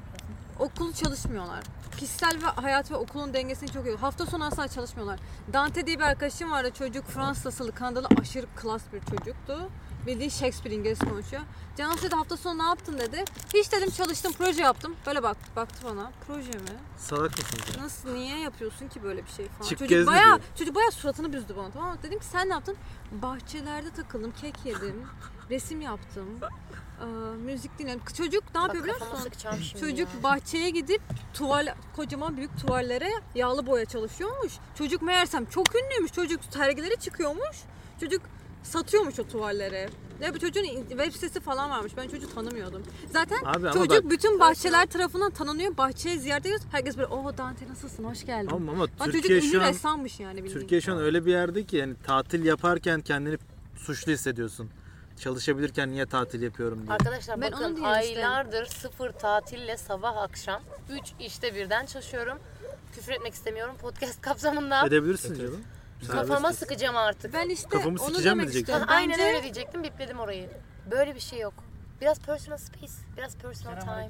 okul çalışmıyorlar. Kişisel ve hayat ve okulun dengesini çok iyi. Hafta sonu asla çalışmıyorlar. Dante diye bir arkadaşım vardı. Çocuk Fransız asıllı Kanadalı aşırı klas bir çocuktu. Bildiğin Shakespeare İngiliz konuşuyor. Cansu dedi hafta sonu ne yaptın dedi. Hiç dedim çalıştım proje yaptım. Böyle bak baktı bana. Proje mi? Salak mısın sen? Nasıl niye yapıyorsun ki böyle bir şey falan. Çık çocuk bayağı diyor. çocuk bayağı suratını büzdü bana tamam mı? Dedim ki sen ne yaptın? Bahçelerde takıldım, kek yedim, resim yaptım. Ee, müzik dinledim. Çocuk ne yapıyor biliyor kafama musun? sıkacağım şimdi Çocuk ya. bahçeye gidip tuval kocaman büyük tuvallere yağlı boya çalışıyormuş. Çocuk meğersem çok ünlüymüş. Çocuk sergilere çıkıyormuş. Çocuk satıyormuş o tuvalleri. Ya bu çocuğun web sitesi falan varmış. Ben çocuğu tanımıyordum. Zaten Abi ama çocuk bak- bütün bahçeler tarafından tanınıyor. Bahçeye ziyaret ediyoruz. Herkes böyle oh Dante nasılsın hoş geldin. Ama, ama Lan çocuk Türkiye ünlü şu an ressammış yani bildiğin. Türkiye şu an öyle bir yerde ki yani tatil yaparken kendini suçlu hissediyorsun. Çalışabilirken niye tatil yapıyorum diye. Arkadaşlar Ben onu bakın diyorum işte. aylardır sıfır tatille sabah akşam 3 işte birden çalışıyorum. Küfür etmek istemiyorum podcast kapsamında. Edebilirsin canım. Kafama sıkacağım artık. Ben işte Kafamı onu sikeceğim mi demek diyeceksin? istiyorum. Aynen Bence öyle diyecektim bipledim orayı. Böyle bir şey yok. Biraz personal space, biraz personal time.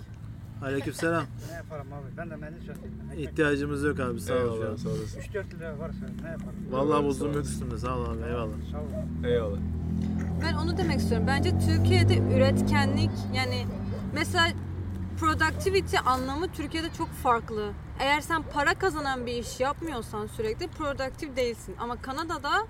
Aleykümselam. Ne yaparım abi? Ben de. Ekmek İhtiyacımız yok abi sağ ol. Eyvallah sağ olasın. 3-4 lira varsa ne yaparım? Vallahi bozulmuyor üstümde sağ ol abi eyvallah. Sağ ol. Eyvallah. ben onu demek istiyorum. Bence Türkiye'de üretkenlik yani mesela productivity anlamı Türkiye'de çok farklı. Eğer sen para kazanan bir iş yapmıyorsan sürekli productive değilsin. Ama Kanada'da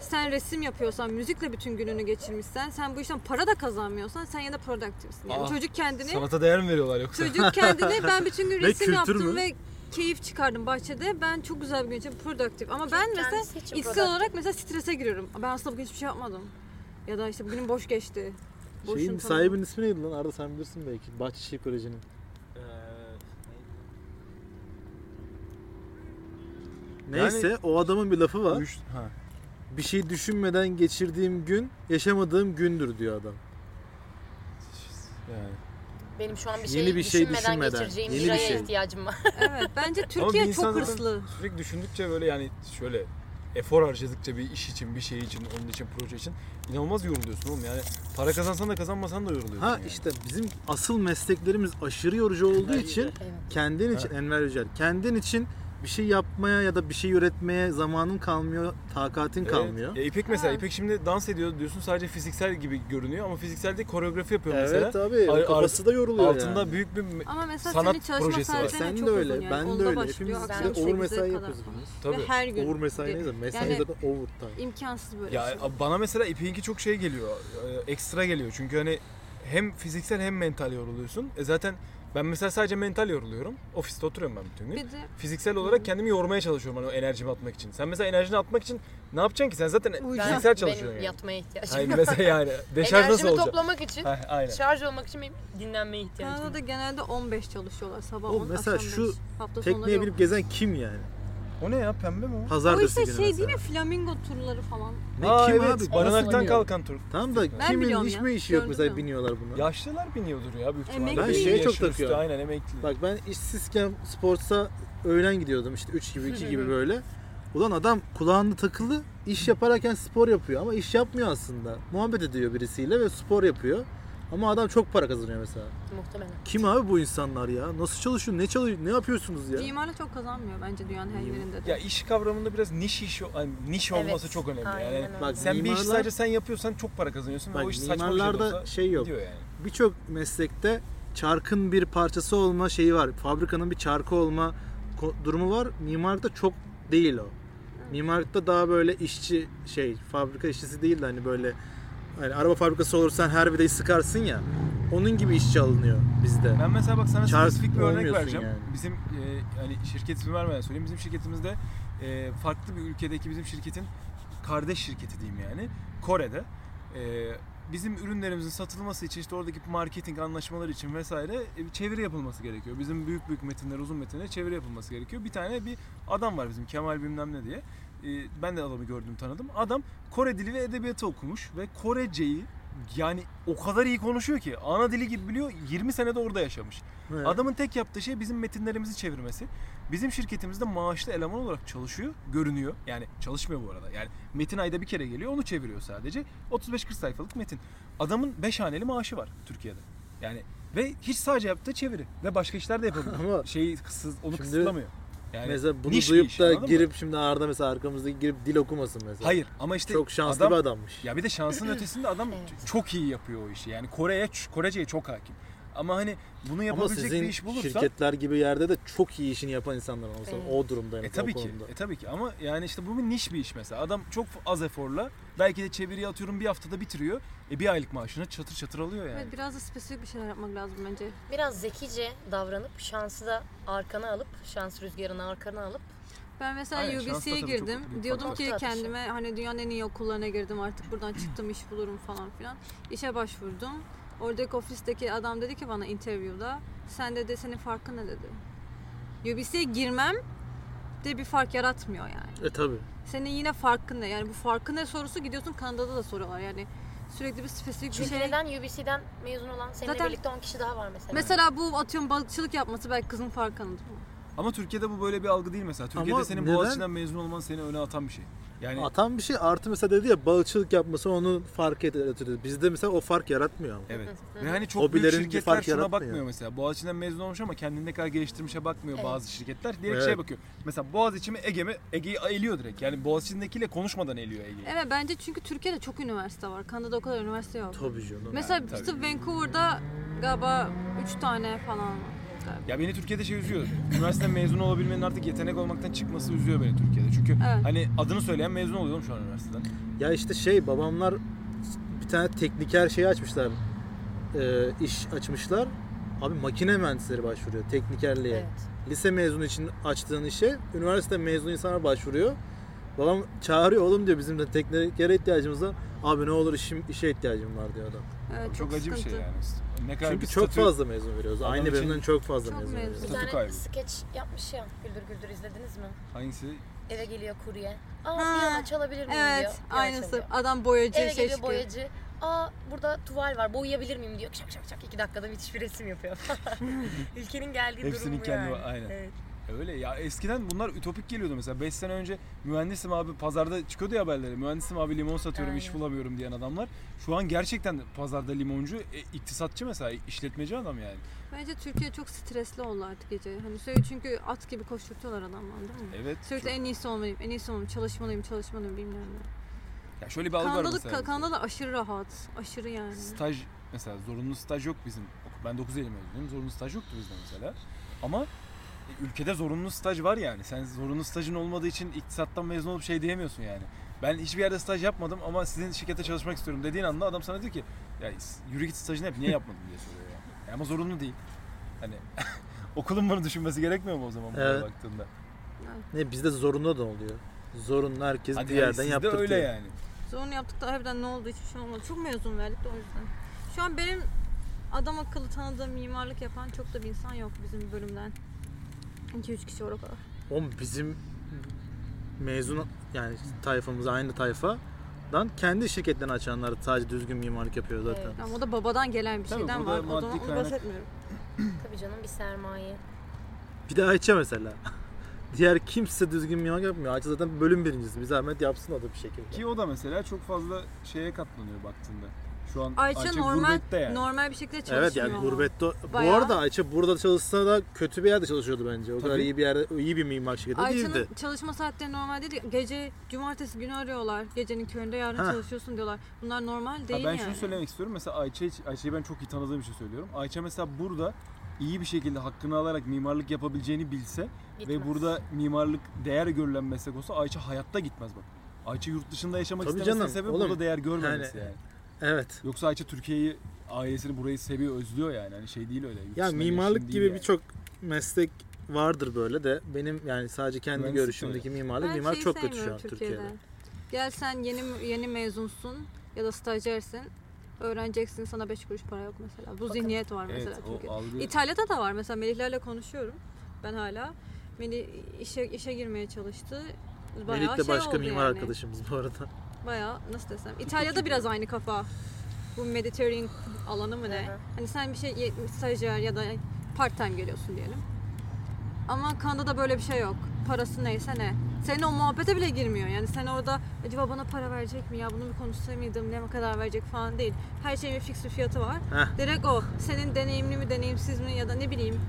sen resim yapıyorsan, müzikle bütün gününü geçirmişsen, sen bu işten para da kazanmıyorsan sen ya da productive'sin. Yani Aa, çocuk kendini Sanata değer mi veriyorlar yoksa? Çocuk kendini ben bütün gün resim yaptım mü? ve keyif çıkardım bahçede. Ben çok güzel bir gün için produktif. Ama ben Kendisi mesela içsel productive. olarak mesela strese giriyorum. Ben aslında bugün hiçbir şey yapmadım. Ya da işte bugünüm boş geçti. Boşum Şeyin tanıdım. sahibinin ismi neydi lan? Arda sen bilirsin belki. Bahçeşehir Koleji'nin. Neyse o adamın bir lafı var. Üç- ha. Bir şey düşünmeden geçirdiğim gün yaşamadığım gündür diyor adam. Yani. Benim şu an bir Yeni şey, bir şey düşünmeden, düşünmeden, geçireceğim yeni bir şey. ihtiyacım var. Evet bence Türkiye çok hırslı. Sürekli düşündükçe böyle yani şöyle efor harcadıkça bir iş için, bir şey için, onun için, proje için inanılmaz yoruluyorsun oğlum. Yani para kazansan da kazanmasan da yoruluyorsun. Ha yani. işte bizim asıl mesleklerimiz aşırı yorucu olduğu için Evet. kendin için Enver Yücel kendin için bir şey yapmaya ya da bir şey üretmeye zamanın kalmıyor, takatin Evet. kalmıyor. Ya İpek mesela, Ha. İpek şimdi dans ediyor diyorsun sadece fiziksel gibi görünüyor ama fiziksel değil koreografi yapıyor Evet mesela. abi Ar- kafası da yoruluyor Altında yani. büyük bir Ama mesela Sanat senin çalışma projesi var. Sen çok de öyle, yani. ben de öyle. Hepimiz de over 8'e mesai yapıyoruz. Tabii. Ve her gün. Over mesai neyse mesai Yani- zaten overtime. İmkansız böyle Ya şey. bana mesela İpek'inki çok şey geliyor. e, Ekstra geliyor. Çünkü hani hem fiziksel hem mental yoruluyorsun. E zaten ben mesela sadece mental yoruluyorum. Ofiste oturuyorum ben bütün gün. Bir de Fiziksel olarak kendimi yormaya çalışıyorum hani o enerjimi atmak için. Sen mesela enerjini atmak için ne yapacaksın ki? Sen zaten Uyuyacaksın. fiziksel Benim çalışıyorsun yani. yatmaya ihtiyacım Hayır var. mesela yani deşarj nasıl Enerjimi olacak? toplamak için, Heh, aynen. şarj olmak için benim dinlenmeye ihtiyacım Kanada'da var. genelde 15 çalışıyorlar. Sabah Oğlum 10, mesela akşam şu 5. Hafta Tekneye binip gezen kim yani? O ne ya pembe mi o? O Pazartesi işte günü şey mesela. değil mi? Flamingo turları falan. Ne Aa, kim evet, abi? Barınaktan kalkan tur. Tamam da Ben kimin biliyorum hiç ya. mi işi yok mesela biniyorlar buna? Yaşlılar biniyordur ya büyük ihtimalle. Emekli. Ben şeye çok Yaşı üstü, takıyorum. Aynen emekli. Bak ben işsizken sportsa öğlen gidiyordum işte 3 gibi 2 gibi böyle. Ulan adam kulağında takılı iş yaparken spor yapıyor ama iş yapmıyor aslında. Muhabbet ediyor birisiyle ve spor yapıyor. Ama adam çok para kazanıyor mesela. Muhtemelen. Kim abi bu insanlar ya? Nasıl çalışıyor? Ne çalışıyor? Ne yapıyorsunuz ya? Mimarla çok kazanmıyor bence dünyanın her yerinde de. Ya iş kavramında biraz niş iş yani niş Evet, olması çok önemli. aynen Yani öyle. Bak sen bir işi mimarlar- sadece sen yapıyorsan çok para kazanıyorsun ve Bak o iş saçma bir şey de mimarlarda olsa şey yok. gidiyor yani. Birçok meslekte çarkın bir parçası olma şeyi var. Fabrikanın bir çarkı olma ko- durumu var. Mimarlıkta çok değil o. Mimarlıkta daha böyle işçi şey, fabrika işçisi değil de hani böyle hani araba fabrikası olursan her vidayı sıkarsın ya. Onun gibi işçi alınıyor bizde. Ben mesela bak sana Çarpık spesifik bir örnek vereceğim. yani. Bizim e, hani şirket ismi vermeden söyleyeyim. Bizim şirketimizde e, farklı bir ülkedeki bizim şirketin kardeş şirketi diyeyim yani. Kore'de e, bizim ürünlerimizin satılması için işte oradaki marketing anlaşmaları için vesaire e, bir çeviri yapılması gerekiyor. Bizim büyük büyük metinler, uzun metinler çeviri yapılması gerekiyor. Bir tane bir adam var bizim Kemal bilmem ne diye. E, ben de adamı gördüm tanıdım. Adam Kore dili ve edebiyatı okumuş ve Koreceyi yani o kadar iyi konuşuyor ki ana dili gibi biliyor 20 senede orada yaşamış. Evet. Adamın tek yaptığı şey bizim metinlerimizi çevirmesi. Bizim şirketimizde maaşlı eleman olarak çalışıyor, görünüyor. Yani çalışmıyor bu arada. Yani metin ayda bir kere geliyor, onu çeviriyor sadece. 35-40 sayfalık metin. Adamın 5 haneli maaşı var Türkiye'de. Yani ve hiç sadece yaptığı çeviri ve başka işler de yapabiliyor. Ama Şeyi kısız, onu kısıtlamıyor. Yani mesela bunu niş bir duyup iş, da anladın mı? girip şimdi Arda mesela arkamızdaki girip dil okumasın mesela. Hayır ama işte Çok şanslı adam, bir adammış. Ya bir de şansın ötesinde adam çok iyi yapıyor o işi. Yani Kore'ye Korece'ye çok hakim. Ama hani bunu Ama yapabilecek sizin bir iş bulursan şirketler gibi yerde de çok iyi işini yapan insanlar olsa Evet. o durumda yani E tabii o ki. konuda. E tabii ki ama yani işte bu bir niş bir iş mesela. Adam çok az eforla belki de çeviriyi atıyorum bir haftada bitiriyor. E bir aylık maaşını çatır çatır alıyor yani. Evet biraz da spesifik bir şeyler yapmak lazım bence. Biraz zekice davranıp şansı da arkana alıp, şans rüzgarını arkana alıp Ben mesela UBC'ye girdim. Diyordum ki kendime hani dünyanın en iyi okullarına girdim artık buradan çıktım iş bulurum falan filan. İşe başvurdum. Oradaki ofisteki adam dedi ki bana interview'da sen dedi senin farkın ne dedi. UBC'ye girmem de bir fark yaratmıyor yani. E tabii. Senin yine farkın ne? Yani bu farkın ne sorusu gidiyorsun Kanada'da da soruyorlar. Yani sürekli bir spesifik bir şey. neden UBC'den mezun olan seninle Zaten- birlikte 10 kişi daha var mesela. Mesela bu atıyorum balıkçılık yapması belki kızın farkı anladın mı? Ama Türkiye'de bu böyle bir algı değil mesela. Türkiyede Ama senin neden? Boğaziçi'nden mezun olman seni öne atan bir şey. Yani Atan bir şey artı mesela dedi ya balıkçılık yapması onu fark yaratıyor. Bizde mesela o fark yaratmıyor ama. Evet. Ve hani çok Hobilerin büyük bir şirketler fark şuna yaratmıyor. bakmıyor mesela. Boğaziçi'nden mezun olmuş ama kendini ne kadar geliştirmişe bakmıyor Evet. bazı şirketler. Direkt Evet. şeye bakıyor. Mesela Boğaziçi mi Ege mi? Ege'yi eliyor direkt. Yani Boğaziçi'ndekiyle konuşmadan eliyor Ege'yi. Evet bence çünkü Türkiye'de çok üniversite var. Kanada'da o kadar üniversite yok. Tabii canım. Mesela tabii. işte Vancouver'da galiba 3 tane falan var. Ya beni Türkiye'de şey üzüyor. Üniversiteden mezun olabilmenin artık yetenek olmaktan çıkması üzüyor beni Türkiye'de. Çünkü Evet. hani adını söyleyen mezun oluyor oğlum şu an üniversiteden. Ya işte şey babamlar bir tane tekniker şey açmışlar. Ee, iş açmışlar. Abi makine mühendisleri başvuruyor teknikerliğe. Evet. Lise mezunu için açtığın işe üniversite mezunu insanlar başvuruyor. Babam çağırıyor oğlum diyor bizim de teknikere ihtiyacımız var. Abi ne olur işim işe ihtiyacım var diyor adam. Evet, Çok, acı bir şey yani. Ne kadar Çünkü bir çok statü- fazla mezun veriyoruz. Adam Aynı bölümden çok fazla çok mezun mezun. veriyoruz. Bir Statü tane kaybı. skeç yapmış ya Güldür Güldür izlediniz mi? Hangisi? Eve geliyor kurye. Aa Ha, piyano çalabilir miyim diyor. Evet, aynısı. çalıyor. Adam boyacı Eve şey geliyor çıkıyor. boyacı. Aa burada tuval var boyayabilir miyim diyor. Şak şak şak iki dakikada müthiş bir resim yapıyor. Ülkenin geldiği Hepsinin durum bu kendi yani. aynen. Evet. Öyle ya eskiden bunlar ütopik geliyordu mesela 5 sene önce mühendisim abi pazarda çıkıyordu ya haberleri mühendisim abi limon satıyorum iş Aynen. bulamıyorum diyen adamlar şu an gerçekten pazarda limoncu e, iktisatçı mesela işletmeci adam yani. Bence Türkiye çok stresli oldu artık gece. Hani sürekli çünkü at gibi koşturtuyorlar adamlar değil mi? Evet. Sürekli çok- en iyisi olmalıyım, en iyisi olmalıyım, çalışmalıyım, çalışmalıyım bilmiyorum. ne. ya şöyle bir algı var mesela. Kanada da aşırı rahat, aşırı yani. Staj mesela zorunlu staj yok bizim. Ben 9 Eylül mezunuyum. Zorunlu staj yoktu bizde mesela. Ama ülkede zorunlu staj var yani. Sen zorunlu stajın olmadığı için iktisattan mezun olup şey diyemiyorsun yani. Ben hiçbir yerde staj yapmadım ama sizin şirkete çalışmak istiyorum dediğin anda adam sana diyor ki ya yürü git stajını yap niye yapmadın diye soruyor yani. Ya ama zorunlu değil. Hani okulun bunu düşünmesi gerekmiyor mu o zaman buraya Evet. baktığında? Ne bizde zorunlu da oluyor. Zorunlu herkes Hadi bir yani yerden sizde yaptırtıyor. öyle yani. Zorunu yaptık da harbiden ne oldu hiçbir şey olmadı. Çok mezun verdik de o yüzden. Şu an benim adam akıllı tanıdığım mimarlık yapan çok da bir insan yok bizim bölümden. 2-3 kişi var o kadar. Oğlum bizim mezun yani tayfamız aynı tayfadan kendi şirketlerini açanlar sadece düzgün mimarlık yapıyor zaten. Evet. Yani o da babadan gelen bir Tabii, şeyden var. O maddi zaman onu kaynak. bahsetmiyorum. Tabii canım bir sermaye. Bir de Ayça mesela. Diğer kimse düzgün mimarlık yapmıyor. Ayça zaten bölüm birincisi. Bir zahmet yapsın o da bir şekilde. Ki o da mesela çok fazla şeye katlanıyor baktığında. Şu an Ayça, Ayça, normal gurbette yani. normal bir şekilde çalışmıyor Evet yani gurbette. Bu Bayağı- arada Ayça burada çalışsa da kötü bir yerde çalışıyordu bence. O kadar Tabii. iyi bir yerde, iyi bir mimar şirketi Ayça'nın değildi. çalışma saatleri normal değil. Gece, cumartesi günü arıyorlar. Gecenin köründe yarın Ha. çalışıyorsun diyorlar. Bunlar normal Ha, değil ben yani. şunu söylemek istiyorum. Mesela Ayça, Ayça'yı ben çok iyi tanıdığım için söylüyorum. Ayça mesela burada iyi bir şekilde hakkını alarak mimarlık yapabileceğini bilse Gitmez. ve burada mimarlık değer görülen meslek olsa Ayça hayatta gitmez bak. Ayça yurt dışında yaşamak Tabii istemesinin sebebi burada değer görmemesi Yani- yani. Evet. Yoksa Ayça Türkiye'yi, ailesini burayı seviyor, özlüyor yani. Hani şey değil öyle. Ya mimarlık gibi yani. birçok meslek vardır böyle de benim yani sadece kendi Mühendislik de görüşümdeki mimarlık Ben mimar şeyi çok kötü şu sevmiyorum an Türkiye'de. Gel sen yeni yeni mezunsun ya da stajyersin. Öğreneceksin sana 5 kuruş para yok mesela. Bu Bakın. zihniyet var Evet, mesela o Türkiye'de. algı... İtalya'da da var mesela Melihlerle konuşuyorum. Ben hala. Melih işe işe girmeye çalıştı. Bayağı Melih de şey başka oldu mimar yani. arkadaşımız bu arada. Bayağı nasıl desem. İtalya'da biraz aynı kafa. Bu Mediterranean alanı mı ne? Hani sen bir şey stajyer ya da part time geliyorsun diyelim. Ama Kanada'da böyle bir şey yok. Parası neyse ne. Senin o muhabbete bile girmiyor. Yani sen orada acaba bana para verecek mi ya bunu bir konuşsa mıydım ne kadar verecek falan değil. Her şeyin bir fix bir fiyatı var. Heh. Direkt o. Senin deneyimli mi deneyimsiz mi ya da ne bileyim.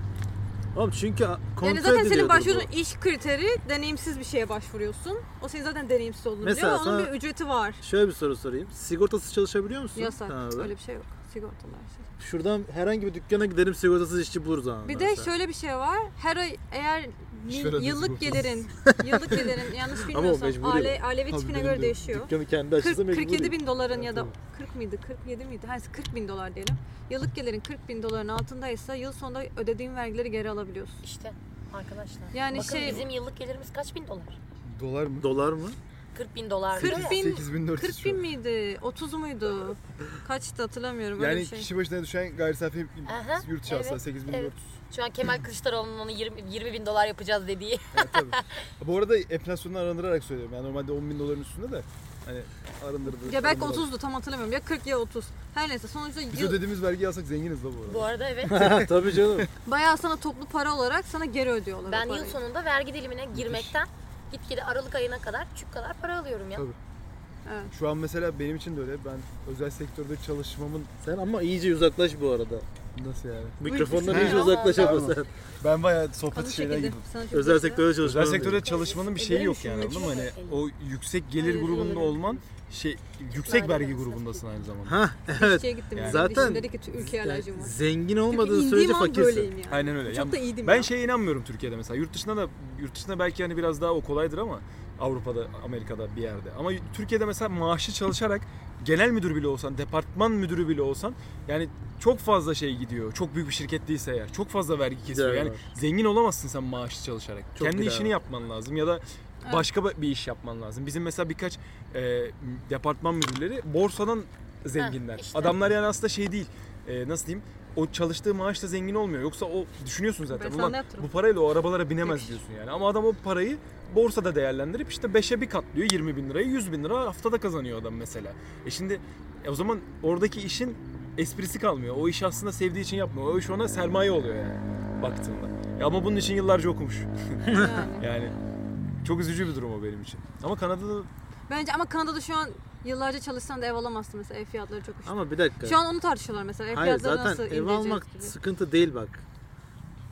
Oğlum çünkü kontrol yani zaten senin başvurduğun iş kriteri deneyimsiz bir şeye başvuruyorsun. O senin zaten deneyimsiz olduğunu Mesela biliyor ama onun sana- bir ücreti var. Şöyle bir soru sorayım. Sigortasız çalışabiliyor musun? Yasak. Kanada'da? Öyle bir şey yok. Sigortalı her şey. Şuradan herhangi bir dükkana gidelim sigortasız işçi buluruz ama. Bir de şöyle bir şey var. Her ay eğer İşveren yıllık gelirin, yıllık gelirin yanlış bilmiyorsam aile, ailevi tipine göre de değişiyor. Dükkanı kendi açılsa 40, mecburi. 47 bin doların ya da Tabii. 40 mıydı 47 miydi? Her 40 bin dolar diyelim. Yıllık gelirin 40 bin doların altındaysa yıl sonunda ödediğin vergileri geri alabiliyorsun. İşte arkadaşlar. Yani Bakın şey- bizim yıllık gelirimiz kaç bin dolar? Dolar mı? Dolar mı? 40 bin dolar. 40 diyor ya. bin, 8400 40 bin miydi? 30 muydu? Kaçtı hatırlamıyorum öyle Yani bir şey. kişi başına düşen gayri safi Aha, yurt dışı evet, aslında 8400. Şu an Kemal Kılıçdaroğlu'nun onu 20, 20 bin dolar yapacağız dediği. Evet, tabii. Bu arada enflasyondan arındırarak söylüyorum. Yani normalde 10 bin doların üstünde de hani arındırdı. Ya belki arındırdı. 30'du tam hatırlamıyorum. Ya 40 ya 30. Her neyse sonuçta Biz yıl, ödediğimiz vergiyi alsak zenginiz la bu arada. Bu arada evet. Tabii canım. bayağı sana toplu para olarak sana geri ödüyorlar. o ben yıl sonunda vergi dilimine girmekten gitgide Aralık ayına kadar küçük kadar para alıyorum ya. Tabii. Evet. Şu an mesela benim için de öyle. Ben özel sektörde çalışmamın Sen ama iyice uzaklaş bu arada. Nasıl yani? Mikrofondan iyice tamam, uzaklaş ama tamam. sen. Ben bayağı sohbet şeyler çok Özel sektörde çalışman. Özel sektörde çalışmanın bir şeyi yok yani anladın mı? Hani o yüksek gelir grubunda olman şey yüksek Vergi grubundasın aynı zamanda. Ha evet. Gittim. Yani- Zaten dedi ki Yani alerjim var. zengin Çünkü olmadığın sürece fakirsin. yani. Aynen öyle. Çok Yani da iyiydim Ben ya. şeye inanmıyorum Türkiye'de mesela. Yurt dışında da yurt dışında belki hani biraz daha o kolaydır ama Avrupa'da, Amerika'da bir yerde. Ama Türkiye'de mesela maaşlı çalışarak genel müdür bile olsan, departman müdürü bile olsan yani çok fazla şey gidiyor. Çok büyük bir şirket değilse eğer. Çok fazla vergi kesiyor. Gider Yani var. zengin olamazsın sen maaşlı çalışarak. Çok Kendi işini var. yapman lazım ya da başka bir iş yapman lazım. Bizim mesela birkaç e, departman müdürleri borsadan zenginler. işte. Adamlar yani aslında şey değil. e, nasıl diyeyim? O çalıştığı maaşla zengin olmuyor. Yoksa o düşünüyorsun zaten. Ulan bu parayla o arabalara binemez diyorsun yani. Ama adam o parayı borsada değerlendirip işte 5'e bir katlıyor 20 bin lirayı 100 bin lira haftada kazanıyor adam mesela. E şimdi e o zaman oradaki işin esprisi kalmıyor. O işi aslında sevdiği için yapmıyor. O iş ona sermaye oluyor yani baktığında. Ya ama bunun için yıllarca okumuş. Yani. yani çok üzücü bir durum o benim için. Ama Kanada'da Bence ama Kanada'da şu an yıllarca çalışsan da ev alamazsın mesela ev fiyatları çok uçtu. Ama bir dakika. Şu an onu tartışıyorlar mesela ev Hayır fiyatları zaten nasıl ev almak gibi. sıkıntı değil bak.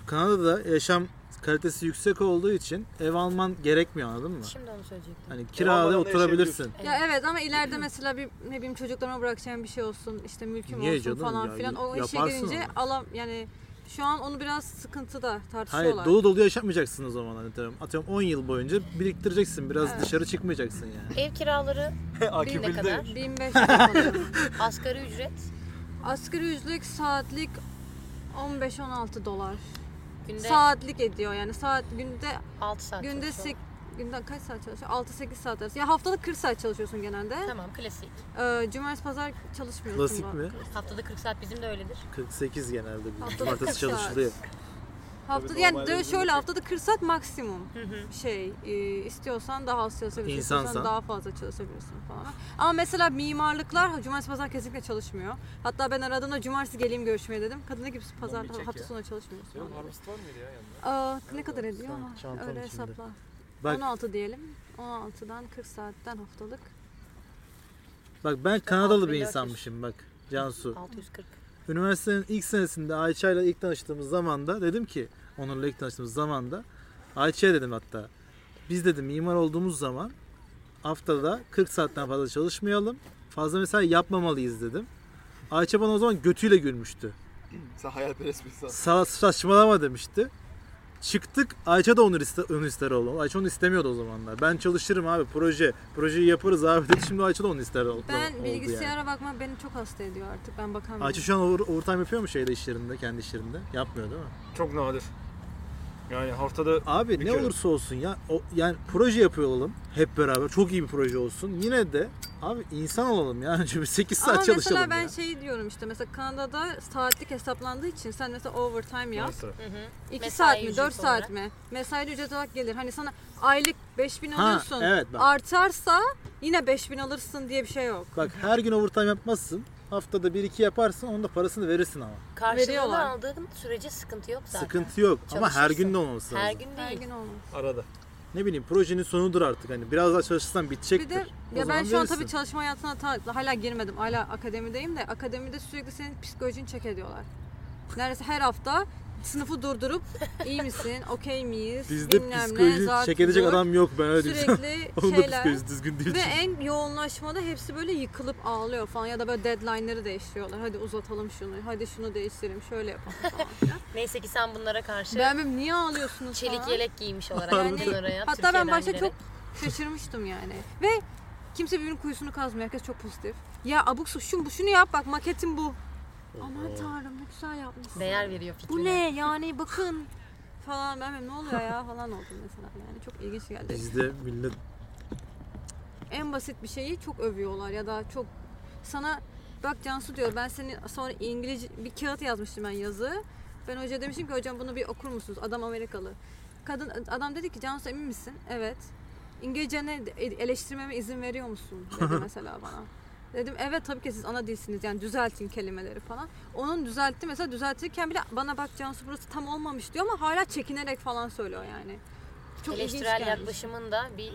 Kanada'da yaşam kalitesi yüksek olduğu için ev alman gerekmiyor anladın mı? Şimdi onu söyleyecektim. Hani kirada oturabilirsin. Ya evet ama ileride mesela bir ne bileyim çocuklarıma bırakacağım bir şey olsun, işte mülküm Niye olsun canım falan ya? filan. O işe Yaparsın girince onu. alam yani şu an onu biraz sıkıntıda Hayır tartışıyorlar. dolu dolu yaşamayacaksın o zaman hani atıyorum. Atıyorum 10 yıl boyunca biriktireceksin. Biraz Evet. dışarı çıkmayacaksın yani. Ev kiraları ne kadar? 1500 kalıyor. Asgari ücret Asgari ücret saatlik 15-16 dolar. Günde Saatlik ediyor yani saat günde 6 saat günde çalışıyor. sek, günde kaç saat çalışıyor? 6-8 saat arası. Ya haftada 40 saat çalışıyorsun genelde. Tamam klasik. Ee, cumartesi pazar çalışmıyorsun. Klasik bu- mi? Haftada 40 saat bizim de öyledir. 48 genelde. Haftada Cumartesi 40 saat. çalışılıyor. Haftada yani bizim şöyle de- haftada 40 saat maksimum şey e, istiyorsan daha az çalışabilirsin İnsansan. daha fazla çalışabilirsin falan. Ama mesela mimarlıklar cumartesi pazar kesinlikle çalışmıyor. Hatta ben aradığımda cumartesi geleyim görüşmeye dedim. Kadın biz pazar hafta ya. sonu çalışmıyoruz. falan. Harvest var mıydı ya yanında? Aa, ne kadar ediyor? Öyle içinde. hesapla. Bak 16 diyelim. 16'dan 40 saatten haftalık. bak ben Kanadalı bir 6400. insanmışım bak Cansu. 640. Üniversitenin ilk senesinde Ayça ile ilk tanıştığımız zamanda dedim ki Onur'la ilk tanıştığımız zamanda Ayça'ya dedim hatta biz dedim mimar olduğumuz zaman haftada 40 saatten fazla çalışmayalım. Fazla mesai yapmamalıyız dedim. Ayça bana o zaman götüyle gülmüştü. Sen hayalperest bir insan. Sa saçmalama demişti. Çıktık Ayça da onu, iste, onu ister oğlum. Ayça onu istemiyordu o zamanlar. Ben çalışırım abi proje. Projeyi yaparız abi dedi. Şimdi Ayça da onu ister oldu. Ben oldu bilgisayara yani. bakmak beni çok hasta ediyor artık. Ben bakamıyorum. Ayça şu an over, overtime yapıyor mu şeyde işlerinde, kendi işlerinde? Yapmıyor değil mi? Çok nadir. Yani haftada Abi Bir ne kere. olursa olsun ya o yani proje yapıyor olalım hep beraber çok iyi bir proje olsun. Yine de abi insan olalım ya önce bir 8 saat Ama çalışalım mesela ben ya. şey diyorum işte mesela Kanada'da saatlik hesaplandığı için sen mesela overtime yap. Nasıl? 2 Mesai saat mi ücreti 4 saat olarak. mi? Mesai ücret olarak gelir. Hani sana aylık 5000 Ha, alıyorsun. evet bak. Artarsa yine 5000 alırsın diye bir şey yok. Bak her gün overtime yapmazsın. Haftada 1-2 yaparsın onun da parasını verirsin ama. Karşılığını Veriyorlar. aldığın sürece sıkıntı yok zaten. Sıkıntı yok ama her Çalışırsın. gün de olmaması lazım. Her gün Her değil. gün olmaz. Arada. Ne bileyim projenin sonudur artık hani biraz daha çalışırsan bitecektir. Bir de O ya ben şu an verirsin. tabii çalışma hayatına ta- hala girmedim. Hala akademideyim de akademide sürekli senin psikolojini check ediyorlar. Neredeyse her hafta sınıfı durdurup iyi misin, okey miyiz, Bizde bilmem ne, psikoloji zart çek edecek zurt. adam yok ben öyle diyeyim. Sürekli Onun da şeyler. psikolojisi düzgün değil Ve çünkü. en yoğunlaşmada hepsi böyle yıkılıp ağlıyor falan ya da böyle deadline'ları değiştiriyorlar. Hadi uzatalım şunu, hadi şunu değiştirelim, şöyle yapalım falan filan. Neyse ki sen bunlara karşı ben dedim niye ağlıyorsunuz çelik falan. yelek giymiş olarak Yani gittin oraya. Hatta ben Türkiye'den başta çok şaşırmıştım yani. Ve kimse birbirinin kuyusunu kazmıyor. Herkes çok pozitif. Ya abuk su şunu, şunu yap bak maketim bu. Aman tanrım ne güzel yapmışsın. değer veriyor fikrine. Bu ne yani bakın falan ben ne oluyor ya falan oldum mesela yani çok ilginç geldi. Bizde millet En basit bir şeyi çok övüyorlar ya da çok sana bak Cansu diyor ben seni sonra İngilizce bir kağıt yazmıştım ben yazı. Ben hoca demiştim ki hocam bunu bir okur musunuz? Adam Amerikalı. Kadın adam dedi ki Cansu emin misin? Evet. İngilizcene eleştirmeme izin veriyor musun? Dedi mesela bana. Dedim evet tabii ki siz ana dilsiniz yani düzeltin kelimeleri falan. Onun düzeltti mesela düzeltirken bile bana bak Cansu burası tam olmamış diyor ama hala çekinerek falan söylüyor yani. Çok Eleştirel yaklaşımın da bir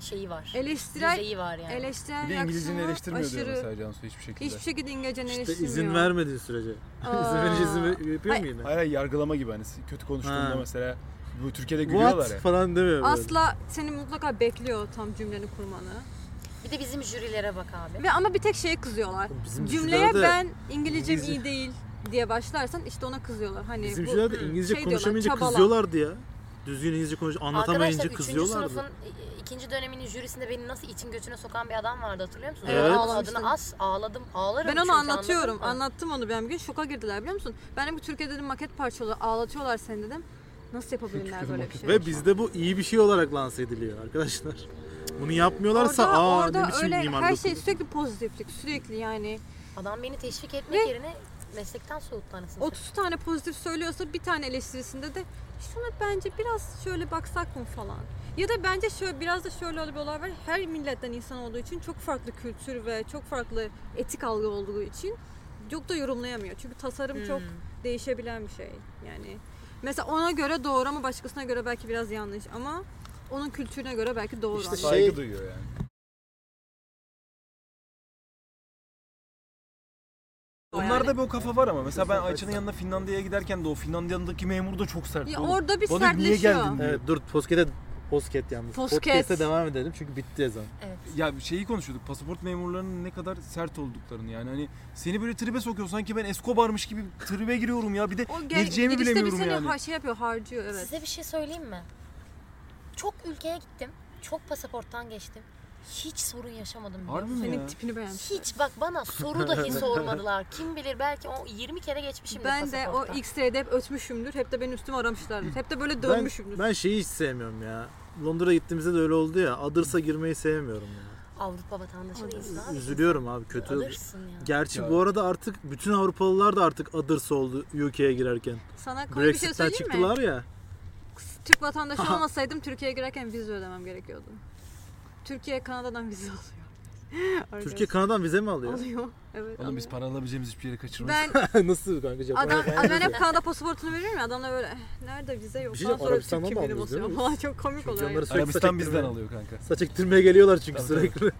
şeyi var. Eleştirel Düzeyi var yani. eleştirel Bir de İngilizceni eleştirmiyor diyor aşırı- mesela Cansu hiçbir şekilde. Hiçbir şekilde İngilizceni işte eleştirmiyor. izin vermediğin sürece. izin verince izin yapıyor mu yine? Hayır hayır, yargılama gibi hani kötü konuştuğunda Ha. mesela bu Türkiye'de gülüyorlar What ya. falan demiyor böyle. Asla seni mutlaka bekliyor tam cümleni kurmanı. Bir de bizim jürilere bak abi. Ve ama bir tek şeye kızıyorlar. Bizim Cümleye jürilerde- ben İngilizcem İngilizce- iyi değil diye başlarsan işte ona kızıyorlar. Hani Bizim bu şeylerde İngilizce şey konuşamayınca diyorlar, çabala. kızıyorlardı ya. Düzgün İngilizce konuş anlatamayınca Arkadaşlar 3. kızıyorlardı. sınıfın ikinci döneminin jürisinde beni nasıl için götüne sokan bir adam vardı hatırlıyor musunuz? Evet. Adını as ağladım ağlarım. Ben onu anlatıyorum. mı? Anlattım onu ben bir gün. Şoka girdiler biliyor musun? Ben de bu Türkiye'de dedim maket parçalı ağlatıyorlar seni dedim. Nasıl yapabilirler böyle bir şey? Ve bizde bu iyi bir şey olarak lanse ediliyor arkadaşlar. Bunu yapmıyorlarsa orada, aa orada ne biçim öyle her şey sürekli pozitiflik. Sürekli yani. Adam beni teşvik etmek Ve- yerine meslekten soğuttu anasını. 30 tane pozitif söylüyorsa bir tane eleştirisinde de şuna bence biraz şöyle baksak mı falan. Ya da bence şöyle biraz da şöyle bir olay var. Her milletten insan olduğu için çok farklı kültür ve çok farklı etik algı olduğu için çok da yorumlayamıyor. Çünkü tasarım Hmm. çok değişebilen bir şey. Yani mesela ona göre doğru ama başkasına göre belki biraz yanlış ama onun kültürüne göre belki doğru. İşte şey- Saygı duyuyor yani. Onlarda bir o kafa var ama mesela ben Ayça'nın yanına Finlandiya'ya giderken de o Finlandiya'daki memur da çok sert. Ya orada bir Bana niye sertleşiyor. geldin? Evet dur Posket'e Posket yalnız. Posket. Podcast'e devam edelim çünkü bitti ezan. Ya bir şeyi konuşuyorduk. Pasaport memurlarının ne kadar sert olduklarını yani hani seni böyle tribe sokuyor sanki ben Escobar'mış gibi tribe giriyorum ya bir de O gel, diyeceğimi girişte bir bilemiyorum seni yani. ha- şey yapıyor, harcıyor evet. Size bir şey söyleyeyim mi? Çok ülkeye gittim. Çok pasaporttan geçtim. Hiç sorun yaşamadım. biliyor Harbi musun? mi Senin ya? tipini beğenmiş. Hiç bak bana soru dahi sormadılar. Kim bilir belki o 20 kere geçmişimdir Ben de o. X-ray'de hep ötmüşümdür. Hep de benim üstümü aramışlardır. Hep de böyle Ben, dönmüşümdür. ben şeyi hiç sevmiyorum ya. Londra'ya gittiğimizde de öyle oldu ya. Adırsa girmeyi sevmiyorum ya. Avrupa vatandaşı değilsin abi. Üzülüyorum abi kötü. Alırsın ya. Gerçi Ya. bu arada artık bütün Avrupalılar da artık Adırsa oldu UK'ye girerken. Sana komik bir şey Brexit'ten söyleyeyim mi? çıktılar ya. Türk vatandaşı olmasaydım Türkiye'ye girerken vize ödemem gerekiyordu. Türkiye Kanada'dan vize alıyor. Türkiye Kanada'dan vize mi alıyor? alıyor. Evet. Oğlum biz alıyor. para alabileceğimiz hiçbir yere kaçırmayız. ben Nasıl kanka Japonya adam, ben hep Kanada pasaportunu veriyorum ya adamlar böyle "Eh, nerede vize yok Bir şey diyeceğim, sonra Türk da kimliğini alıyoruz değil basıyor mi? falan çok komik Çünkü oluyor. onları sürekli Arabistan bizden ektirmeye- alıyor kanka. Saç ektirmeye geliyorlar çünkü Tabii, sürekli.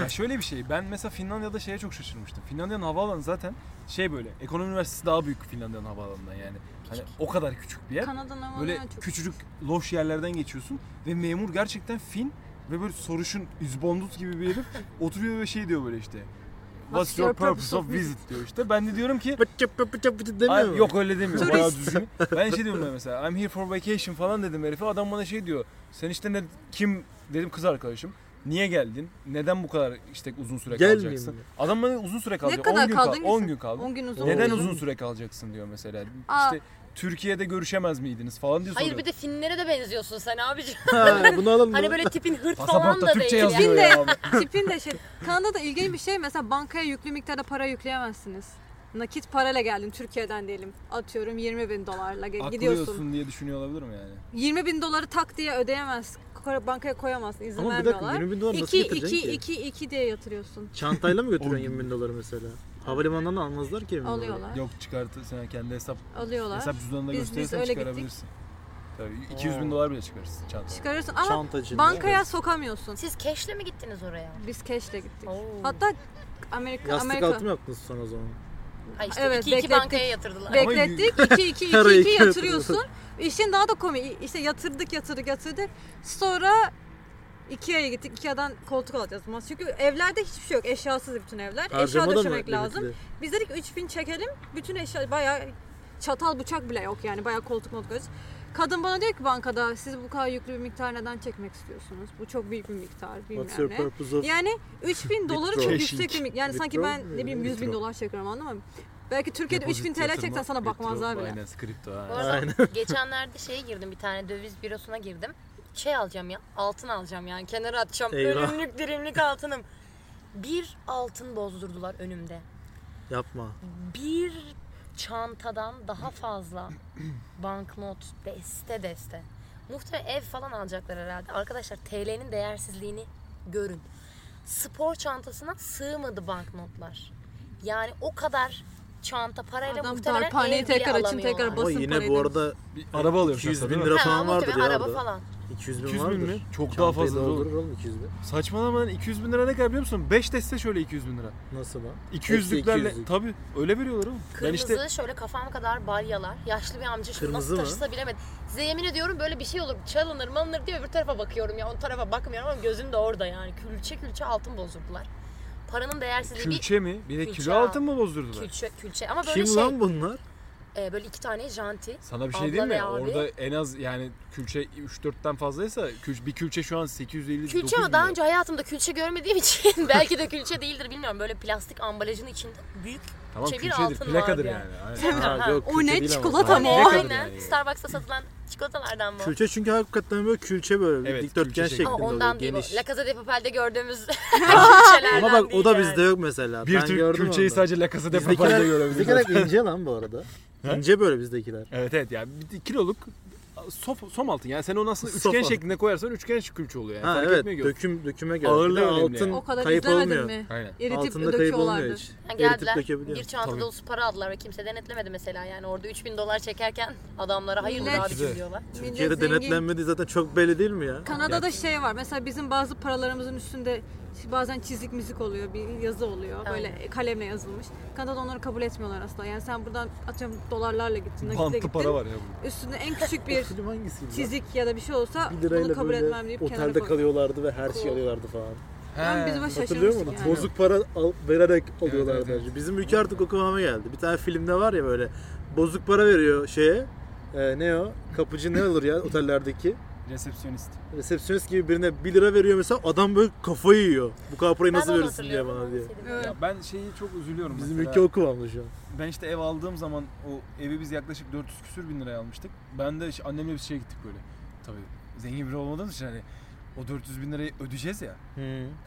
Ya şöyle bir şey. Ben mesela Finlandiya'da şeye çok şaşırmıştım. Finlandiya'nın havaalanı zaten şey böyle. Ekonomi Üniversitesi daha büyük Finlandiya'nın havaalanından yani. Hani o kadar küçük bir yer. Kanada'nın ama Böyle çok küçücük loş yerlerden geçiyorsun ve memur gerçekten Fin ve böyle soruşun üzbondut gibi bir herif oturuyor ve şey diyor böyle işte. What's your purpose of visit diyor işte. Ben de diyorum ki Pıçı pı pıçı pıçı demiyor Ay, yok öyle demiyor. Turist. Bayağı düzgün. Ben şey diyorum ben mesela. I'm here for vacation falan dedim herife. Adam bana şey diyor. Sen işte ne kim dedim kız arkadaşım. Niye geldin? Neden bu kadar işte uzun süre Gelmeyeyim kalacaksın? mi? Adam bana uzun süre kalacak. kadar 10 gün kaldın kal. ki 10 sen? gün kaldım. 10 gün uzun. Neden uzun süre kalacaksın diyor mesela. Aa. İşte Türkiye'de görüşemez miydiniz falan diye Hayır soruyor. bir de Finlere de benziyorsun sen abicim. Ha, bunu alalım. hani böyle tipin hırt falan Pasaportta da Türkçe değil. yani. yazıyor ya abi. Tipin de şey. Kanada'da ilginç bir şey mesela bankaya yüklü miktarda para yükleyemezsiniz. Nakit parayla geldin Türkiye'den diyelim. Atıyorum 20 bin dolarla gidiyorsun. Aklıyorsun diye düşünüyor olabilir mi yani? 20 bin doları tak diye ödeyemez. Bankaya koyamazsın. izin Ama bir dakika vermiyorlar. 20 bin dolar nasıl 2 getireceksin 2 ki? 2 2 diye yatırıyorsun. Çantayla mı götürüyorsun Oy. 20 bin doları mesela? Havalimanından da almazlar ki 20 bin doları. Alıyorlar. Yok çıkartı sen kendi hesap Alıyorlar. hesap cüzdanında Biz- biz gösterirsen öyle çıkarabilirsin. Tabii 200 bin dolar bile çıkarırsın çantaya. Çıkarırsın ama Çantacı. bankaya sokamıyorsun. Siz cash'le mi gittiniz oraya? Biz cash'le gittik. Oo. Hatta Amerika Yastık Amerika altı mı yaptınız sonra o zaman? Ha işte Evet, iki iki beklettik. bankaya yatırdılar. Bek- beklettik. 2 2 Her 2 ay 2 iki yatırıyorsun. İşin daha da komik. İşte yatırdık yatırdık yatırdık. Sonra Ikea'ya gittik. Ikea'dan koltuk alacağız. Mas- Çünkü evlerde hiçbir şey yok. Eşyasız bütün evler. Eşya Harcama döşemek lazım. limitli? Biz dedik 3000 çekelim. Bütün eşya bayağı çatal bıçak bile yok yani. Bayağı koltuk moltuk alacağız. Kadın bana diyor ki bankada siz bu kadar yüklü bir miktar neden çekmek istiyorsunuz? Bu çok büyük bir miktar What's your bilmem ne. purpose of... Yani 3000 doları çok yüksek bir miktar. Yani sanki ben ne bileyim 100 bin dolar çekiyorum anladın mı? Belki Türkiye'de Depozit 3000 TL çeksen sana bakmazlar bile. Binance, kripto. arada geçenlerde şeye girdim bir tane döviz bürosuna girdim. Şey alacağım ya altın alacağım yani kenara atacağım. Eyvah. Ölümlük dirimlik altınım. Bir altın bozdurdular önümde. Yapma. Bir çantadan daha fazla banknot deste deste. Muhtemelen ev falan alacaklar herhalde. Arkadaşlar TL'nin değersizliğini görün. Spor çantasına sığmadı banknotlar. Yani o kadar çanta parayla Adam muhtemelen darphaneyi ev bile tekrar açın, alamıyorlar. tekrar Ama basın yine parayı bu demiş. arada Bir araba alıyorum 200 şahsen, bin değil mi? lira Ha, falan vardır muhtemelen ya araba orada. falan. 200 bin 200 bin mi? Çok daha Çantayı fazla doldurur oğlum 200 bin. Saçmalama lan 200 bin lira ne kadar biliyor musun? 5 deste şöyle 200 bin lira. Nasıl lan? 200'lüklerle 200'lük. tabii öyle veriyorlar oğlum. Ben Kırmızı işte şöyle kafam kadar balyalar. Yaşlı bir amca şunu Kırmızı nasıl mı? taşısa bilemedim. Size yemin ediyorum böyle bir şey olur. Çalınır malınır diye öbür tarafa bakıyorum ya. O tarafa bakmıyorum ama gözüm de orada yani. Külçe külçe altın bozdurdular. Paranın değersizliği külçe mi? Bir de Külçe kilo al. altın mı bir bozdurdular? külçe külçe. Ama böyle Kim şey lan bunlar? E, böyle iki tane janti. Sana bir şey diyeyim mi? abi. Orada en az yani külçe 3-4'ten fazlaysa kül- bir külçe şu an 850 Külçe 900 ama daha önce hayatımda külçe görmediğim için belki de külçe değildir bilmiyorum. Böyle plastik ambalajın içinde büyük Tamam çevir külçedir, altın plakadır var yani. yani. Aynen. Ha, yok, O külçe ne? Çikolata mı? Plakadır Aynen. yani. Starbucks'ta satılan çikolatalardan bu. Külçe çünkü hakikaten böyle külçe böyle Evet, dikdörtgen külçe şeklinde. Ama ondan oluyor, değil geniş. La Casa de Papel'de gördüğümüz külçelerden Ama bak o da yani. bizde yok mesela. Bir ben gördüm külçeyi onu. sadece La Casa de Papel'de görebiliriz. bizdekiler ince lan bu arada. İnce böyle bizdekiler. Evet evet yani bir kiloluk sof, som altın yani sen onu aslında Sof üçgen altın. şeklinde koyarsan üçgen külçe oluyor yani ha fark evet etmiyor ki. döküm döküme göre. Ağırlığı Bir de önemli altın yani. O kadar kayıp izlemedin olmuyor. mi? Aynen. Eritip Altında kayıp olmuyor döküyorlardı. hiç. Eritip geldiler dökebiliyor. bir çanta Tabii. dolusu para aldılar ve kimse denetlemedi mesela yani orada 3000 dolar çekerken adamlara hayırdır Millet- abicim diyorlar. Türkiye'de Millet zengin. denetlenmediği zaten çok belli değil mi ya? Kanada'da şey var. Mesela bizim bazı paralarımızın üstünde bazen çizik mizik oluyor, bir yazı oluyor. Böyle kalemle yazılmış. Kanada'da onları kabul etmiyorlar asla. Yani sen buradan atıyorum dolarlarla gittin, nakitle gittin. para var ya burada. Üstünde en küçük bir çizik ya da bir şey olsa 1 bunu kabul etmem deyip kenara otelde koy. kalıyorlardı ve her şey Cool. alıyorlardı falan. Ben biz böyle Hatırlıyor musun? yani. Bozuk para al, vererek alıyorlardı. evet, evet. önce. Bizim ülke artık o kıvama geldi. Bir tane filmde var ya böyle bozuk para veriyor şeye. Ee, ne o? Kapıcı ne olur ya otellerdeki? Resepsiyonist. Resepsiyonist gibi birine 1 lira veriyor mesela adam böyle kafayı yiyor. Bu kadar parayı Ben nasıl onu verirsin diye hatırlıyorum bana ama diye. Evet. Ya ben şeyi çok üzülüyorum Bizim mesela. ülke o kıvamda şu an. Ben işte ev aldığım zaman o evi biz yaklaşık 400 küsür bin liraya almıştık. Ben de işte annemle bir şeye gittik böyle. Tabii zengin biri olmadığımız için hani o 400 bin lirayı ödeyeceğiz ya.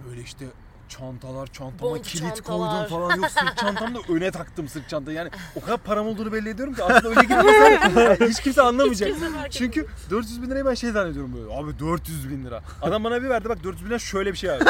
Böyle işte çantalar, çantama Boncuk kilit çantalar. koydum falan. Yok sırt çantamı da öne taktım sırt çantayı. Yani o kadar param olduğunu belli ediyorum ki aslında öyle gitmesen hiç kimse anlamayacak. Hiç kimse fark Çünkü 400 bin lirayı ben şey zannediyorum böyle. Abi 400 bin lira. Adam bana bir verdi bak 400 bin lira şöyle bir şey abi.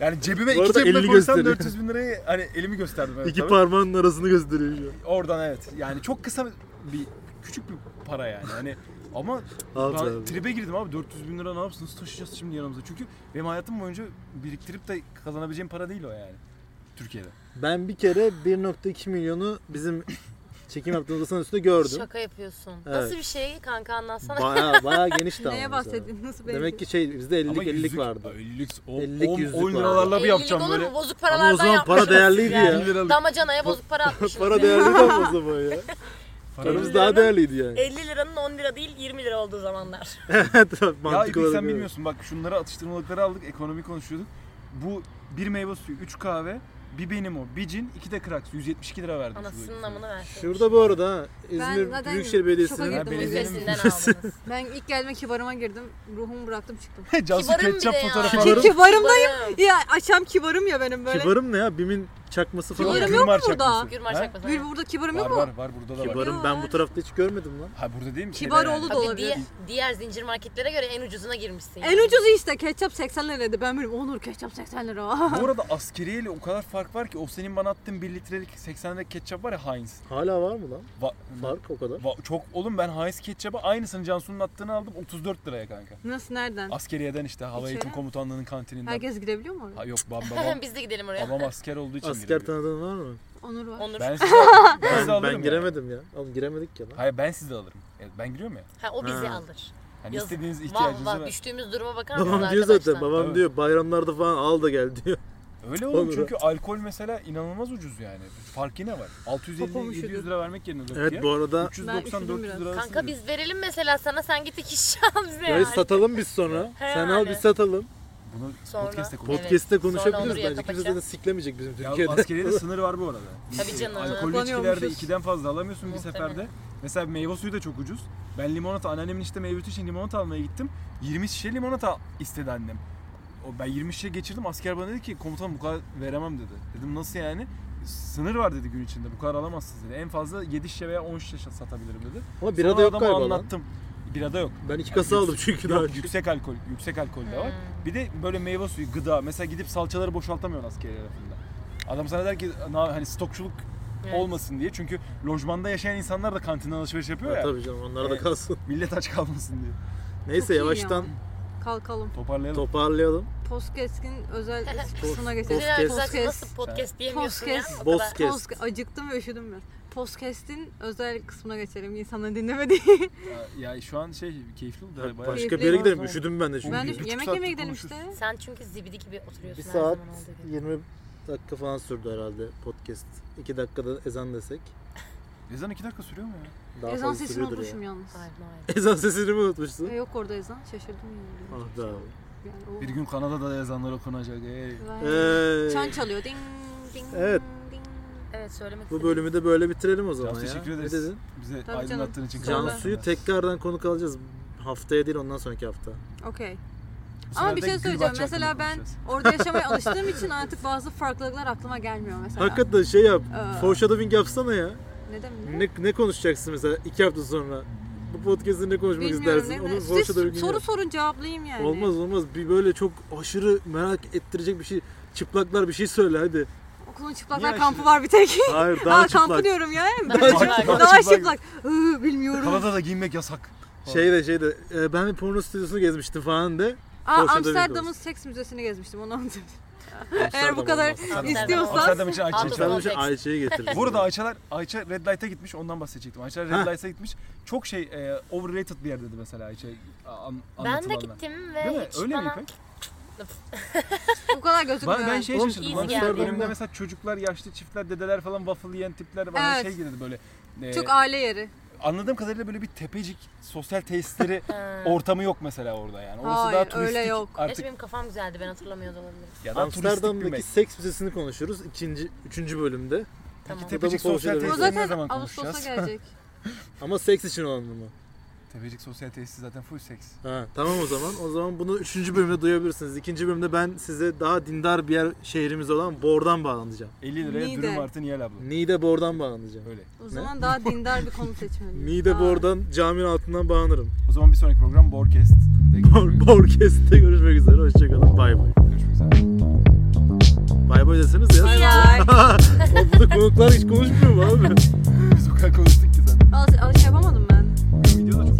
Yani cebime Bu iki arada cebime elini koysam gösteriyor. 400 bin lirayı hani elimi gösterdim. Evet, İki tabii. parmağının arasını gösteriyor şu an. Oradan evet. Yani çok kısa bir küçük bir para yani. Hani ama Abi ben tabii. tribe girdim abi 400 bin lira ne yapsın nasıl taşıyacağız şimdi yanımıza çünkü benim hayatım boyunca biriktirip de kazanabileceğim para değil o yani Türkiye'de. Ben bir kere 1.2 milyonu bizim çekim yaptığımız masanın üstünde gördüm. Şaka yapıyorsun. Evet. Nasıl bir şey kanka anlatsana. Baya baya geniş Neye tamam. bahsettin? Nasıl benziyor? Demek ki şey bizde 50'lik Ama 50'lik yüzlük- vardı. 50'lik, 50'lik 10, yüzlük 10 vardı. liralarla bir 50'lik yapacağım olur böyle. mu? Bozuk Ama paralardan o zaman para yapmışsınız değerliydi yani. ya. 50 liralık. Damacanaya bozuk para atmışsınız. Para değerliydi ama o zaman ya. Paramız 50 daha liranın- değerliydi yani. 50 liranın 10 lira değil 20 lira olduğu zamanlar. Evet, Ya mantık İpek olarak sen öyle. bilmiyorsun bak şunları atıştırmalıkları aldık ekonomi konuşuyorduk. Bu bir meyve suyu, 3 kahve, bir benim o, bir cin, iki de kraks. 182 lira verdim. Anasının amını versin. Şurada bu arada ha, İzmir zaten Büyükşehir şoka Belediyesi'nin girdim. Müzesi. aldınız. Ben ilk gelme kibarıma girdim. Ruhumu bıraktım çıktım. Cansu Kibarım bir ketçap de ya. fotoğrafı Kibarım. Kibarımdayım. Kibarım. Ya açam kibarım ya benim böyle. Kibarım ne ya? Bimin çakması falan. Kibarım yok mu burada? Gürmar Ha? çakması. Bir burada kibarım yok Var mu? var var burada da var. Kibarım ben bu tarafta hiç görmedim lan. Ha burada değil mi? Şeyde Kibar yani. oğlu da Abi olabilir. diğer, diğer zincir marketlere göre en ucuzuna girmişsin. En ucuzu işte ketçap 80 liraydı. Ben böyle Onur ketçap 80 lira. Bu arada askeriyeyle o kadar fark var ki o senin bana attığın 1 litrelik 80 lira ketçap var ya Heinz. Hala var mı lan? Va- Fark o kadar. va- çok oğlum ben Heinz ketçabı aynısını Cansu'nun attığını aldım 34 liraya kanka. Nasıl nereden? Askeriyeden işte Hava İçeri Eğitim? Komutanlığı'nın kantininden. Herkes gidebiliyor mu oraya? Ha, yok babam, babam, Biz de gidelim oraya. babam asker olduğu için Asker girebiliyor. tanıdığın var mı? Onur var. Onur. Ben sizi, ben sizi Ben, alırım ben ya. giremedim ya. Oğlum giremedik ya lan. Hayır ben sizi alırım. Evet, ben giriyorum ya. Ha, o bizi Ha. alır. Hani Yazık. istediğiniz ihtiyacınızı Valla ver. düştüğümüz duruma bakar mısınız Babam diyor arkadaşlar? zaten. Babam Tabii. diyor bayramlarda falan al da gel diyor. Öyle oğlum Olur. çünkü alkol mesela inanılmaz ucuz yani. Fark yine var. Popom 650-700 üşüdü. lira vermek yerine dörtlüye. Evet bu arada 390-400 biraz. lira Kanka biz verelim mesela sana sen git iki şişe al bize ya yani. satalım biz sonra. He Sen al yani. biz satalım. Bunu Sonra. podcast'te konuşalım. Podcast'te Sonra konuşabiliriz Onur'u bence. Kimse zaten siklemeyecek bizim Ya Türkiye'de. askeriyede sınır var bu arada. Tabii canım. Alkollü Kullanıyormuşuz. içkilerde ikiden fazla alamıyorsun bir Muhtemelen. seferde. Mesela meyve suyu da çok ucuz. Ben limonata, anneannemin işte meyve suyu için limonata almaya gittim. 20 şişe limonata istedi annem. O ben 20 şişe geçirdim. Asker bana dedi ki komutan bu kadar veremem dedi. Dedim nasıl yani? Sınır var dedi gün içinde. Bu kadar alamazsınız dedi. En fazla 7 şişe veya 10 şişe satabilirim dedi. Ama bira da Sonra yok adama galiba lan. anlattım. Birada yok. Ben iki kasa aldım çünkü Yok, daha. yüksek alkol, yüksek alkol de var. Hmm. Bir de böyle meyve suyu, gıda. Mesela gidip salçaları boşaltamıyorsun askeri tarafında. Adam sana der ki "Na- hani stokçuluk Evet. olmasın diye. Çünkü lojmanda yaşayan insanlar da kantinden alışveriş yapıyor Ha, ya. tabii canım onlara da Evet. kalsın. Millet aç kalmasın diye. Neyse Çok iyi yavaştan Kalkalım. Toparlayalım. toparlayalım. Postkesk'in özel kısmına geçelim. Güzel Podcast. güzel nasıl podcast diyemiyorsun ya. Podcast. O kadar. Podcast. Post, acıktım ve üşüdüm biraz. Podcast'in özel kısmına geçelim. İnsanların dinlemediği. ya, ya şu an şey keyifli oldu. Bayağı- Başka Keyifli bir yere gidelim. Üşüdüm ben de çünkü. ben de yemek yemeye gidelim konuşuruz. işte. Sen çünkü zibidi gibi oturuyorsun Bir her saat zaman olduğu gibi. 20 dakika falan sürdü herhalde podcast. 2 dakikada ezan desek. Ezan 2 dakika sürüyor mu ya? Daha ezan sesini unutmuşum ya. yalnız. Hayır hayır. Ezan sesini mi unutmuşsun? E, yok orada ezan. Şaşırdım yani. Ah be abi. Yani o- Bir gün Kanada'da da ezanlar okunacak. Ey. Vay. Ee, Çan çalıyor. Ding ding Evet. Evet söylemek bu istediğim- bölümü de böyle bitirelim o zaman ya. teşekkür Ne ederiz. dedin? Bize Tabii aydınlattığın için. canım. Cansu'yu tekrardan konuk alacağız. Haftaya değil ondan sonraki hafta. Okey. Bu sefer Ama bir de şey Gülbahçe söyleyeceğim. hakkında Mesela ben konuşacağız. orada yaşamaya alıştığım için artık bazı farklılıklar aklıma gelmiyor mesela. Hakikaten şey yap. Ee, Foreshadowing yapsana ya. Ne demek? Ne, ne konuşacaksın mesela iki hafta sonra? Bu podcast'te ne konuşmak Bilmiyorum istersin? ne, Onun Siz soru yap. sorun cevaplayayım yani. Olmaz olmaz. Bir böyle çok aşırı merak ettirecek bir şey. Çıplaklar bir şey söyle hadi. Okulun çıplaklar Niye kampı var bir tek. Hayır Aa daha kampı çıplak. diyorum ya. Daha çıplak. Daha Çıplak. Iı, bilmiyorum. Kanada'da giyinmek yasak. Şeyde şeyde e, ben bir porno stüdyosunu gezmiştim falan de. Aa, Amsterdam'ın seks müzesini gezmiştim onu anlatayım. Amsterdam bu kadar istiyorsan- Amsterdam için Ayça. Amsterdam için context. Ayça'yı getirdim. Bu arada Ayçalar, Ayça Red Light'a gitmiş ondan bahsedecektim. Ayça Red. Light'a gitmiş. Çok şey e, overrated bir yer dedi mesela Ayça an, Ben de anlatılanlar. gittim ve Değil mi? hiç Öyle mi bana... İpek? Bu kadar gözükmüyor. Ben, ben yani. şey Oğlum, şaşırdım. Amsterdam'da geldi. bölümde mesela çocuklar, yaşlı çiftler, dedeler falan waffle yiyen tipler bana Evet. şey geldi böyle. e, Çok aile yeri. anladığım kadarıyla böyle bir tepecik sosyal tesisleri ortamı yok mesela orada yani. Orası Hayır, daha turistik. öyle yok. Gerçi Artık benim kafam güzeldi ben hatırlamıyor da olabilirim. ya daha turistik bir Amsterdam'daki seks müzesini konuşuyoruz. ikinci, üçüncü bölümde. Tamam. Peki tepecik bu sosyal konuşuyor. O tesisleri ne zaten zaman Ağustos'a konuşacağız? gelecek. Ama seks için olan mı? Tepecik sosyal tesisi zaten full seks. Ha, tamam o zaman. O zaman bunu üçüncü bölümde duyabilirsiniz. İkinci bölümde ben size daha dindar bir yer şehrimiz olan Bor'dan bağlanacağım. 50 liraya Niğde. dürüm artı Nihal abla. Niğde Bor'dan bağlanacağım. Öyle. O zaman daha dindar bir konu seçmeliyiz. Niğde Aa. Bor'dan caminin altından bağlanırım. O zaman bir sonraki program Borcast. Bor, Borkest'te görüşmek üzere. Hoşçakalın. Bay bay. Görüşmek üzere. Bay bay deseniz ya. Bay bay. Burada konuklar hiç konuşmuyor mu abi? Biz o kadar konuştuk ki sen. Al, al şey yapamadım ben. Video da çok